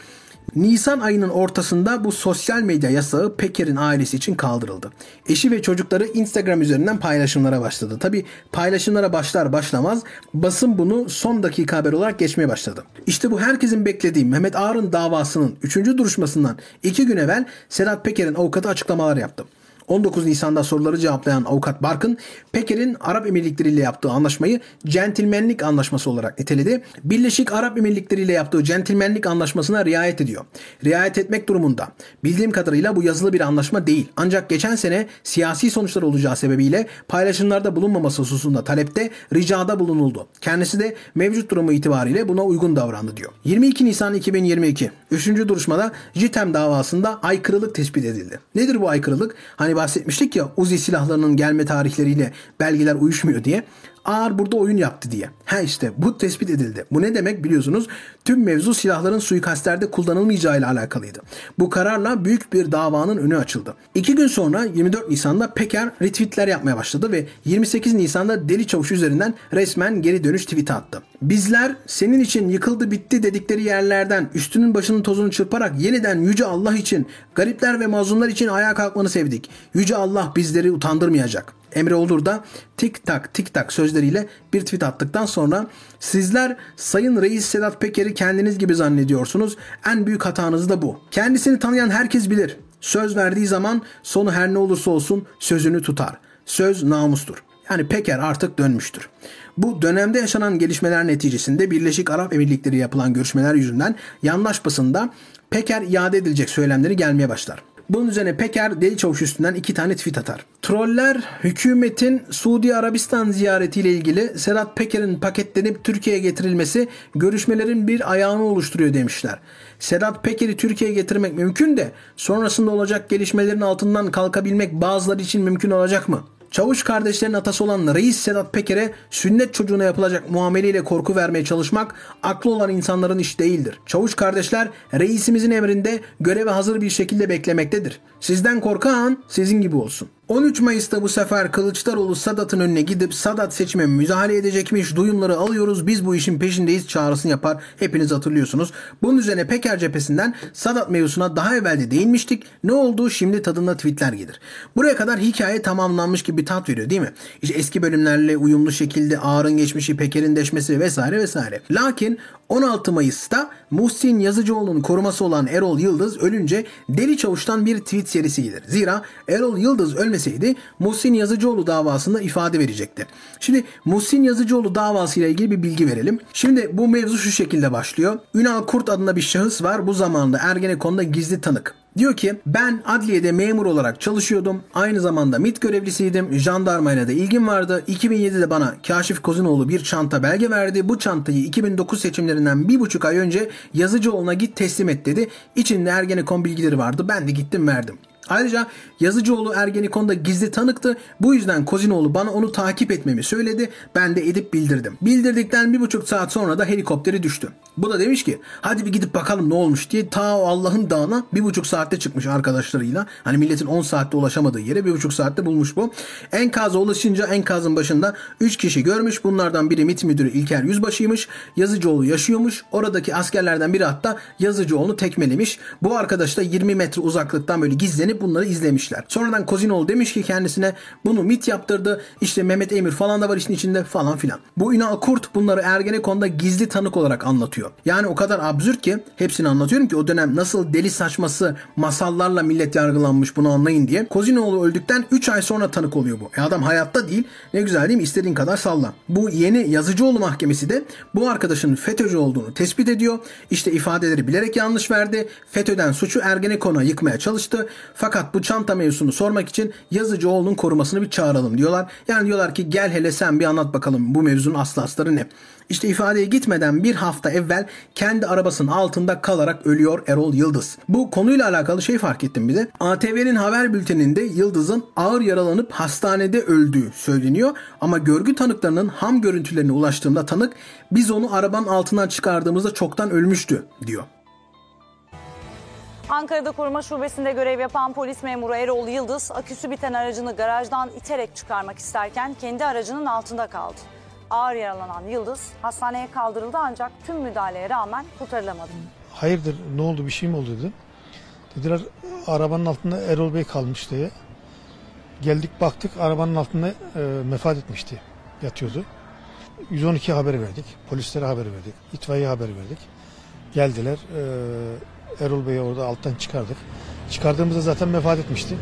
Nisan ayının ortasında bu sosyal medya yasağı Peker'in ailesi için kaldırıldı. Eşi ve çocukları Instagram üzerinden paylaşımlara başladı. Tabi paylaşımlara başlar başlamaz basın bunu son dakika haber olarak geçmeye başladı. İşte bu herkesin beklediği Mehmet Ağar'ın davasının 3. duruşmasından 2 gün evvel Sedat Peker'in avukatı açıklamalar yaptı. 19 Nisan'da soruları cevaplayan avukat Barkın, Peker'in Arap Emirlikleri ile yaptığı anlaşmayı centilmenlik anlaşması olarak niteledi. Birleşik Arap Emirlikleri ile yaptığı centilmenlik anlaşmasına riayet ediyor. Riayet etmek durumunda. Bildiğim kadarıyla bu yazılı bir anlaşma değil. Ancak geçen sene siyasi sonuçlar olacağı sebebiyle paylaşımlarda bulunmaması hususunda talepte ricada bulunuldu. Kendisi de mevcut durumu itibariyle buna uygun davrandı diyor. 22 Nisan 2022 3. duruşmada JITEM davasında aykırılık tespit edildi. Nedir bu aykırılık? Hani Hani bahsetmiştik ya Uzi silahlarının gelme tarihleriyle belgeler uyuşmuyor diye. Ağır burada oyun yaptı diye. Ha işte bu tespit edildi. Bu ne demek biliyorsunuz? Tüm mevzu silahların suikastlerde kullanılmayacağı ile alakalıydı. Bu kararla büyük bir davanın önü açıldı. İki gün sonra 24 Nisan'da Peker retweetler yapmaya başladı ve 28 Nisan'da Deli Çavuş üzerinden resmen geri dönüş tweet attı. Bizler senin için yıkıldı bitti dedikleri yerlerden üstünün başının tozunu çırparak yeniden Yüce Allah için, garipler ve mazlumlar için ayağa kalkmanı sevdik. Yüce Allah bizleri utandırmayacak. Emre Olur da tik tak tik tak sözleriyle bir tweet attıktan sonra sizler Sayın Reis Sedat Peker'i kendiniz gibi zannediyorsunuz. En büyük hatanız da bu. Kendisini tanıyan herkes bilir. Söz verdiği zaman sonu her ne olursa olsun sözünü tutar. Söz namustur. Yani Peker artık dönmüştür. Bu dönemde yaşanan gelişmeler neticesinde Birleşik Arap Emirlikleri yapılan görüşmeler yüzünden yandaş basında Peker iade edilecek söylemleri gelmeye başlar. Bunun üzerine Peker Deli Çavuş üstünden iki tane tweet atar. Troller hükümetin Suudi Arabistan ziyaretiyle ilgili Sedat Peker'in paketlenip Türkiye'ye getirilmesi görüşmelerin bir ayağını oluşturuyor demişler. Sedat Peker'i Türkiye'ye getirmek mümkün de sonrasında olacak gelişmelerin altından kalkabilmek bazıları için mümkün olacak mı? Çavuş kardeşlerin atası olan Reis Sedat Peker'e sünnet çocuğuna yapılacak muameleyle korku vermeye çalışmak aklı olan insanların iş değildir. Çavuş kardeşler reisimizin emrinde göreve hazır bir şekilde beklemektedir. Sizden korkan sizin gibi olsun. 13 Mayıs'ta bu sefer Kılıçdaroğlu Sadat'ın önüne gidip Sadat seçime müdahale edecekmiş duyumları alıyoruz biz bu işin peşindeyiz çağrısını yapar hepiniz hatırlıyorsunuz. Bunun üzerine Peker cephesinden Sadat mevzusuna daha evvel de değinmiştik. Ne oldu şimdi tadında tweetler gelir. Buraya kadar hikaye tamamlanmış gibi bir tat veriyor değil mi? İşte eski bölümlerle uyumlu şekilde Ağar'ın geçmişi, Peker'in deşmesi vesaire vesaire. Lakin 16 Mayıs'ta Muhsin Yazıcıoğlu'nun koruması olan Erol Yıldız ölünce Deli Çavuş'tan bir tweet serisi gelir. Zira Erol Yıldız ölmeseydi Muhsin Yazıcıoğlu davasında ifade verecekti. Şimdi Muhsin Yazıcıoğlu davası ile ilgili bir bilgi verelim. Şimdi bu mevzu şu şekilde başlıyor. Ünal Kurt adında bir şahıs var. Bu zamanda Ergenekon'da gizli tanık. Diyor ki ben adliyede memur olarak çalışıyordum. Aynı zamanda MIT görevlisiydim. Jandarmayla da ilgim vardı. 2007'de bana Kaşif Kozinoğlu bir çanta belge verdi. Bu çantayı 2009 seçimlerinden bir buçuk ay önce Yazıcıoğlu'na git teslim et dedi. İçinde Ergenekon bilgileri vardı. Ben de gittim verdim. Ayrıca Yazıcıoğlu Ergenekon'da gizli tanıktı. Bu yüzden Kozinoğlu bana onu takip etmemi söyledi. Ben de edip bildirdim. Bildirdikten bir buçuk saat sonra da helikopteri düştü. Bu da demiş ki hadi bir gidip bakalım ne olmuş diye ta o Allah'ın dağına bir buçuk saatte çıkmış arkadaşlarıyla. Hani milletin 10 saatte ulaşamadığı yere bir buçuk saatte bulmuş bu. Enkaza ulaşınca enkazın başında 3 kişi görmüş. Bunlardan biri MİT müdürü İlker Yüzbaşı'ymış. Yazıcıoğlu yaşıyormuş. Oradaki askerlerden biri hatta Yazıcıoğlu'nu tekmelemiş. Bu arkadaş da 20 metre uzaklıktan böyle gizlenip gelip bunları izlemişler. Sonradan Kozinoğlu demiş ki kendisine bunu MIT yaptırdı. İşte Mehmet Emir falan da var işin içinde falan filan. Bu Ünal Kurt bunları Ergenekon'da gizli tanık olarak anlatıyor. Yani o kadar absürt ki hepsini anlatıyorum ki o dönem nasıl deli saçması masallarla millet yargılanmış bunu anlayın diye. Kozinoğlu öldükten 3 ay sonra tanık oluyor bu. E adam hayatta değil. Ne güzel değil mi? İstediğin kadar salla. Bu yeni Yazıcıoğlu mahkemesi de bu arkadaşın FETÖ'cü olduğunu tespit ediyor. İşte ifadeleri bilerek yanlış verdi. FETÖ'den suçu Ergenekon'a yıkmaya çalıştı. Fakat bu çanta mevzusunu sormak için Yazıcıoğlu'nun korumasını bir çağıralım diyorlar. Yani diyorlar ki gel hele sen bir anlat bakalım bu mevzunun aslı astarı ne? İşte ifadeye gitmeden bir hafta evvel kendi arabasının altında kalarak ölüyor Erol Yıldız. Bu konuyla alakalı şey fark ettim bir de. ATV'nin haber bülteninde Yıldız'ın ağır yaralanıp hastanede öldüğü söyleniyor. Ama görgü tanıklarının ham görüntülerine ulaştığında tanık biz onu arabanın altından çıkardığımızda çoktan ölmüştü diyor. Ankara'da koruma şubesinde görev yapan polis memuru Erol Yıldız aküsü biten aracını garajdan iterek çıkarmak isterken kendi aracının altında kaldı. Ağır yaralanan Yıldız hastaneye kaldırıldı ancak tüm müdahaleye rağmen kurtarılamadı. Hayırdır ne oldu bir şey mi oldu dedim. Dediler arabanın altında Erol Bey kalmış diye. Geldik baktık arabanın altında e, mefat etmişti. Yatıyordu. 112 haber verdik. Polislere haber verdik. İtfaiye haber verdik. Geldiler. E, Erol Bey'i orada alttan çıkardık. Çıkardığımızda zaten vefat etmişti.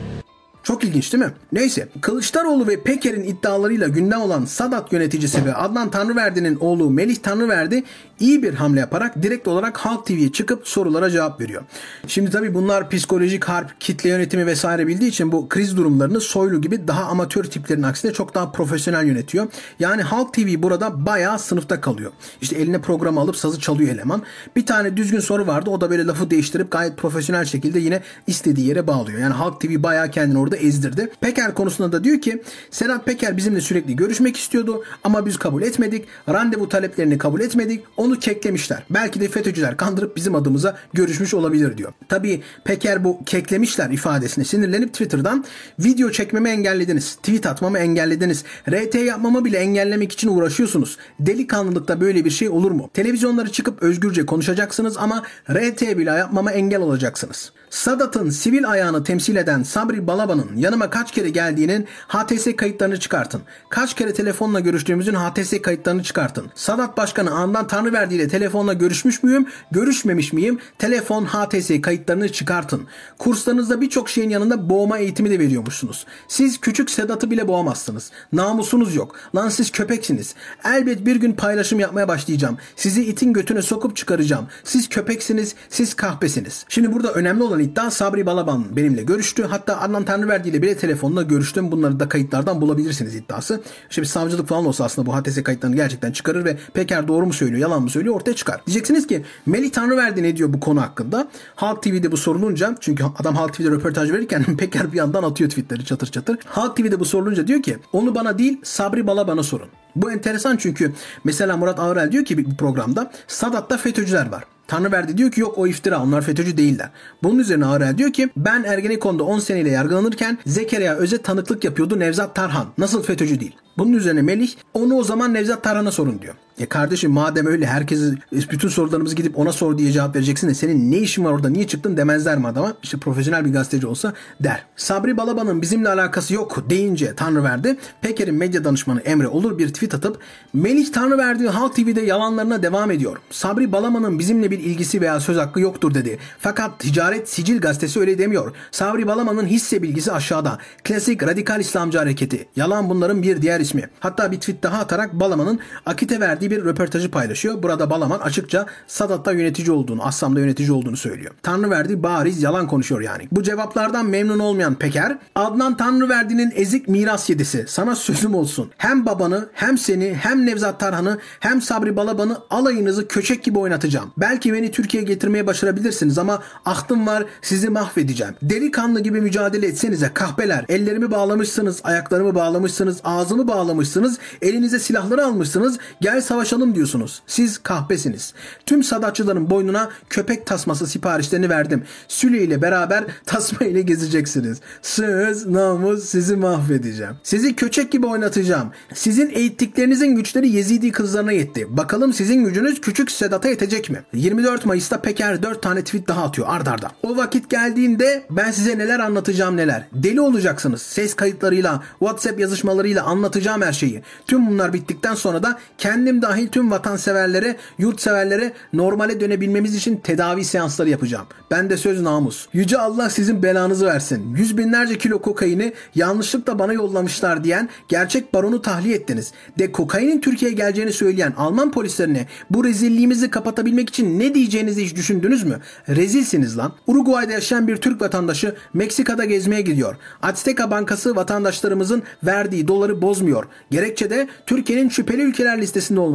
Çok ilginç değil mi? Neyse Kılıçdaroğlu ve Peker'in iddialarıyla gündem olan Sadat yöneticisi ve Adnan Tanrıverdi'nin oğlu Melih Tanrıverdi iyi bir hamle yaparak direkt olarak Halk TV'ye çıkıp sorulara cevap veriyor. Şimdi tabi bunlar psikolojik harp, kitle yönetimi vesaire bildiği için bu kriz durumlarını Soylu gibi daha amatör tiplerin aksine çok daha profesyonel yönetiyor. Yani Halk TV burada bayağı sınıfta kalıyor. İşte eline programı alıp sazı çalıyor eleman. Bir tane düzgün soru vardı o da böyle lafı değiştirip gayet profesyonel şekilde yine istediği yere bağlıyor. Yani Halk TV bayağı kendini orada ezdirdi. Peker konusunda da diyor ki Sedat Peker bizimle sürekli görüşmek istiyordu ama biz kabul etmedik. Randevu taleplerini kabul etmedik. Onu keklemişler. Belki de FETÖ'cüler kandırıp bizim adımıza görüşmüş olabilir diyor. Tabii Peker bu keklemişler ifadesine sinirlenip Twitter'dan video çekmemi engellediniz. Tweet atmamı engellediniz. RT yapmamı bile engellemek için uğraşıyorsunuz. Delikanlılıkta böyle bir şey olur mu? Televizyonlara çıkıp özgürce konuşacaksınız ama RT bile yapmama engel olacaksınız. Sadat'ın sivil ayağını temsil eden Sabri Balaban'ın yanıma kaç kere geldiğinin HTS kayıtlarını çıkartın. Kaç kere telefonla görüştüğümüzün HTS kayıtlarını çıkartın. Sadat Başkanı andan Tanrı verdiğiyle telefonla görüşmüş müyüm, görüşmemiş miyim? Telefon HTS kayıtlarını çıkartın. Kurslarınızda birçok şeyin yanında boğma eğitimi de veriyormuşsunuz. Siz küçük Sedat'ı bile boğamazsınız. Namusunuz yok. Lan siz köpeksiniz. Elbet bir gün paylaşım yapmaya başlayacağım. Sizi itin götüne sokup çıkaracağım. Siz köpeksiniz, siz kahpesiniz. Şimdi burada önemli olan iddia Sabri Balaban benimle görüştü. Hatta Adnan Tanrıverdi ile bile telefonla görüştüm. Bunları da kayıtlardan bulabilirsiniz iddiası. İşte bir savcılık falan olsa aslında bu HTS kayıtlarını gerçekten çıkarır ve Peker doğru mu söylüyor, yalan mı söylüyor ortaya çıkar. Diyeceksiniz ki Melih Tanrıverdi ne diyor bu konu hakkında? Halk TV'de bu sorulunca çünkü adam Halk TV'de röportaj verirken Peker bir yandan atıyor tweetleri çatır çatır. Halk TV'de bu sorulunca diyor ki onu bana değil Sabri Balaban'a sorun. Bu enteresan çünkü mesela Murat Ağrel diyor ki bu programda Sadat'ta FETÖ'cüler var. Tanrıverdi diyor ki yok o iftira onlar FETÖ'cü değiller. Bunun üzerine Ağrel diyor ki ben Ergenekon'da 10 seneyle yargılanırken Zekeriya Öz'e tanıklık yapıyordu Nevzat Tarhan. Nasıl FETÖ'cü değil? Bunun üzerine Melih onu o zaman Nevzat Tarhan'a sorun diyor. Ya kardeşim madem öyle herkesi bütün sorularımızı gidip ona sor diye cevap vereceksin de senin ne işin var orada niye çıktın demezler mi adama? İşte profesyonel bir gazeteci olsa der. Sabri Balaban'ın bizimle alakası yok deyince Tanrı verdi. Peker'in medya danışmanı Emre Olur bir tweet atıp Melih Tanrı verdiği Halk TV'de yalanlarına devam ediyor. Sabri Balaban'ın bizimle bir ilgisi veya söz hakkı yoktur dedi. Fakat Ticaret Sicil gazetesi öyle demiyor. Sabri Balaban'ın hisse bilgisi aşağıda. Klasik radikal İslamcı hareketi. Yalan bunların bir diğer ismi. Hatta bir tweet daha atarak Balaman'ın Akit'e verdiği bir röportajı paylaşıyor. Burada Balaman açıkça Sadat'ta yönetici olduğunu, Assam'da yönetici olduğunu söylüyor. Tanrı verdiği bariz yalan konuşuyor yani. Bu cevaplardan memnun olmayan Peker, Adnan Tanrı verdiğinin ezik miras yedisi. Sana sözüm olsun. Hem babanı, hem seni, hem Nevzat Tarhan'ı, hem Sabri Balaban'ı alayınızı köçek gibi oynatacağım. Belki beni Türkiye'ye getirmeye başarabilirsiniz ama aklım var sizi mahvedeceğim. Delikanlı gibi mücadele etsenize kahpeler. Ellerimi bağlamışsınız, ayaklarımı bağlamışsınız, ağzımı bağlamışsınız, elinize silahları almışsınız, gel savaşalım diyorsunuz. Siz kahpesiniz. Tüm sadatçıların boynuna köpek tasması siparişlerini verdim. Süle ile beraber tasma ile gezeceksiniz. Söz, namus sizi mahvedeceğim. Sizi köçek gibi oynatacağım. Sizin eğittiklerinizin güçleri Yezidi kızlarına yetti. Bakalım sizin gücünüz küçük Sedat'a yetecek mi? 24 Mayıs'ta Peker 4 tane tweet daha atıyor ardarda. O vakit geldiğinde ben size neler anlatacağım neler. Deli olacaksınız. Ses kayıtlarıyla, WhatsApp yazışmalarıyla anlatacağım her şeyi. Tüm bunlar bittikten sonra da kendim dahil tüm vatanseverlere, yurtseverlere normale dönebilmemiz için tedavi seansları yapacağım. Ben de söz namus. Yüce Allah sizin belanızı versin. Yüz binlerce kilo kokaini yanlışlıkla bana yollamışlar diyen gerçek baronu tahliye ettiniz. De kokainin Türkiye'ye geleceğini söyleyen Alman polislerine bu rezilliğimizi kapatabilmek için ne diyeceğinizi hiç düşündünüz mü? Rezilsiniz lan. Uruguay'da yaşayan bir Türk vatandaşı Meksika'da gezmeye gidiyor. Azteca Bankası vatandaşlarımızın verdiği doları bozmuyor. Gerekçe de Türkiye'nin şüpheli ülkeler listesinde olması.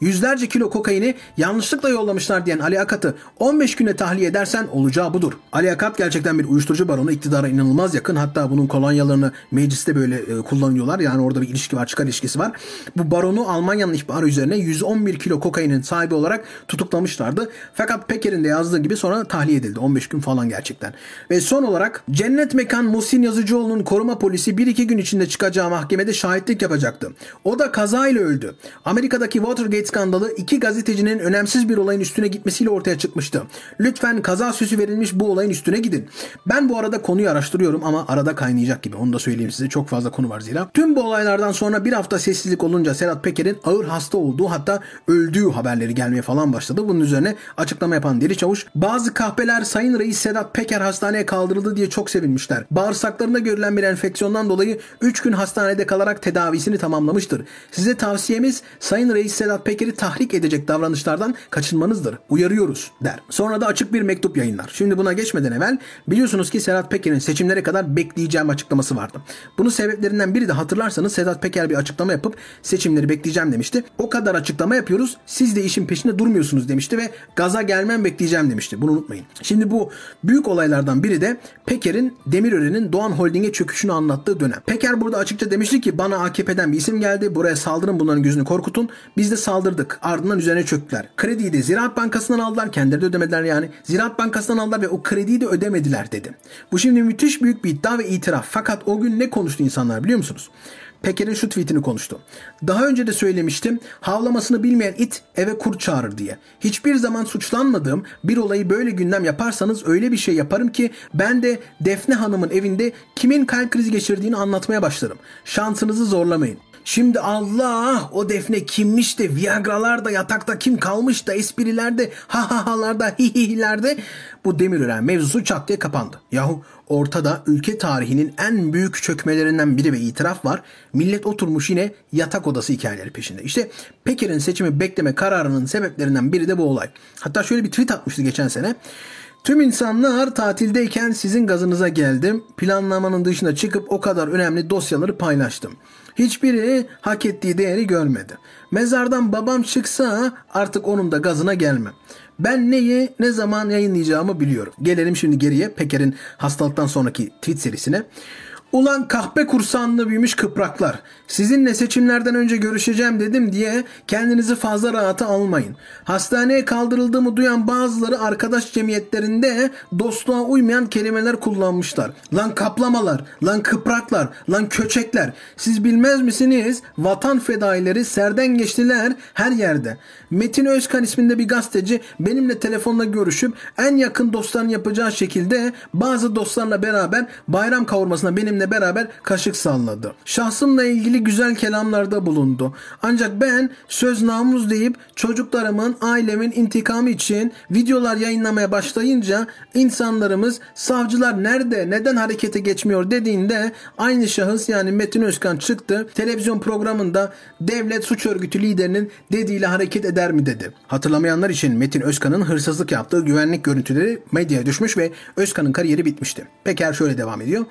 Yüzlerce kilo kokaini yanlışlıkla yollamışlar diyen Ali Akat'ı 15 güne tahliye edersen olacağı budur. Ali Akat gerçekten bir uyuşturucu baronu iktidara inanılmaz yakın. Hatta bunun kolonyalarını mecliste böyle e, kullanıyorlar. Yani orada bir ilişki var, çıkar ilişkisi var. Bu baronu Almanya'nın ihbarı üzerine 111 kilo kokainin sahibi olarak tutuklamışlardı. Fakat Peker'in de yazdığı gibi sonra tahliye edildi. 15 gün falan gerçekten. Ve son olarak Cennet Mekan Muhsin Yazıcıoğlu'nun koruma polisi 1-2 gün içinde çıkacağı mahkemede şahitlik yapacaktı. O da kazayla öldü. Amerika'daki Watergate skandalı iki gazetecinin önemsiz bir olayın üstüne gitmesiyle ortaya çıkmıştı. Lütfen kaza süsü verilmiş bu olayın üstüne gidin. Ben bu arada konuyu araştırıyorum ama arada kaynayacak gibi. Onu da söyleyeyim size. Çok fazla konu var zira. Tüm bu olaylardan sonra bir hafta sessizlik olunca Serhat Peker'in ağır hasta olduğu hatta öldüğü haberleri gelmeye falan başladı. Bunun üzerine açıklama yapan Deli Çavuş bazı kahpeler Sayın Reis Sedat Peker hastaneye kaldırıldı diye çok sevinmişler. Bağırsaklarında görülen bir enfeksiyondan dolayı 3 gün hastanede kalarak tedavisini tamamlamıştır. Size tavsiyemiz Sayın Reis Sedat Peker'i tahrik edecek davranışlardan kaçınmanızdır. Uyarıyoruz der. Sonra da açık bir mektup yayınlar. Şimdi buna geçmeden evvel biliyorsunuz ki Sedat Peker'in seçimlere kadar bekleyeceğim açıklaması vardı. Bunun sebeplerinden biri de hatırlarsanız Sedat Peker bir açıklama yapıp seçimleri bekleyeceğim demişti. O kadar açıklama yapıyoruz. Siz de işin peşinde durmuyorsunuz demişti ve gaza gelmem bekleyeceğim demişti. Bunu unutmayın. Şimdi bu büyük olaylardan biri de Peker'in Demirören'in Doğan Holding'e çöküşünü anlattığı dönem. Peker burada açıkça demişti ki bana AKP'den bir isim geldi. Buraya saldırın bunların gözünü korkutun. Biz de saldırdık. Ardından üzerine çöktüler. Krediyi de Ziraat Bankası'ndan aldılar. Kendileri de ödemediler yani. Ziraat Bankası'ndan aldılar ve o krediyi de ödemediler dedi. Bu şimdi müthiş büyük bir iddia ve itiraf. Fakat o gün ne konuştu insanlar biliyor musunuz? Peker'in şu tweetini konuştu. Daha önce de söylemiştim havlamasını bilmeyen it eve kurt çağırır diye. Hiçbir zaman suçlanmadığım bir olayı böyle gündem yaparsanız öyle bir şey yaparım ki ben de Defne Hanım'ın evinde kimin kalp krizi geçirdiğini anlatmaya başlarım. Şansınızı zorlamayın. Şimdi Allah o defne kimmiş de Viagra'lar da yatakta kim kalmış da espriler de ha ha halar da hi hi hilerde bu Demirören mevzusu çat diye kapandı. Yahu ortada ülke tarihinin en büyük çökmelerinden biri ve itiraf var. Millet oturmuş yine yatak odası hikayeleri peşinde. İşte Peker'in seçimi bekleme kararının sebeplerinden biri de bu olay. Hatta şöyle bir tweet atmıştı geçen sene. Tüm insanlar tatildeyken sizin gazınıza geldim. Planlamanın dışına çıkıp o kadar önemli dosyaları paylaştım. Hiçbiri hak ettiği değeri görmedi. Mezardan babam çıksa artık onun da gazına gelmem. Ben neyi ne zaman yayınlayacağımı biliyorum. Gelelim şimdi geriye Peker'in hastalıktan sonraki tweet serisine. Ulan kahpe kursanlı büyümüş kıpraklar. Sizinle seçimlerden önce görüşeceğim dedim diye kendinizi fazla rahata almayın. Hastaneye kaldırıldığımı duyan bazıları arkadaş cemiyetlerinde dostluğa uymayan kelimeler kullanmışlar. Lan kaplamalar, lan kıpraklar, lan köçekler. Siz bilmez misiniz? Vatan fedaileri serden geçtiler her yerde. Metin Özkan isminde bir gazeteci benimle telefonla görüşüp en yakın dostların yapacağı şekilde bazı dostlarla beraber bayram kavurmasına benimle beraber kaşık salladı. Şahsımla ilgili güzel kelamlarda bulundu. Ancak ben söz namus deyip çocuklarımın, ailemin intikamı için videolar yayınlamaya başlayınca insanlarımız savcılar nerede, neden harekete geçmiyor dediğinde aynı şahıs yani Metin Özkan çıktı. Televizyon programında devlet suç örgütü liderinin dediğiyle hareket eder mi dedi. Hatırlamayanlar için Metin Özkan'ın hırsızlık yaptığı güvenlik görüntüleri medyaya düşmüş ve Özkan'ın kariyeri bitmişti. Peker şöyle devam ediyor.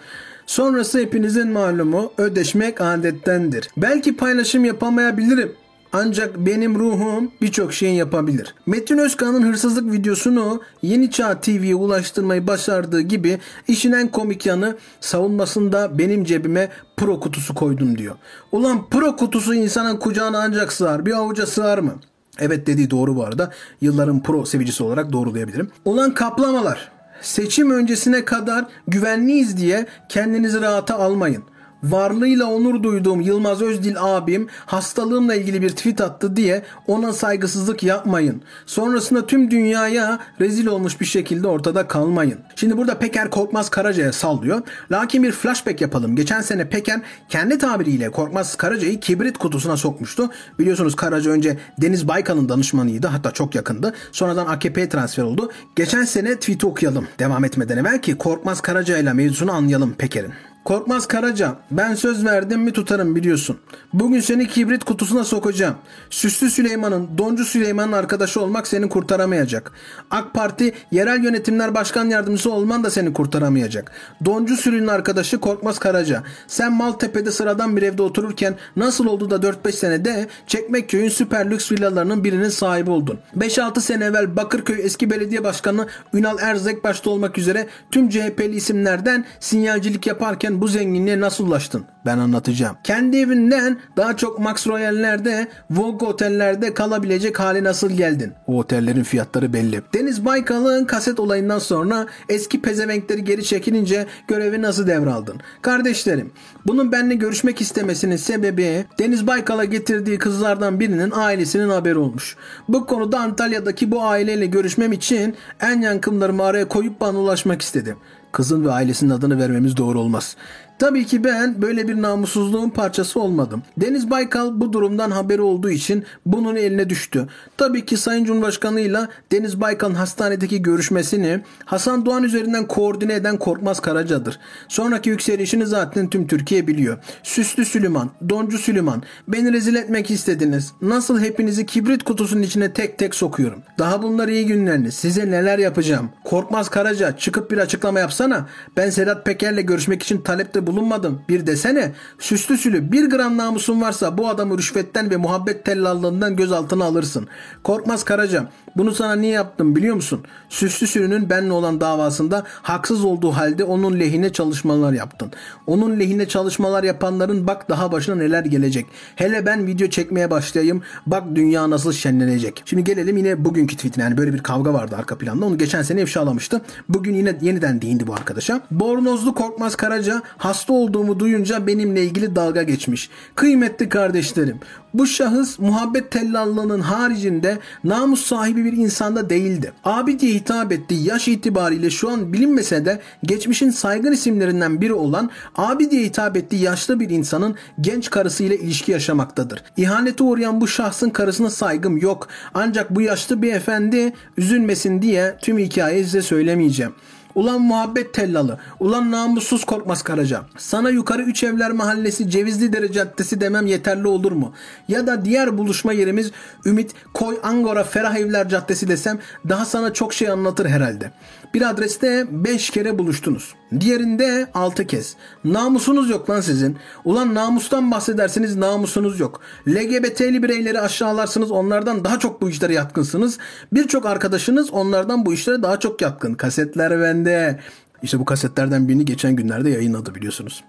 Sonrası hepinizin malumu ödeşmek adettendir. Belki paylaşım yapamayabilirim Ancak benim ruhum birçok şeyin yapabilir. Metin Özkan'ın hırsızlık videosunu Yeni Çağ TV'ye ulaştırmayı başardığı gibi işin en komik yanı savunmasında benim cebime pro kutusu koydum diyor. Ulan pro kutusu insanın kucağına ancak sığar. Bir avuca sığar mı? Evet dediği doğru bu arada. Yılların pro sevicisi olarak doğrulayabilirim. Ulan kaplamalar. Seçim öncesine kadar güvenliyiz diye kendinizi rahata almayın. Varlığıyla onur duyduğum Yılmaz Özdil abim hastalığımla ilgili bir tweet attı diye ona saygısızlık yapmayın. Sonrasında tüm dünyaya rezil olmuş bir şekilde ortada kalmayın. Şimdi burada Peker Korkmaz Karaca'ya sallıyor. Lakin bir flashback yapalım. Geçen sene Peker kendi tabiriyle Korkmaz Karaca'yı kibrit kutusuna sokmuştu. Biliyorsunuz Karaca önce Deniz Baykal'ın danışmanıydı. Hatta çok yakındı. Sonradan AKP'ye transfer oldu. Geçen sene tweet'i okuyalım. Devam etmeden evvel ki Korkmaz Karaca ile mevzusunu anlayalım Peker'in. Korkmaz Karaca, ben söz verdim mi tutarım biliyorsun. Bugün seni kibrit kutusuna sokacağım. Süslü Süleyman'ın, Doncu Süleyman'ın arkadaşı olmak seni kurtaramayacak. AK Parti Yerel Yönetimler Başkan Yardımcısı olman da seni kurtaramayacak. Doncu Süleyman'ın arkadaşı Korkmaz Karaca. Sen Maltepe'de sıradan bir evde otururken nasıl oldu da 4-5 senede Çekmeköy'ün süper lüks villalarının birinin sahibi oldun. 5-6 sene evvel Bakırköy eski belediye başkanı Ünal Erzek başta olmak üzere tüm CHP'li isimlerden sinyalcilik yaparken bu zenginliğe nasıl ulaştın? Ben anlatacağım. Kendi evinden daha çok Max Royal'lerde, Vogue otellerde kalabilecek hale nasıl geldin? O otellerin fiyatları belli. Deniz Baykal'ın kaset olayından sonra eski pezevenkleri geri çekilince görevi nasıl devraldın? Kardeşlerim, bunun benimle görüşmek istemesinin sebebi Deniz Baykal'a getirdiği kızlardan birinin ailesinin haberi olmuş. Bu konuda Antalya'daki bu aileyle görüşmem için en yakınlarımı araya koyup bana ulaşmak istedi kızın ve ailesinin adını vermemiz doğru olmaz. Tabii ki ben böyle bir namussuzluğun parçası olmadım. Deniz Baykal bu durumdan haberi olduğu için bunun eline düştü. Tabii ki Sayın Cumhurbaşkanı ile Deniz Baykal'ın hastanedeki görüşmesini Hasan Doğan üzerinden koordine eden Korkmaz Karaca'dır. Sonraki yükselişini zaten tüm Türkiye biliyor. Süslü Süleyman, Doncu Süleyman, beni rezil etmek istediniz. Nasıl hepinizi kibrit kutusunun içine tek tek sokuyorum. Daha bunlar iyi günleriniz. Size neler yapacağım? Korkmaz Karaca çıkıp bir açıklama yapsana. Ben Sedat Peker'le görüşmek için talepte bulunmadım. Bir desene süslü sülü bir gram namusun varsa bu adamı rüşvetten ve muhabbet tellallığından gözaltına alırsın. Korkmaz Karaca bunu sana niye yaptım biliyor musun? Süslü sülünün benle olan davasında haksız olduğu halde onun lehine çalışmalar yaptın. Onun lehine çalışmalar yapanların bak daha başına neler gelecek. Hele ben video çekmeye başlayayım bak dünya nasıl şenlenecek. Şimdi gelelim yine bugünkü tweetine yani böyle bir kavga vardı arka planda onu geçen sene ifşalamıştı. Bugün yine yeniden değindi bu arkadaşa. Bornozlu Korkmaz Karaca hasta olduğumu duyunca benimle ilgili dalga geçmiş. Kıymetli kardeşlerim bu şahıs muhabbet tellallığının haricinde namus sahibi bir insanda değildi. Abi diye hitap etti. Yaş itibariyle şu an bilinmese de geçmişin saygın isimlerinden biri olan abi diye hitap ettiği yaşlı bir insanın genç karısıyla ilişki yaşamaktadır. İhanete uğrayan bu şahsın karısına saygım yok. Ancak bu yaşlı beyefendi üzülmesin diye tüm hikayeyi size söylemeyeceğim. Ulan muhabbet tellalı. Ulan namussuz korkmaz Karaca. Sana yukarı Üç Evler Mahallesi Cevizli Caddesi demem yeterli olur mu? Ya da diğer buluşma yerimiz Ümit Koy Angora Ferah Evler Caddesi desem daha sana çok şey anlatır herhalde. Bir adreste 5 kere buluştunuz. Diğerinde 6 kez. Namusunuz yok lan sizin. Ulan namustan bahsedersiniz namusunuz yok. LGBT'li bireyleri aşağılarsınız onlardan daha çok bu işlere yatkınsınız. Birçok arkadaşınız onlardan bu işlere daha çok yatkın. Kasetler bende. İşte bu kasetlerden birini geçen günlerde yayınladı biliyorsunuz.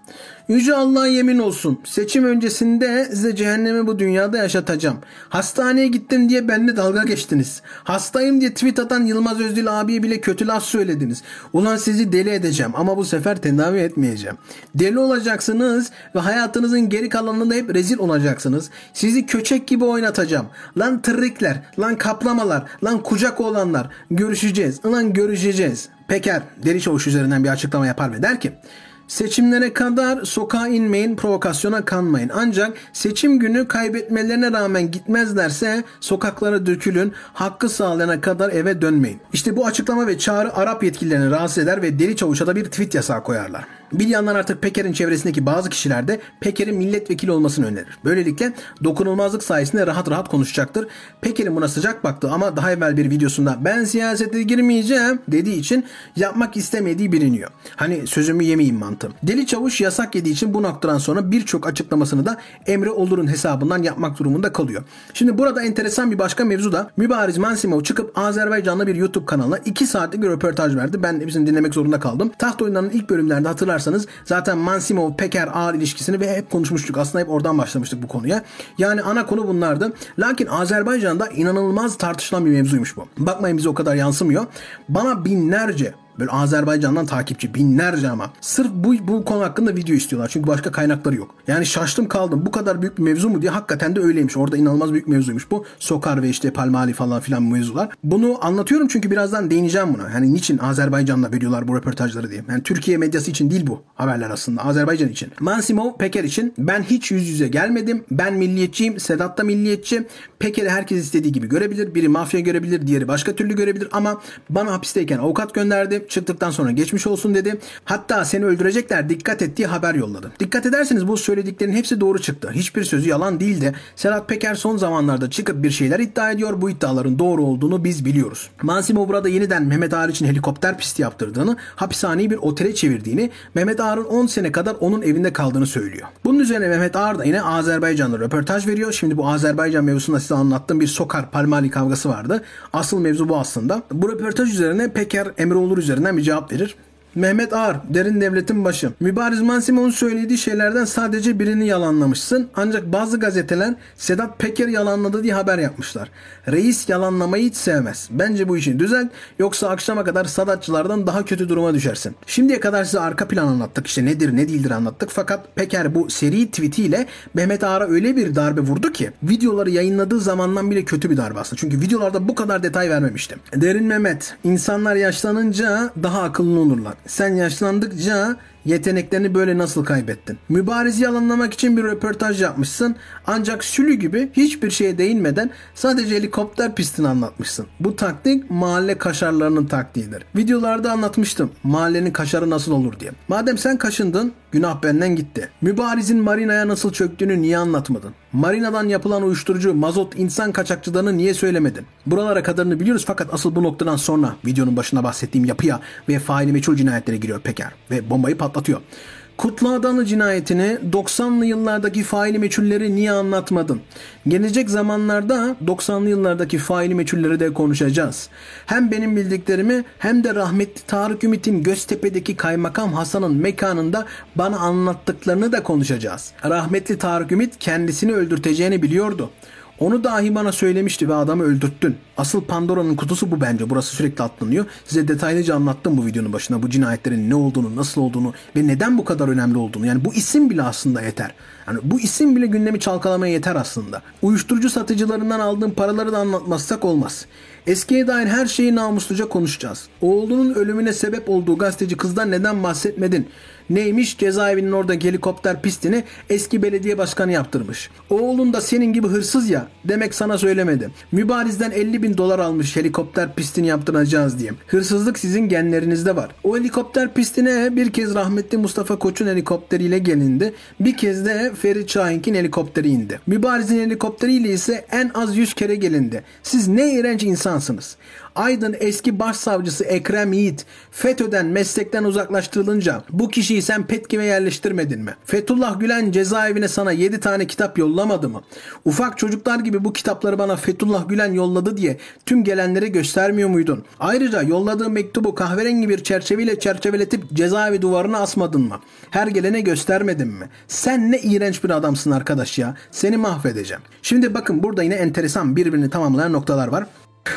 Yüce Allah'a yemin olsun. Seçim öncesinde size cehennemi bu dünyada yaşatacağım. Hastaneye gittim diye benimle dalga geçtiniz. Hastayım diye tweet atan Yılmaz Özdil abiye bile kötü laf söylediniz. Ulan sizi deli edeceğim ama bu sefer tedavi etmeyeceğim. Deli olacaksınız ve hayatınızın geri kalanında hep rezil olacaksınız. Sizi köçek gibi oynatacağım. Lan tırrikler, lan kaplamalar, lan kucak olanlar. Görüşeceğiz. Lan görüşeceğiz. Peker deri çavuş üzerinden bir açıklama yapar ve der ki Seçimlere kadar sokağa inmeyin, provokasyona kanmayın. Ancak seçim günü kaybetmelerine rağmen gitmezlerse sokaklara dökülün, hakkı sağlayana kadar eve dönmeyin. İşte bu açıklama ve çağrı Arap yetkililerini rahatsız eder ve Deli Çavuş'a da bir tweet yasağı koyarlar. Bir yandan artık Peker'in çevresindeki bazı kişiler de Peker'in milletvekili olmasını önerir. Böylelikle dokunulmazlık sayesinde rahat rahat konuşacaktır. Peker'in buna sıcak baktı ama daha evvel bir videosunda ben siyasete girmeyeceğim dediği için yapmak istemediği biliniyor. Hani sözümü yemeyeyim mantığım. Deli Çavuş yasak yediği için bu noktadan sonra birçok açıklamasını da Emre Olur'un hesabından yapmak durumunda kalıyor. Şimdi burada enteresan bir başka mevzu da Mübariz Mansimov çıkıp Azerbaycanlı bir YouTube kanalına 2 saatlik bir röportaj verdi. Ben bizim dinlemek zorunda kaldım. Taht oyunlarının ilk bölümlerinde hatırlarsanız zaten Mansimov Peker ağır ilişkisini ve hep konuşmuştuk. Aslında hep oradan başlamıştık bu konuya. Yani ana konu bunlardı. Lakin Azerbaycan'da inanılmaz tartışılan bir mevzuymuş bu. Bakmayın bize o kadar yansımıyor. Bana binlerce Böyle Azerbaycan'dan takipçi binlerce ama. Sırf bu, bu konu hakkında video istiyorlar. Çünkü başka kaynakları yok. Yani şaştım kaldım. Bu kadar büyük bir mevzu mu diye hakikaten de öyleymiş. Orada inanılmaz büyük mevzuymuş bu. Sokar ve işte Palmali falan filan mevzular. Bunu anlatıyorum çünkü birazdan değineceğim buna. Yani niçin Azerbaycan'da veriyorlar bu röportajları diye. Yani Türkiye medyası için değil bu haberler aslında. Azerbaycan için. Mansimov Peker için ben hiç yüz yüze gelmedim. Ben milliyetçiyim. Sedat da milliyetçi. Peker'i herkes istediği gibi görebilir. Biri mafya görebilir. Diğeri başka türlü görebilir. Ama bana hapisteyken avukat gönderdi çıktıktan sonra geçmiş olsun dedi. Hatta seni öldürecekler dikkat ettiği haber yolladı. Dikkat ederseniz bu söylediklerin hepsi doğru çıktı. Hiçbir sözü yalan değildi. Serhat Peker son zamanlarda çıkıp bir şeyler iddia ediyor. Bu iddiaların doğru olduğunu biz biliyoruz. Mansimov burada yeniden Mehmet Ağar için helikopter pisti yaptırdığını, hapishaneyi bir otele çevirdiğini, Mehmet Ağar'ın 10 sene kadar onun evinde kaldığını söylüyor. Bunun üzerine Mehmet Ağar da yine Azerbaycan'da röportaj veriyor. Şimdi bu Azerbaycan mevzusunda size anlattığım bir Sokar Palmali kavgası vardı. Asıl mevzu bu aslında. Bu röportaj üzerine Peker Emreoğlu üzerine üzerinden bir cevap verir. Mehmet Ağar, derin devletin başı. Mübariz Mansimov'un söylediği şeylerden sadece birini yalanlamışsın. Ancak bazı gazeteler Sedat Peker yalanladı diye haber yapmışlar. Reis yalanlamayı hiç sevmez. Bence bu işi düzelt yoksa akşama kadar Sadatçılardan daha kötü duruma düşersin. Şimdiye kadar size arka plan anlattık. İşte nedir ne değildir anlattık. Fakat Peker bu seri tweetiyle Mehmet Ağar'a öyle bir darbe vurdu ki videoları yayınladığı zamandan bile kötü bir darbe aslında. Çünkü videolarda bu kadar detay vermemiştim. Derin Mehmet, insanlar yaşlanınca daha akıllı olurlar. Sen yaşlandıkça Yeteneklerini böyle nasıl kaybettin? Mübarizi yalanlamak için bir röportaj yapmışsın. Ancak sülü gibi hiçbir şeye değinmeden sadece helikopter pistini anlatmışsın. Bu taktik mahalle kaşarlarının taktiğidir. Videolarda anlatmıştım mahallenin kaşarı nasıl olur diye. Madem sen kaşındın günah benden gitti. Mübarizin marinaya nasıl çöktüğünü niye anlatmadın? Marinadan yapılan uyuşturucu, mazot, insan kaçakçılığını niye söylemedin? Buralara kadarını biliyoruz fakat asıl bu noktadan sonra videonun başında bahsettiğim yapıya ve faili meçhul cinayetlere giriyor Peker ve bombayı patlatıyor. Kutlu Adalı cinayetini 90'lı yıllardaki faili meçhulleri niye anlatmadın? Gelecek zamanlarda 90'lı yıllardaki faili meçhulleri de konuşacağız. Hem benim bildiklerimi hem de rahmetli Tarık Ümit'in Göztepe'deki kaymakam Hasan'ın mekanında bana anlattıklarını da konuşacağız. Rahmetli Tarık Ümit kendisini öldürteceğini biliyordu. Onu dahi bana söylemişti ve adamı öldürttün. Asıl Pandora'nın kutusu bu bence. Burası sürekli atlanıyor. Size detaylıca anlattım bu videonun başına. Bu cinayetlerin ne olduğunu, nasıl olduğunu ve neden bu kadar önemli olduğunu. Yani bu isim bile aslında yeter. Yani bu isim bile gündemi çalkalamaya yeter aslında. Uyuşturucu satıcılarından aldığım paraları da anlatmazsak olmaz. Eskiye dair her şeyi namusluca konuşacağız. Oğlunun ölümüne sebep olduğu gazeteci kızdan neden bahsetmedin? Neymiş cezaevinin oradaki helikopter pistini eski belediye başkanı yaptırmış. Oğlun da senin gibi hırsız ya demek sana söylemedi. Mübarizden 50 bin dolar almış helikopter pistini yaptıracağız diye. Hırsızlık sizin genlerinizde var. O helikopter pistine bir kez rahmetli Mustafa Koç'un helikopteriyle gelindi. Bir kez de Ferit Şahink'in helikopteri indi. Mübarizin helikopteriyle ise en az 100 kere gelindi. Siz ne iğrenç insansınız. Aydın eski başsavcısı Ekrem Yiğit FETÖ'den meslekten uzaklaştırılınca bu kişiyi sen Petkim'e yerleştirmedin mi? Fethullah Gülen cezaevine sana 7 tane kitap yollamadı mı? Ufak çocuklar gibi bu kitapları bana Fethullah Gülen yolladı diye tüm gelenlere göstermiyor muydun? Ayrıca yolladığın mektubu kahverengi bir çerçeveyle çerçeveletip cezaevi duvarına asmadın mı? Her gelene göstermedin mi? Sen ne iğrenç bir adamsın arkadaş ya. Seni mahvedeceğim. Şimdi bakın burada yine enteresan birbirini tamamlayan noktalar var.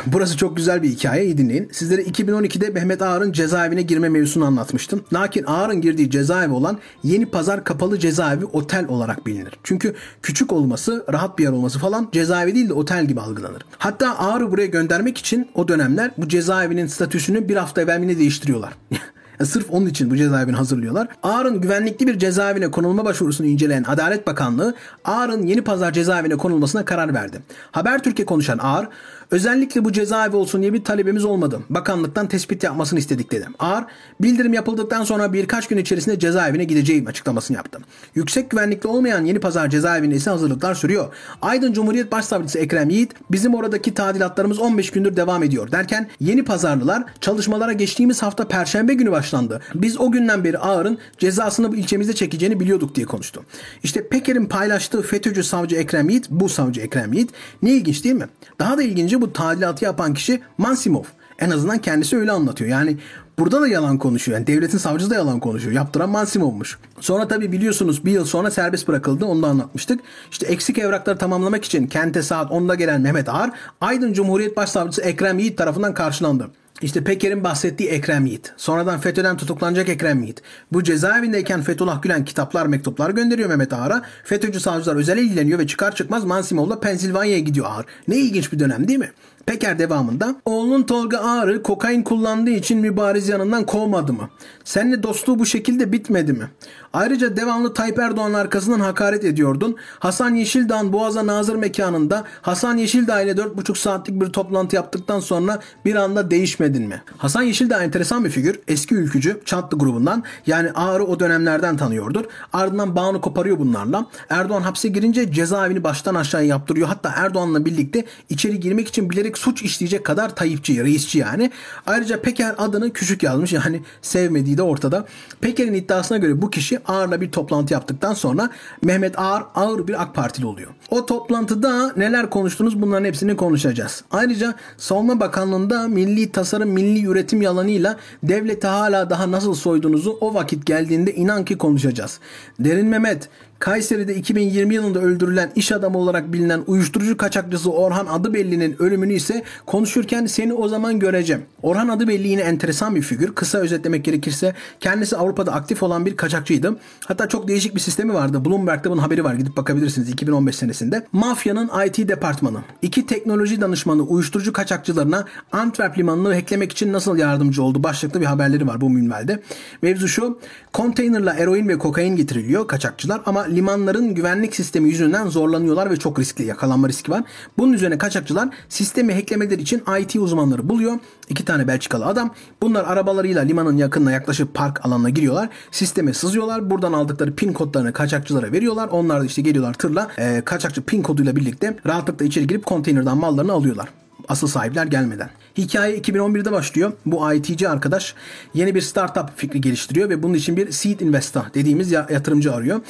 Burası çok güzel bir hikaye. İyi dinleyin. Sizlere 2012'de Mehmet Ağar'ın cezaevine girme mevzusunu anlatmıştım. Lakin Ağar'ın girdiği cezaevi olan Yeni Pazar Kapalı Cezaevi Otel olarak bilinir. Çünkü küçük olması, rahat bir yer olması falan cezaevi değil de otel gibi algılanır. Hatta Ağar'ı buraya göndermek için o dönemler bu cezaevinin statüsünü bir hafta evvelini değiştiriyorlar. Sırf onun için bu cezaevini hazırlıyorlar. Ağar'ın güvenlikli bir cezaevine konulma başvurusunu inceleyen Adalet Bakanlığı Ağar'ın Yeni Pazar cezaevine konulmasına karar verdi. Habertürk'e konuşan Ağar Özellikle bu cezaevi olsun diye bir talebimiz olmadı. Bakanlıktan tespit yapmasını istedik dedi. Ağar, bildirim yapıldıktan sonra birkaç gün içerisinde cezaevine gideceğim açıklamasını yaptı. Yüksek güvenlikli olmayan Yeni Pazar cezaevinde ise hazırlıklar sürüyor. Aydın Cumhuriyet Başsavcısı Ekrem Yiğit, bizim oradaki tadilatlarımız 15 gündür devam ediyor derken Yeni Pazarlılar çalışmalara geçtiğimiz hafta Perşembe günü başlandı. Biz o günden beri Ağar'ın cezasını bu ilçemizde çekeceğini biliyorduk diye konuştu. İşte Peker'in paylaştığı FETÖ'cü savcı Ekrem Yiğit, bu savcı Ekrem Yiğit. Ne ilginç değil mi? Daha da ilginci bu tadilatı yapan kişi Mansimov. En azından kendisi öyle anlatıyor. Yani burada da yalan konuşuyor. Yani devletin savcısı da yalan konuşuyor. Yaptıran Mansimov'muş. Sonra tabi biliyorsunuz bir yıl sonra serbest bırakıldı. Onu da anlatmıştık. İşte eksik evrakları tamamlamak için kente saat 10'da gelen Mehmet Ağar, Aydın Cumhuriyet Başsavcısı Ekrem Yiğit tarafından karşılandı. İşte Peker'in bahsettiği Ekrem Yiğit. Sonradan FETÖ'den tutuklanacak Ekrem Yiğit. Bu cezaevindeyken Fethullah Gülen kitaplar, mektuplar gönderiyor Mehmet Ağar'a. FETÖ'cü savcılar özel ilgileniyor ve çıkar çıkmaz Mansimov'la Pensilvanya'ya gidiyor Ağar. Ne ilginç bir dönem değil mi? Peker devamında oğlun Tolga Ağrı kokain kullandığı için mübariz yanından kovmadı mı? Seninle dostluğu bu şekilde bitmedi mi? Ayrıca devamlı Tayyip Erdoğan'ın arkasından hakaret ediyordun. Hasan Yeşildağ'ın Boğaz'a Nazır mekanında Hasan Yeşildağ ile 4,5 saatlik bir toplantı yaptıktan sonra bir anda değişmedin mi? Hasan Yeşildağ enteresan bir figür. Eski ülkücü Çatlı grubundan. Yani Ağrı o dönemlerden tanıyordur. Ardından bağını koparıyor bunlarla. Erdoğan hapse girince cezaevini baştan aşağıya yaptırıyor. Hatta Erdoğan'la birlikte içeri girmek için bilerek suç işleyecek kadar Tayyipçi, reisçi yani. Ayrıca Peker adını küçük yazmış. Yani sevmediği de ortada. Peker'in iddiasına göre bu kişi Ağar'la bir toplantı yaptıktan sonra Mehmet Ağar ağır bir AK Partili oluyor. O toplantıda neler konuştunuz bunların hepsini konuşacağız. Ayrıca Savunma Bakanlığı'nda milli tasarım, milli üretim yalanıyla devleti hala daha nasıl soyduğunuzu o vakit geldiğinde inan ki konuşacağız. Derin Mehmet Kayseri'de 2020 yılında öldürülen iş adamı olarak bilinen uyuşturucu kaçakçısı Orhan Adıbelli'nin ölümünü ise konuşurken seni o zaman göreceğim. Orhan Adıbelli yine enteresan bir figür. Kısa özetlemek gerekirse kendisi Avrupa'da aktif olan bir kaçakçıydı. Hatta çok değişik bir sistemi vardı. Bloomberg'da bunun haberi var. Gidip bakabilirsiniz 2015 senesinde. Mafyanın IT departmanı. iki teknoloji danışmanı uyuşturucu kaçakçılarına Antwerp limanını hacklemek için nasıl yardımcı oldu başlıklı bir haberleri var bu minvalde. Mevzu şu. Konteynerla eroin ve kokain getiriliyor kaçakçılar ama limanların güvenlik sistemi yüzünden zorlanıyorlar ve çok riskli yakalanma riski var. Bunun üzerine kaçakçılar sistemi hacklemeleri için IT uzmanları buluyor. İki tane Belçikalı adam. Bunlar arabalarıyla limanın yakınına yaklaşıp park alanına giriyorlar. Sisteme sızıyorlar. Buradan aldıkları pin kodlarını kaçakçılara veriyorlar. Onlar da işte geliyorlar tırla e, kaçakçı pin koduyla birlikte rahatlıkla içeri girip konteynerden mallarını alıyorlar asıl sahipler gelmeden. Hikaye 2011'de başlıyor. Bu ITC arkadaş yeni bir startup fikri geliştiriyor ve bunun için bir seed investor dediğimiz yatırımcı arıyor.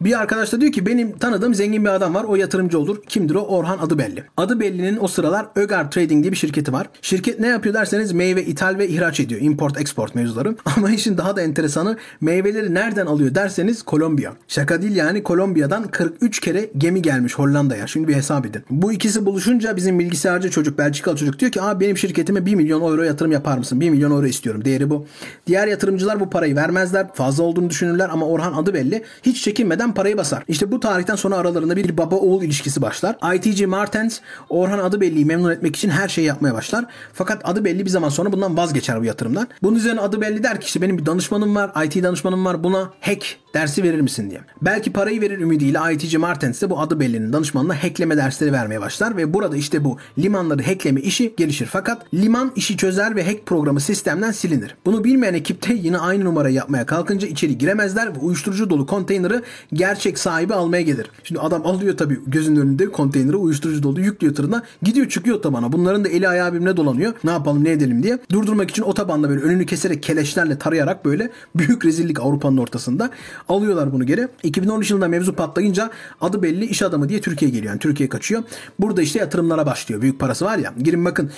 Bir arkadaş da diyor ki benim tanıdığım zengin bir adam var. O yatırımcı olur. Kimdir o? Orhan adı belli. Adı bellinin o sıralar Ögar Trading diye bir şirketi var. Şirket ne yapıyor derseniz meyve ithal ve ihraç ediyor. Import export mevzuları. Ama işin daha da enteresanı meyveleri nereden alıyor derseniz Kolombiya. Şaka değil yani Kolombiya'dan 43 kere gemi gelmiş Hollanda'ya. Şimdi bir hesap edin. Bu ikisi buluşunca bizim bilgisayarcı çocuk Belçikalı çocuk diyor ki abi benim şirketime 1 milyon euro yatırım yapar mısın? 1 milyon euro istiyorum. Değeri bu. Diğer yatırımcılar bu parayı vermezler. Fazla olduğunu düşünürler ama Orhan adı belli. Hiç çekinmeden eden parayı basar. İşte bu tarihten sonra aralarında bir baba oğul ilişkisi başlar. ITC Martens Orhan adı belliyi memnun etmek için her şeyi yapmaya başlar. Fakat adı belli bir zaman sonra bundan vazgeçer bu yatırımdan. Bunun üzerine adı belli der ki işte benim bir danışmanım var, IT danışmanım var buna hack dersi verir misin diye. Belki parayı verir ümidiyle ITC Martens de bu adı bellinin danışmanına hackleme dersleri vermeye başlar ve burada işte bu limanları hackleme işi gelişir. Fakat liman işi çözer ve hack programı sistemden silinir. Bunu bilmeyen ekipte yine aynı numarayı yapmaya kalkınca içeri giremezler ve uyuşturucu dolu konteyneri gerçek sahibi almaya gelir. Şimdi adam alıyor tabii gözünün önünde konteyneri uyuşturucu dolu yüklüyor tırına gidiyor çıkıyor otobana. Bunların da eli ayağı birbirine dolanıyor. Ne yapalım ne edelim diye. Durdurmak için otobanda böyle önünü keserek keleşlerle tarayarak böyle büyük rezillik Avrupa'nın ortasında. Alıyorlar bunu geri. 2013 yılında mevzu patlayınca adı belli iş adamı diye Türkiye geliyor. Yani Türkiye kaçıyor. Burada işte yatırımlara başlıyor. Büyük parası var ya. Girin bakın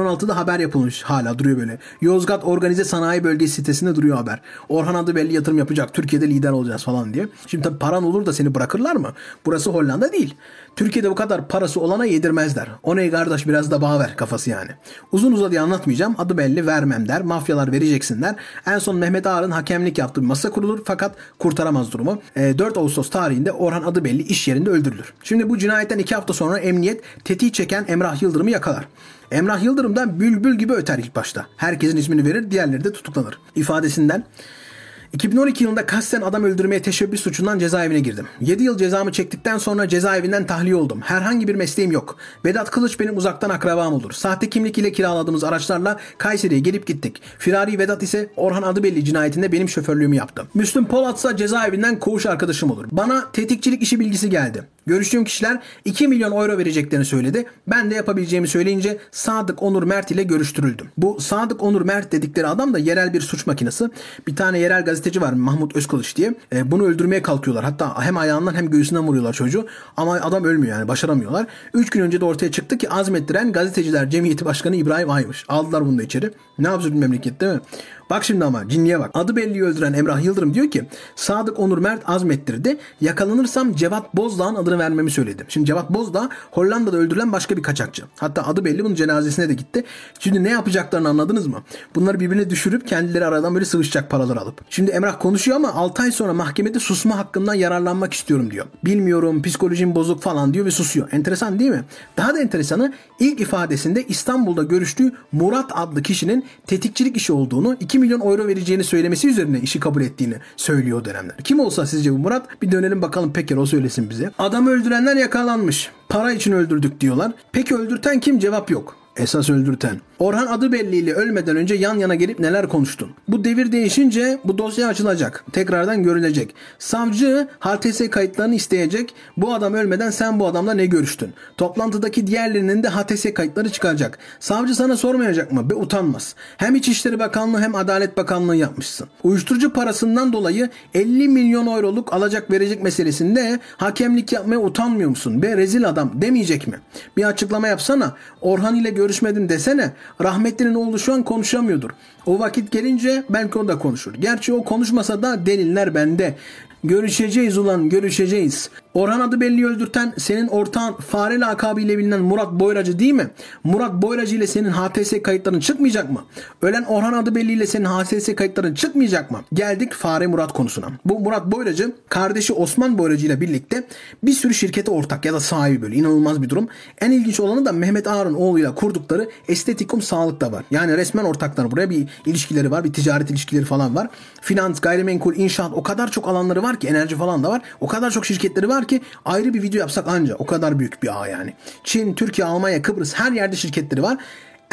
2016'da haber yapılmış. Hala duruyor böyle. Yozgat Organize Sanayi Bölgesi sitesinde duruyor haber. Orhan adı belli yatırım yapacak. Türkiye'de lider olacağız falan diye. Şimdi tabii paran olur da seni bırakırlar mı? Burası Hollanda değil. Türkiye'de bu kadar parası olana yedirmezler. O ne kardeş biraz da bağ ver kafası yani. Uzun uzadıya anlatmayacağım. Adı belli vermem der. Mafyalar vereceksin der. En son Mehmet Ağar'ın hakemlik yaptığı bir masa kurulur fakat kurtaramaz durumu. E, 4 Ağustos tarihinde Orhan adı belli iş yerinde öldürülür. Şimdi bu cinayetten 2 hafta sonra emniyet tetiği çeken Emrah Yıldırım'ı yakalar. Emrah Yıldırım da bülbül gibi öter ilk başta. Herkesin ismini verir, diğerleri de tutuklanır. İfadesinden 2012 yılında kasten adam öldürmeye teşebbüs suçundan cezaevine girdim. 7 yıl cezamı çektikten sonra cezaevinden tahliye oldum. Herhangi bir mesleğim yok. Vedat Kılıç benim uzaktan akrabam olur. Sahte kimlik ile kiraladığımız araçlarla Kayseri'ye gelip gittik. Firari Vedat ise Orhan Adıbelli cinayetinde benim şoförlüğümü yaptı. Müslüm Polat ise cezaevinden koğuş arkadaşım olur. Bana tetikçilik işi bilgisi geldi. Görüştüğüm kişiler 2 milyon euro vereceklerini söyledi. Ben de yapabileceğimi söyleyince Sadık Onur Mert ile görüştürüldüm. Bu Sadık Onur Mert dedikleri adam da yerel bir suç makinesi. Bir tane yerel gazeteci var Mahmut Özkılıç diye. E, bunu öldürmeye kalkıyorlar. Hatta hem ayağından hem göğsünden vuruyorlar çocuğu. Ama adam ölmüyor yani başaramıyorlar. 3 gün önce de ortaya çıktı ki azmettiren gazeteciler cemiyeti başkanı İbrahim Aymış. Aldılar bunu da içeri. Ne absürt bir memleket değil mi? Bak şimdi ama cinliğe bak. Adı belli öldüren Emrah Yıldırım diyor ki Sadık Onur Mert azmettirdi. Yakalanırsam Cevat Bozdağ'ın adını vermemi söyledim. Şimdi Cevat Bozdağ Hollanda'da öldürülen başka bir kaçakçı. Hatta adı belli bunun cenazesine de gitti. Şimdi ne yapacaklarını anladınız mı? Bunları birbirine düşürüp kendileri aradan böyle sıvışacak paralar alıp. Şimdi Emrah konuşuyor ama 6 ay sonra mahkemede susma hakkından yararlanmak istiyorum diyor. Bilmiyorum psikolojim bozuk falan diyor ve susuyor. Enteresan değil mi? Daha da enteresanı ilk ifadesinde İstanbul'da görüştüğü Murat adlı kişinin tetikçilik işi olduğunu, 2 milyon euro vereceğini söylemesi üzerine işi kabul ettiğini söylüyor o dönemler. Kim olsa sizce bu Murat? Bir dönelim bakalım Peker o söylesin bize. Adam öldürenler yakalanmış. Para için öldürdük diyorlar. Peki öldürten kim? Cevap yok esas öldürten. Orhan adı belliyle ölmeden önce yan yana gelip neler konuştun? Bu devir değişince bu dosya açılacak. Tekrardan görülecek. Savcı HTS kayıtlarını isteyecek. Bu adam ölmeden sen bu adamla ne görüştün? Toplantıdaki diğerlerinin de HTS kayıtları çıkacak. Savcı sana sormayacak mı? Be utanmaz. Hem İçişleri Bakanlığı hem Adalet Bakanlığı yapmışsın. Uyuşturucu parasından dolayı 50 milyon euroluk alacak verecek meselesinde hakemlik yapmaya utanmıyor musun? Be rezil adam demeyecek mi? Bir açıklama yapsana. Orhan ile görüşmedim desene. Rahmetli'nin oğlu şu an konuşamıyordur. O vakit gelince belki o da konuşur. Gerçi o konuşmasa da deliller bende. Görüşeceğiz ulan görüşeceğiz. Orhan adı belli öldürten senin ortağın fare lakabıyla bilinen Murat Boyracı değil mi? Murat Boyracı ile senin HTS kayıtların çıkmayacak mı? Ölen Orhan adı belli ile senin HTS kayıtların çıkmayacak mı? Geldik fare Murat konusuna. Bu Murat Boyracı kardeşi Osman Boyracı ile birlikte bir sürü şirkete ortak ya da sahibi böyle inanılmaz bir durum. En ilginç olanı da Mehmet Ağar'ın oğluyla kurdukları Estetikum Sağlık da var. Yani resmen ortaklar. Buraya bir ilişkileri var. Bir ticaret ilişkileri falan var. Finans, gayrimenkul, inşaat o kadar çok alanları var ki enerji falan da var. O kadar çok şirketleri var ki ayrı bir video yapsak anca. O kadar büyük bir ağ yani. Çin, Türkiye, Almanya, Kıbrıs her yerde şirketleri var.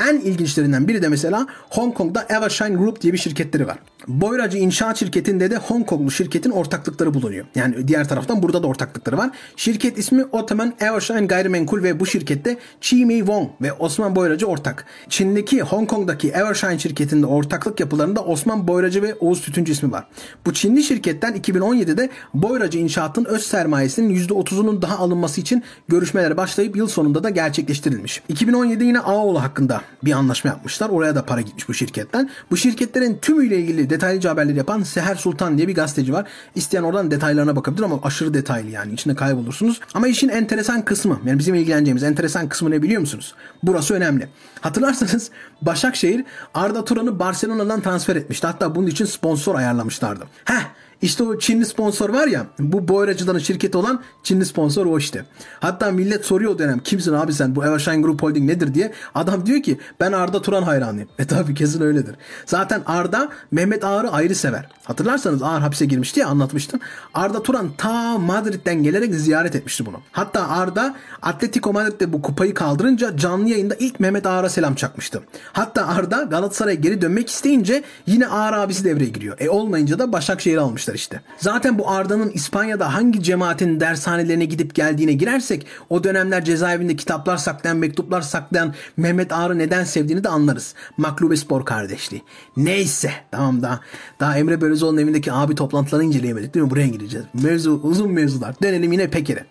En ilginçlerinden biri de mesela Hong Kong'da Evershine Group diye bir şirketleri var. Boyracı İnşaat Şirketi'nde de Hong Konglu şirketin ortaklıkları bulunuyor. Yani diğer taraftan burada da ortaklıkları var. Şirket ismi Ottoman Evershine Gayrimenkul ve bu şirkette Chi Mei Wong ve Osman Boyracı ortak. Çin'deki Hong Kong'daki Evershine şirketinde ortaklık yapılarında Osman Boyracı ve Oğuz Tütüncü ismi var. Bu Çinli şirketten 2017'de Boyracı İnşaat'ın öz sermayesinin %30'unun daha alınması için görüşmeler başlayıp yıl sonunda da gerçekleştirilmiş. 2017'de yine Ağoğlu hakkında bir anlaşma yapmışlar. Oraya da para gitmiş bu şirketten. Bu şirketlerin tümüyle ilgili detaylıca haberleri yapan Seher Sultan diye bir gazeteci var. İsteyen oradan detaylarına bakabilir ama aşırı detaylı yani. içinde kaybolursunuz. Ama işin enteresan kısmı yani bizim ilgileneceğimiz enteresan kısmı ne biliyor musunuz? Burası önemli. Hatırlarsanız Başakşehir Arda Turan'ı Barcelona'dan transfer etmişti. Hatta bunun için sponsor ayarlamışlardı. Heh işte o Çinli sponsor var ya bu boyracıların şirketi olan Çinli sponsor o işte. Hatta millet soruyor o dönem kimsin abi sen bu Evershine Group Holding nedir diye. Adam diyor ki ben Arda Turan hayranıyım. E tabi kesin öyledir. Zaten Arda Mehmet Ağar'ı ayrı sever. Hatırlarsanız Ağar hapse girmişti ya anlatmıştım. Arda Turan ta Madrid'den gelerek ziyaret etmişti bunu. Hatta Arda Atletico Madrid'de bu kupayı kaldırınca canlı yayında ilk Mehmet Ağar'a selam çakmıştı. Hatta Arda Galatasaray'a geri dönmek isteyince yine Ağar abisi devreye giriyor. E olmayınca da Başakşehir almış yapmışlar işte. Zaten bu Arda'nın İspanya'da hangi cemaatin dershanelerine gidip geldiğine girersek o dönemler cezaevinde kitaplar saklayan, mektuplar saklayan Mehmet Ağar'ı neden sevdiğini de anlarız. Maklube Spor kardeşliği. Neyse tamam daha daha Emre Belözoğlu'nun evindeki abi toplantılarını inceleyemedik değil mi? Buraya gireceğiz. Mevzu uzun mevzular. Dönelim yine Peker'e.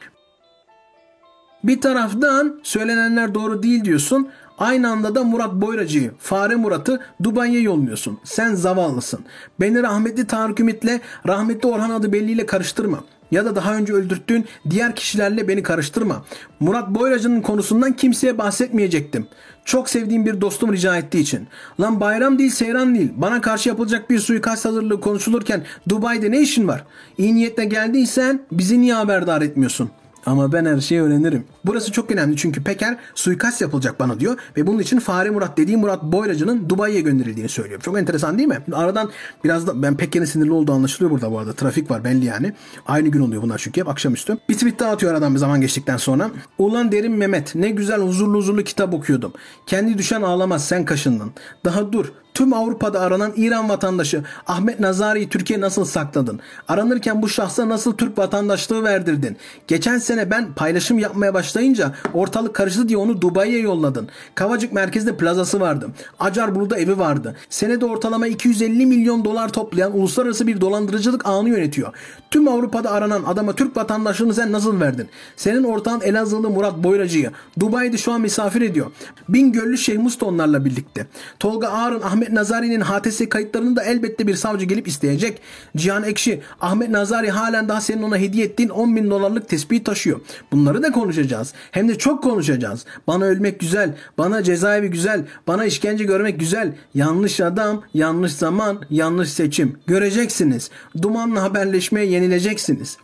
Bir taraftan söylenenler doğru değil diyorsun. Aynı anda da Murat Boyracı'yı, Fare Murat'ı Dubai'ye yolluyorsun. Sen zavallısın. Beni rahmetli Tarık Ümit'le, rahmetli Orhan adı belliyle karıştırma. Ya da daha önce öldürttüğün diğer kişilerle beni karıştırma. Murat Boyracı'nın konusundan kimseye bahsetmeyecektim. Çok sevdiğim bir dostum rica ettiği için. Lan bayram değil seyran değil. Bana karşı yapılacak bir suikast hazırlığı konuşulurken Dubai'de ne işin var? İyi niyetle geldiysen bizi niye haberdar etmiyorsun? Ama ben her şeyi öğrenirim. Burası çok önemli çünkü Peker suikast yapılacak bana diyor ve bunun için Fare Murat dediği Murat Boyracı'nın Dubai'ye gönderildiğini söylüyor. Çok enteresan değil mi? Aradan biraz da ben Peker'in sinirli olduğu anlaşılıyor burada bu arada. Trafik var belli yani. Aynı gün oluyor bunlar çünkü hep akşamüstü. Bir tweet daha atıyor aradan bir zaman geçtikten sonra. Ulan derim Mehmet ne güzel huzurlu huzurlu kitap okuyordum. Kendi düşen ağlamaz sen kaşındın. Daha dur Tüm Avrupa'da aranan İran vatandaşı Ahmet Nazari'yi Türkiye nasıl sakladın? Aranırken bu şahsa nasıl Türk vatandaşlığı verdirdin? Geçen sene ben paylaşım yapmaya başlayınca ortalık karıştı diye onu Dubai'ye yolladın. Kavacık merkezde plazası vardı. Acarburnu'da evi vardı. Senede ortalama 250 milyon dolar toplayan uluslararası bir dolandırıcılık ağını yönetiyor. Tüm Avrupa'da aranan adama Türk vatandaşlığını sen nasıl verdin? Senin ortağın Elazığlı Murat Boyracı'yı Dubai'de şu an misafir ediyor. Bingöllü Şeyh Musta onlarla birlikte. Tolga Ağar'ın Ahmet Ahmet Nazari'nin HTS kayıtlarını da elbette bir savcı gelip isteyecek. Cihan Ekşi, Ahmet Nazari halen daha senin ona hediye ettiğin 10 bin dolarlık tespih taşıyor. Bunları da konuşacağız. Hem de çok konuşacağız. Bana ölmek güzel, bana cezaevi güzel, bana işkence görmek güzel. Yanlış adam, yanlış zaman, yanlış seçim. Göreceksiniz. Dumanla haberleşmeye yenileceksiniz.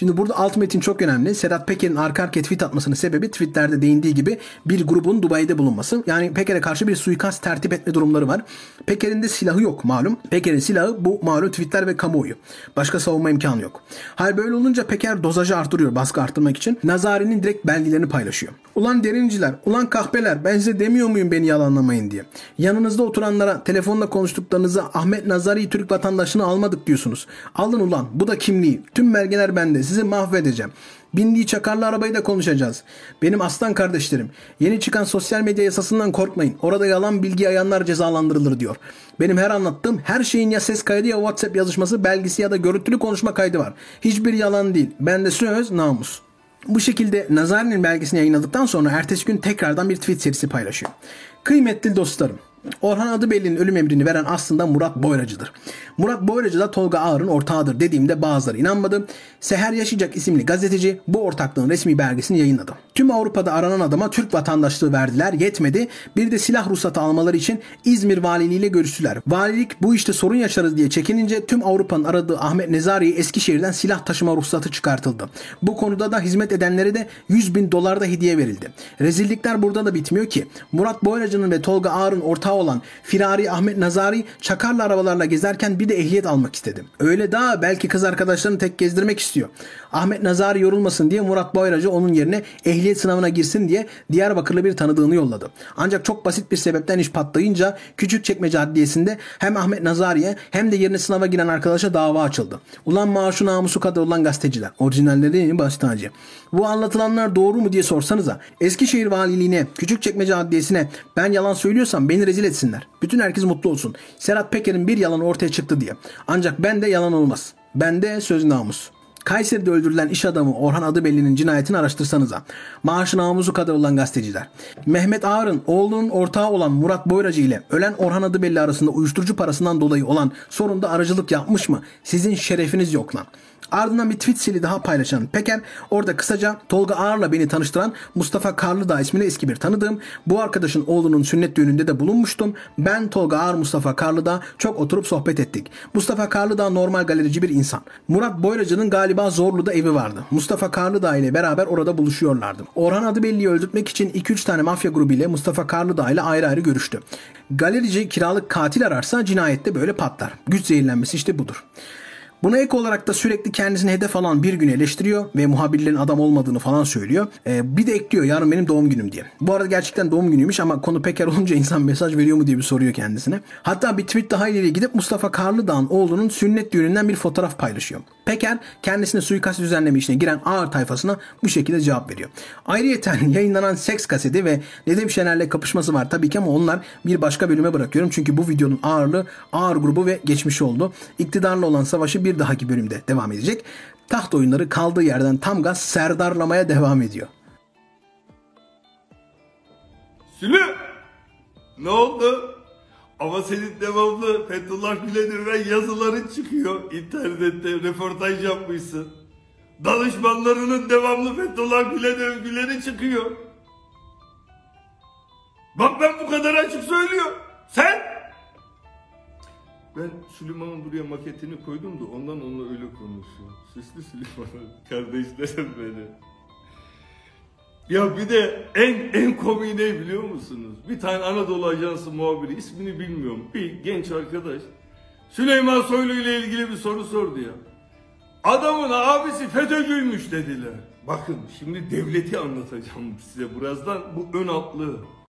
Şimdi burada alt metin çok önemli. Sedat Peker'in arka arkaya tweet atmasının sebebi tweetlerde değindiği gibi bir grubun Dubai'de bulunması. Yani Peker'e karşı bir suikast tertip etme durumları var. Peker'in de silahı yok malum. Peker'in silahı bu malum tweetler ve kamuoyu. Başka savunma imkanı yok. Hal böyle olunca Peker dozajı artırıyor baskı arttırmak için. Nazari'nin direkt belgelerini paylaşıyor. Ulan derinciler, ulan kahpeler ben size demiyor muyum beni yalanlamayın diye. Yanınızda oturanlara telefonla konuştuklarınızda Ahmet Nazari Türk vatandaşını almadık diyorsunuz. Alın ulan bu da kimliği. Tüm belgeler bende sizi mahvedeceğim. Bindiği çakarlı arabayı da konuşacağız. Benim aslan kardeşlerim. Yeni çıkan sosyal medya yasasından korkmayın. Orada yalan bilgi yayanlar cezalandırılır diyor. Benim her anlattığım her şeyin ya ses kaydı ya WhatsApp yazışması, belgesi ya da görüntülü konuşma kaydı var. Hiçbir yalan değil. Bende söz namus. Bu şekilde Nazari'nin belgesini yayınladıktan sonra ertesi gün tekrardan bir tweet serisi paylaşıyor. Kıymetli dostlarım, Orhan Adıbelli'nin ölüm emrini veren aslında Murat Boyracı'dır. Murat Boyracı da Tolga Ağar'ın ortağıdır dediğimde bazıları inanmadı. Seher Yaşayacak isimli gazeteci bu ortaklığın resmi belgesini yayınladı. Tüm Avrupa'da aranan adama Türk vatandaşlığı verdiler yetmedi. Bir de silah ruhsatı almaları için İzmir valiliğiyle görüştüler. Valilik bu işte sorun yaşarız diye çekinince tüm Avrupa'nın aradığı Ahmet Nezari'ye Eskişehir'den silah taşıma ruhsatı çıkartıldı. Bu konuda da hizmet edenlere de 100 bin dolar da hediye verildi. Rezillikler burada da bitmiyor ki. Murat Boyracı'nın ve Tolga Ağar'ın ortağı olan Firari Ahmet Nazari çakarlı arabalarla gezerken bir de ehliyet almak istedim. Öyle daha belki kız arkadaşlarını tek gezdirmek istiyor. Ahmet Nazari yorulmasın diye Murat Boyracı onun yerine ehliyet sınavına girsin diye Diyarbakırlı bir tanıdığını yolladı. Ancak çok basit bir sebepten iş patlayınca Küçükçekmece Adliyesi'nde hem Ahmet Nazari'ye hem de yerine sınava giren arkadaşa dava açıldı. Ulan maaşı namusu kadar olan gazeteciler. Orijinalleri baş tacı. Bu anlatılanlar doğru mu diye sorsanıza. Eskişehir Valiliğine, Küçükçekmece Adliyesi'ne ben yalan söylüyorsam beni rezil etsinler. Bütün herkes mutlu olsun. Serhat Peker'in bir yalanı ortaya çıktı diye. Ancak ben de yalan olmaz. Ben de söz namus. Kayseri'de öldürülen iş adamı Orhan Adıbelli'nin cinayetini araştırsanıza. Maaşı namusu kadar olan gazeteciler. Mehmet Ağar'ın oğlunun ortağı olan Murat Boyracı ile ölen Orhan Adıbelli arasında uyuşturucu parasından dolayı olan sorunda aracılık yapmış mı? Sizin şerefiniz yok lan. Ardından bir tweet sili daha paylaşan Peker orada kısaca Tolga Ağar'la beni tanıştıran Mustafa Karlıdağ isminde eski bir tanıdığım. Bu arkadaşın oğlunun sünnet düğününde de bulunmuştum. Ben Tolga Ağar Mustafa Karlıdağ çok oturup sohbet ettik. Mustafa Karlıdağ normal galerici bir insan. Murat Boyracı'nın galiba Zorlu'da evi vardı. Mustafa Karlıdağ ile beraber orada buluşuyorlardı. Orhan Adıbelli'yi öldürtmek için 2-3 tane mafya grubu ile Mustafa Karlıdağ ile ayrı ayrı görüştü. Galerici kiralık katil ararsa cinayette böyle patlar. Güç zehirlenmesi işte budur. Buna ek olarak da sürekli kendisini hedef alan bir gün eleştiriyor ve muhabirlerin adam olmadığını falan söylüyor. Ee, bir de ekliyor yarın benim doğum günüm diye. Bu arada gerçekten doğum günüymüş ama konu Peker olunca insan mesaj veriyor mu diye bir soruyor kendisine. Hatta bir tweet daha ileri gidip Mustafa Karlıdağ'ın oğlunun sünnet düğününden bir fotoğraf paylaşıyor. Peker kendisine suikast düzenleme işine giren ağır tayfasına bu şekilde cevap veriyor. Ayrıyeten yayınlanan seks kaseti ve Nedim Şener'le kapışması var tabii ki ama onlar bir başka bölüme bırakıyorum. Çünkü bu videonun ağırlığı ağır grubu ve geçmişi oldu. İktidarla olan savaşı bir bir dahaki bölümde devam edecek. Taht oyunları kaldığı yerden tam gaz serdarlamaya devam ediyor. Sülü! Ne oldu? Ama senin devamlı Fethullah Gülen'in yazıların çıkıyor. İnternette röportaj yapmışsın. Danışmanlarının devamlı Fethullah Gülen övgüleri çıkıyor. Bak ben bu kadar açık söylüyorum. Sen? Ben Süleyman'ın buraya maketini koydum da ondan onunla öyle konuşuyor. Süslü Süleyman kardeşlerim beni. Ya bir de en en komiği ne biliyor musunuz? Bir tane Anadolu Ajansı muhabiri ismini bilmiyorum. Bir genç arkadaş Süleyman Soylu ile ilgili bir soru sordu ya. Adamın abisi FETÖ'cüymüş dediler. Bakın şimdi devleti anlatacağım size birazdan bu ön altlı.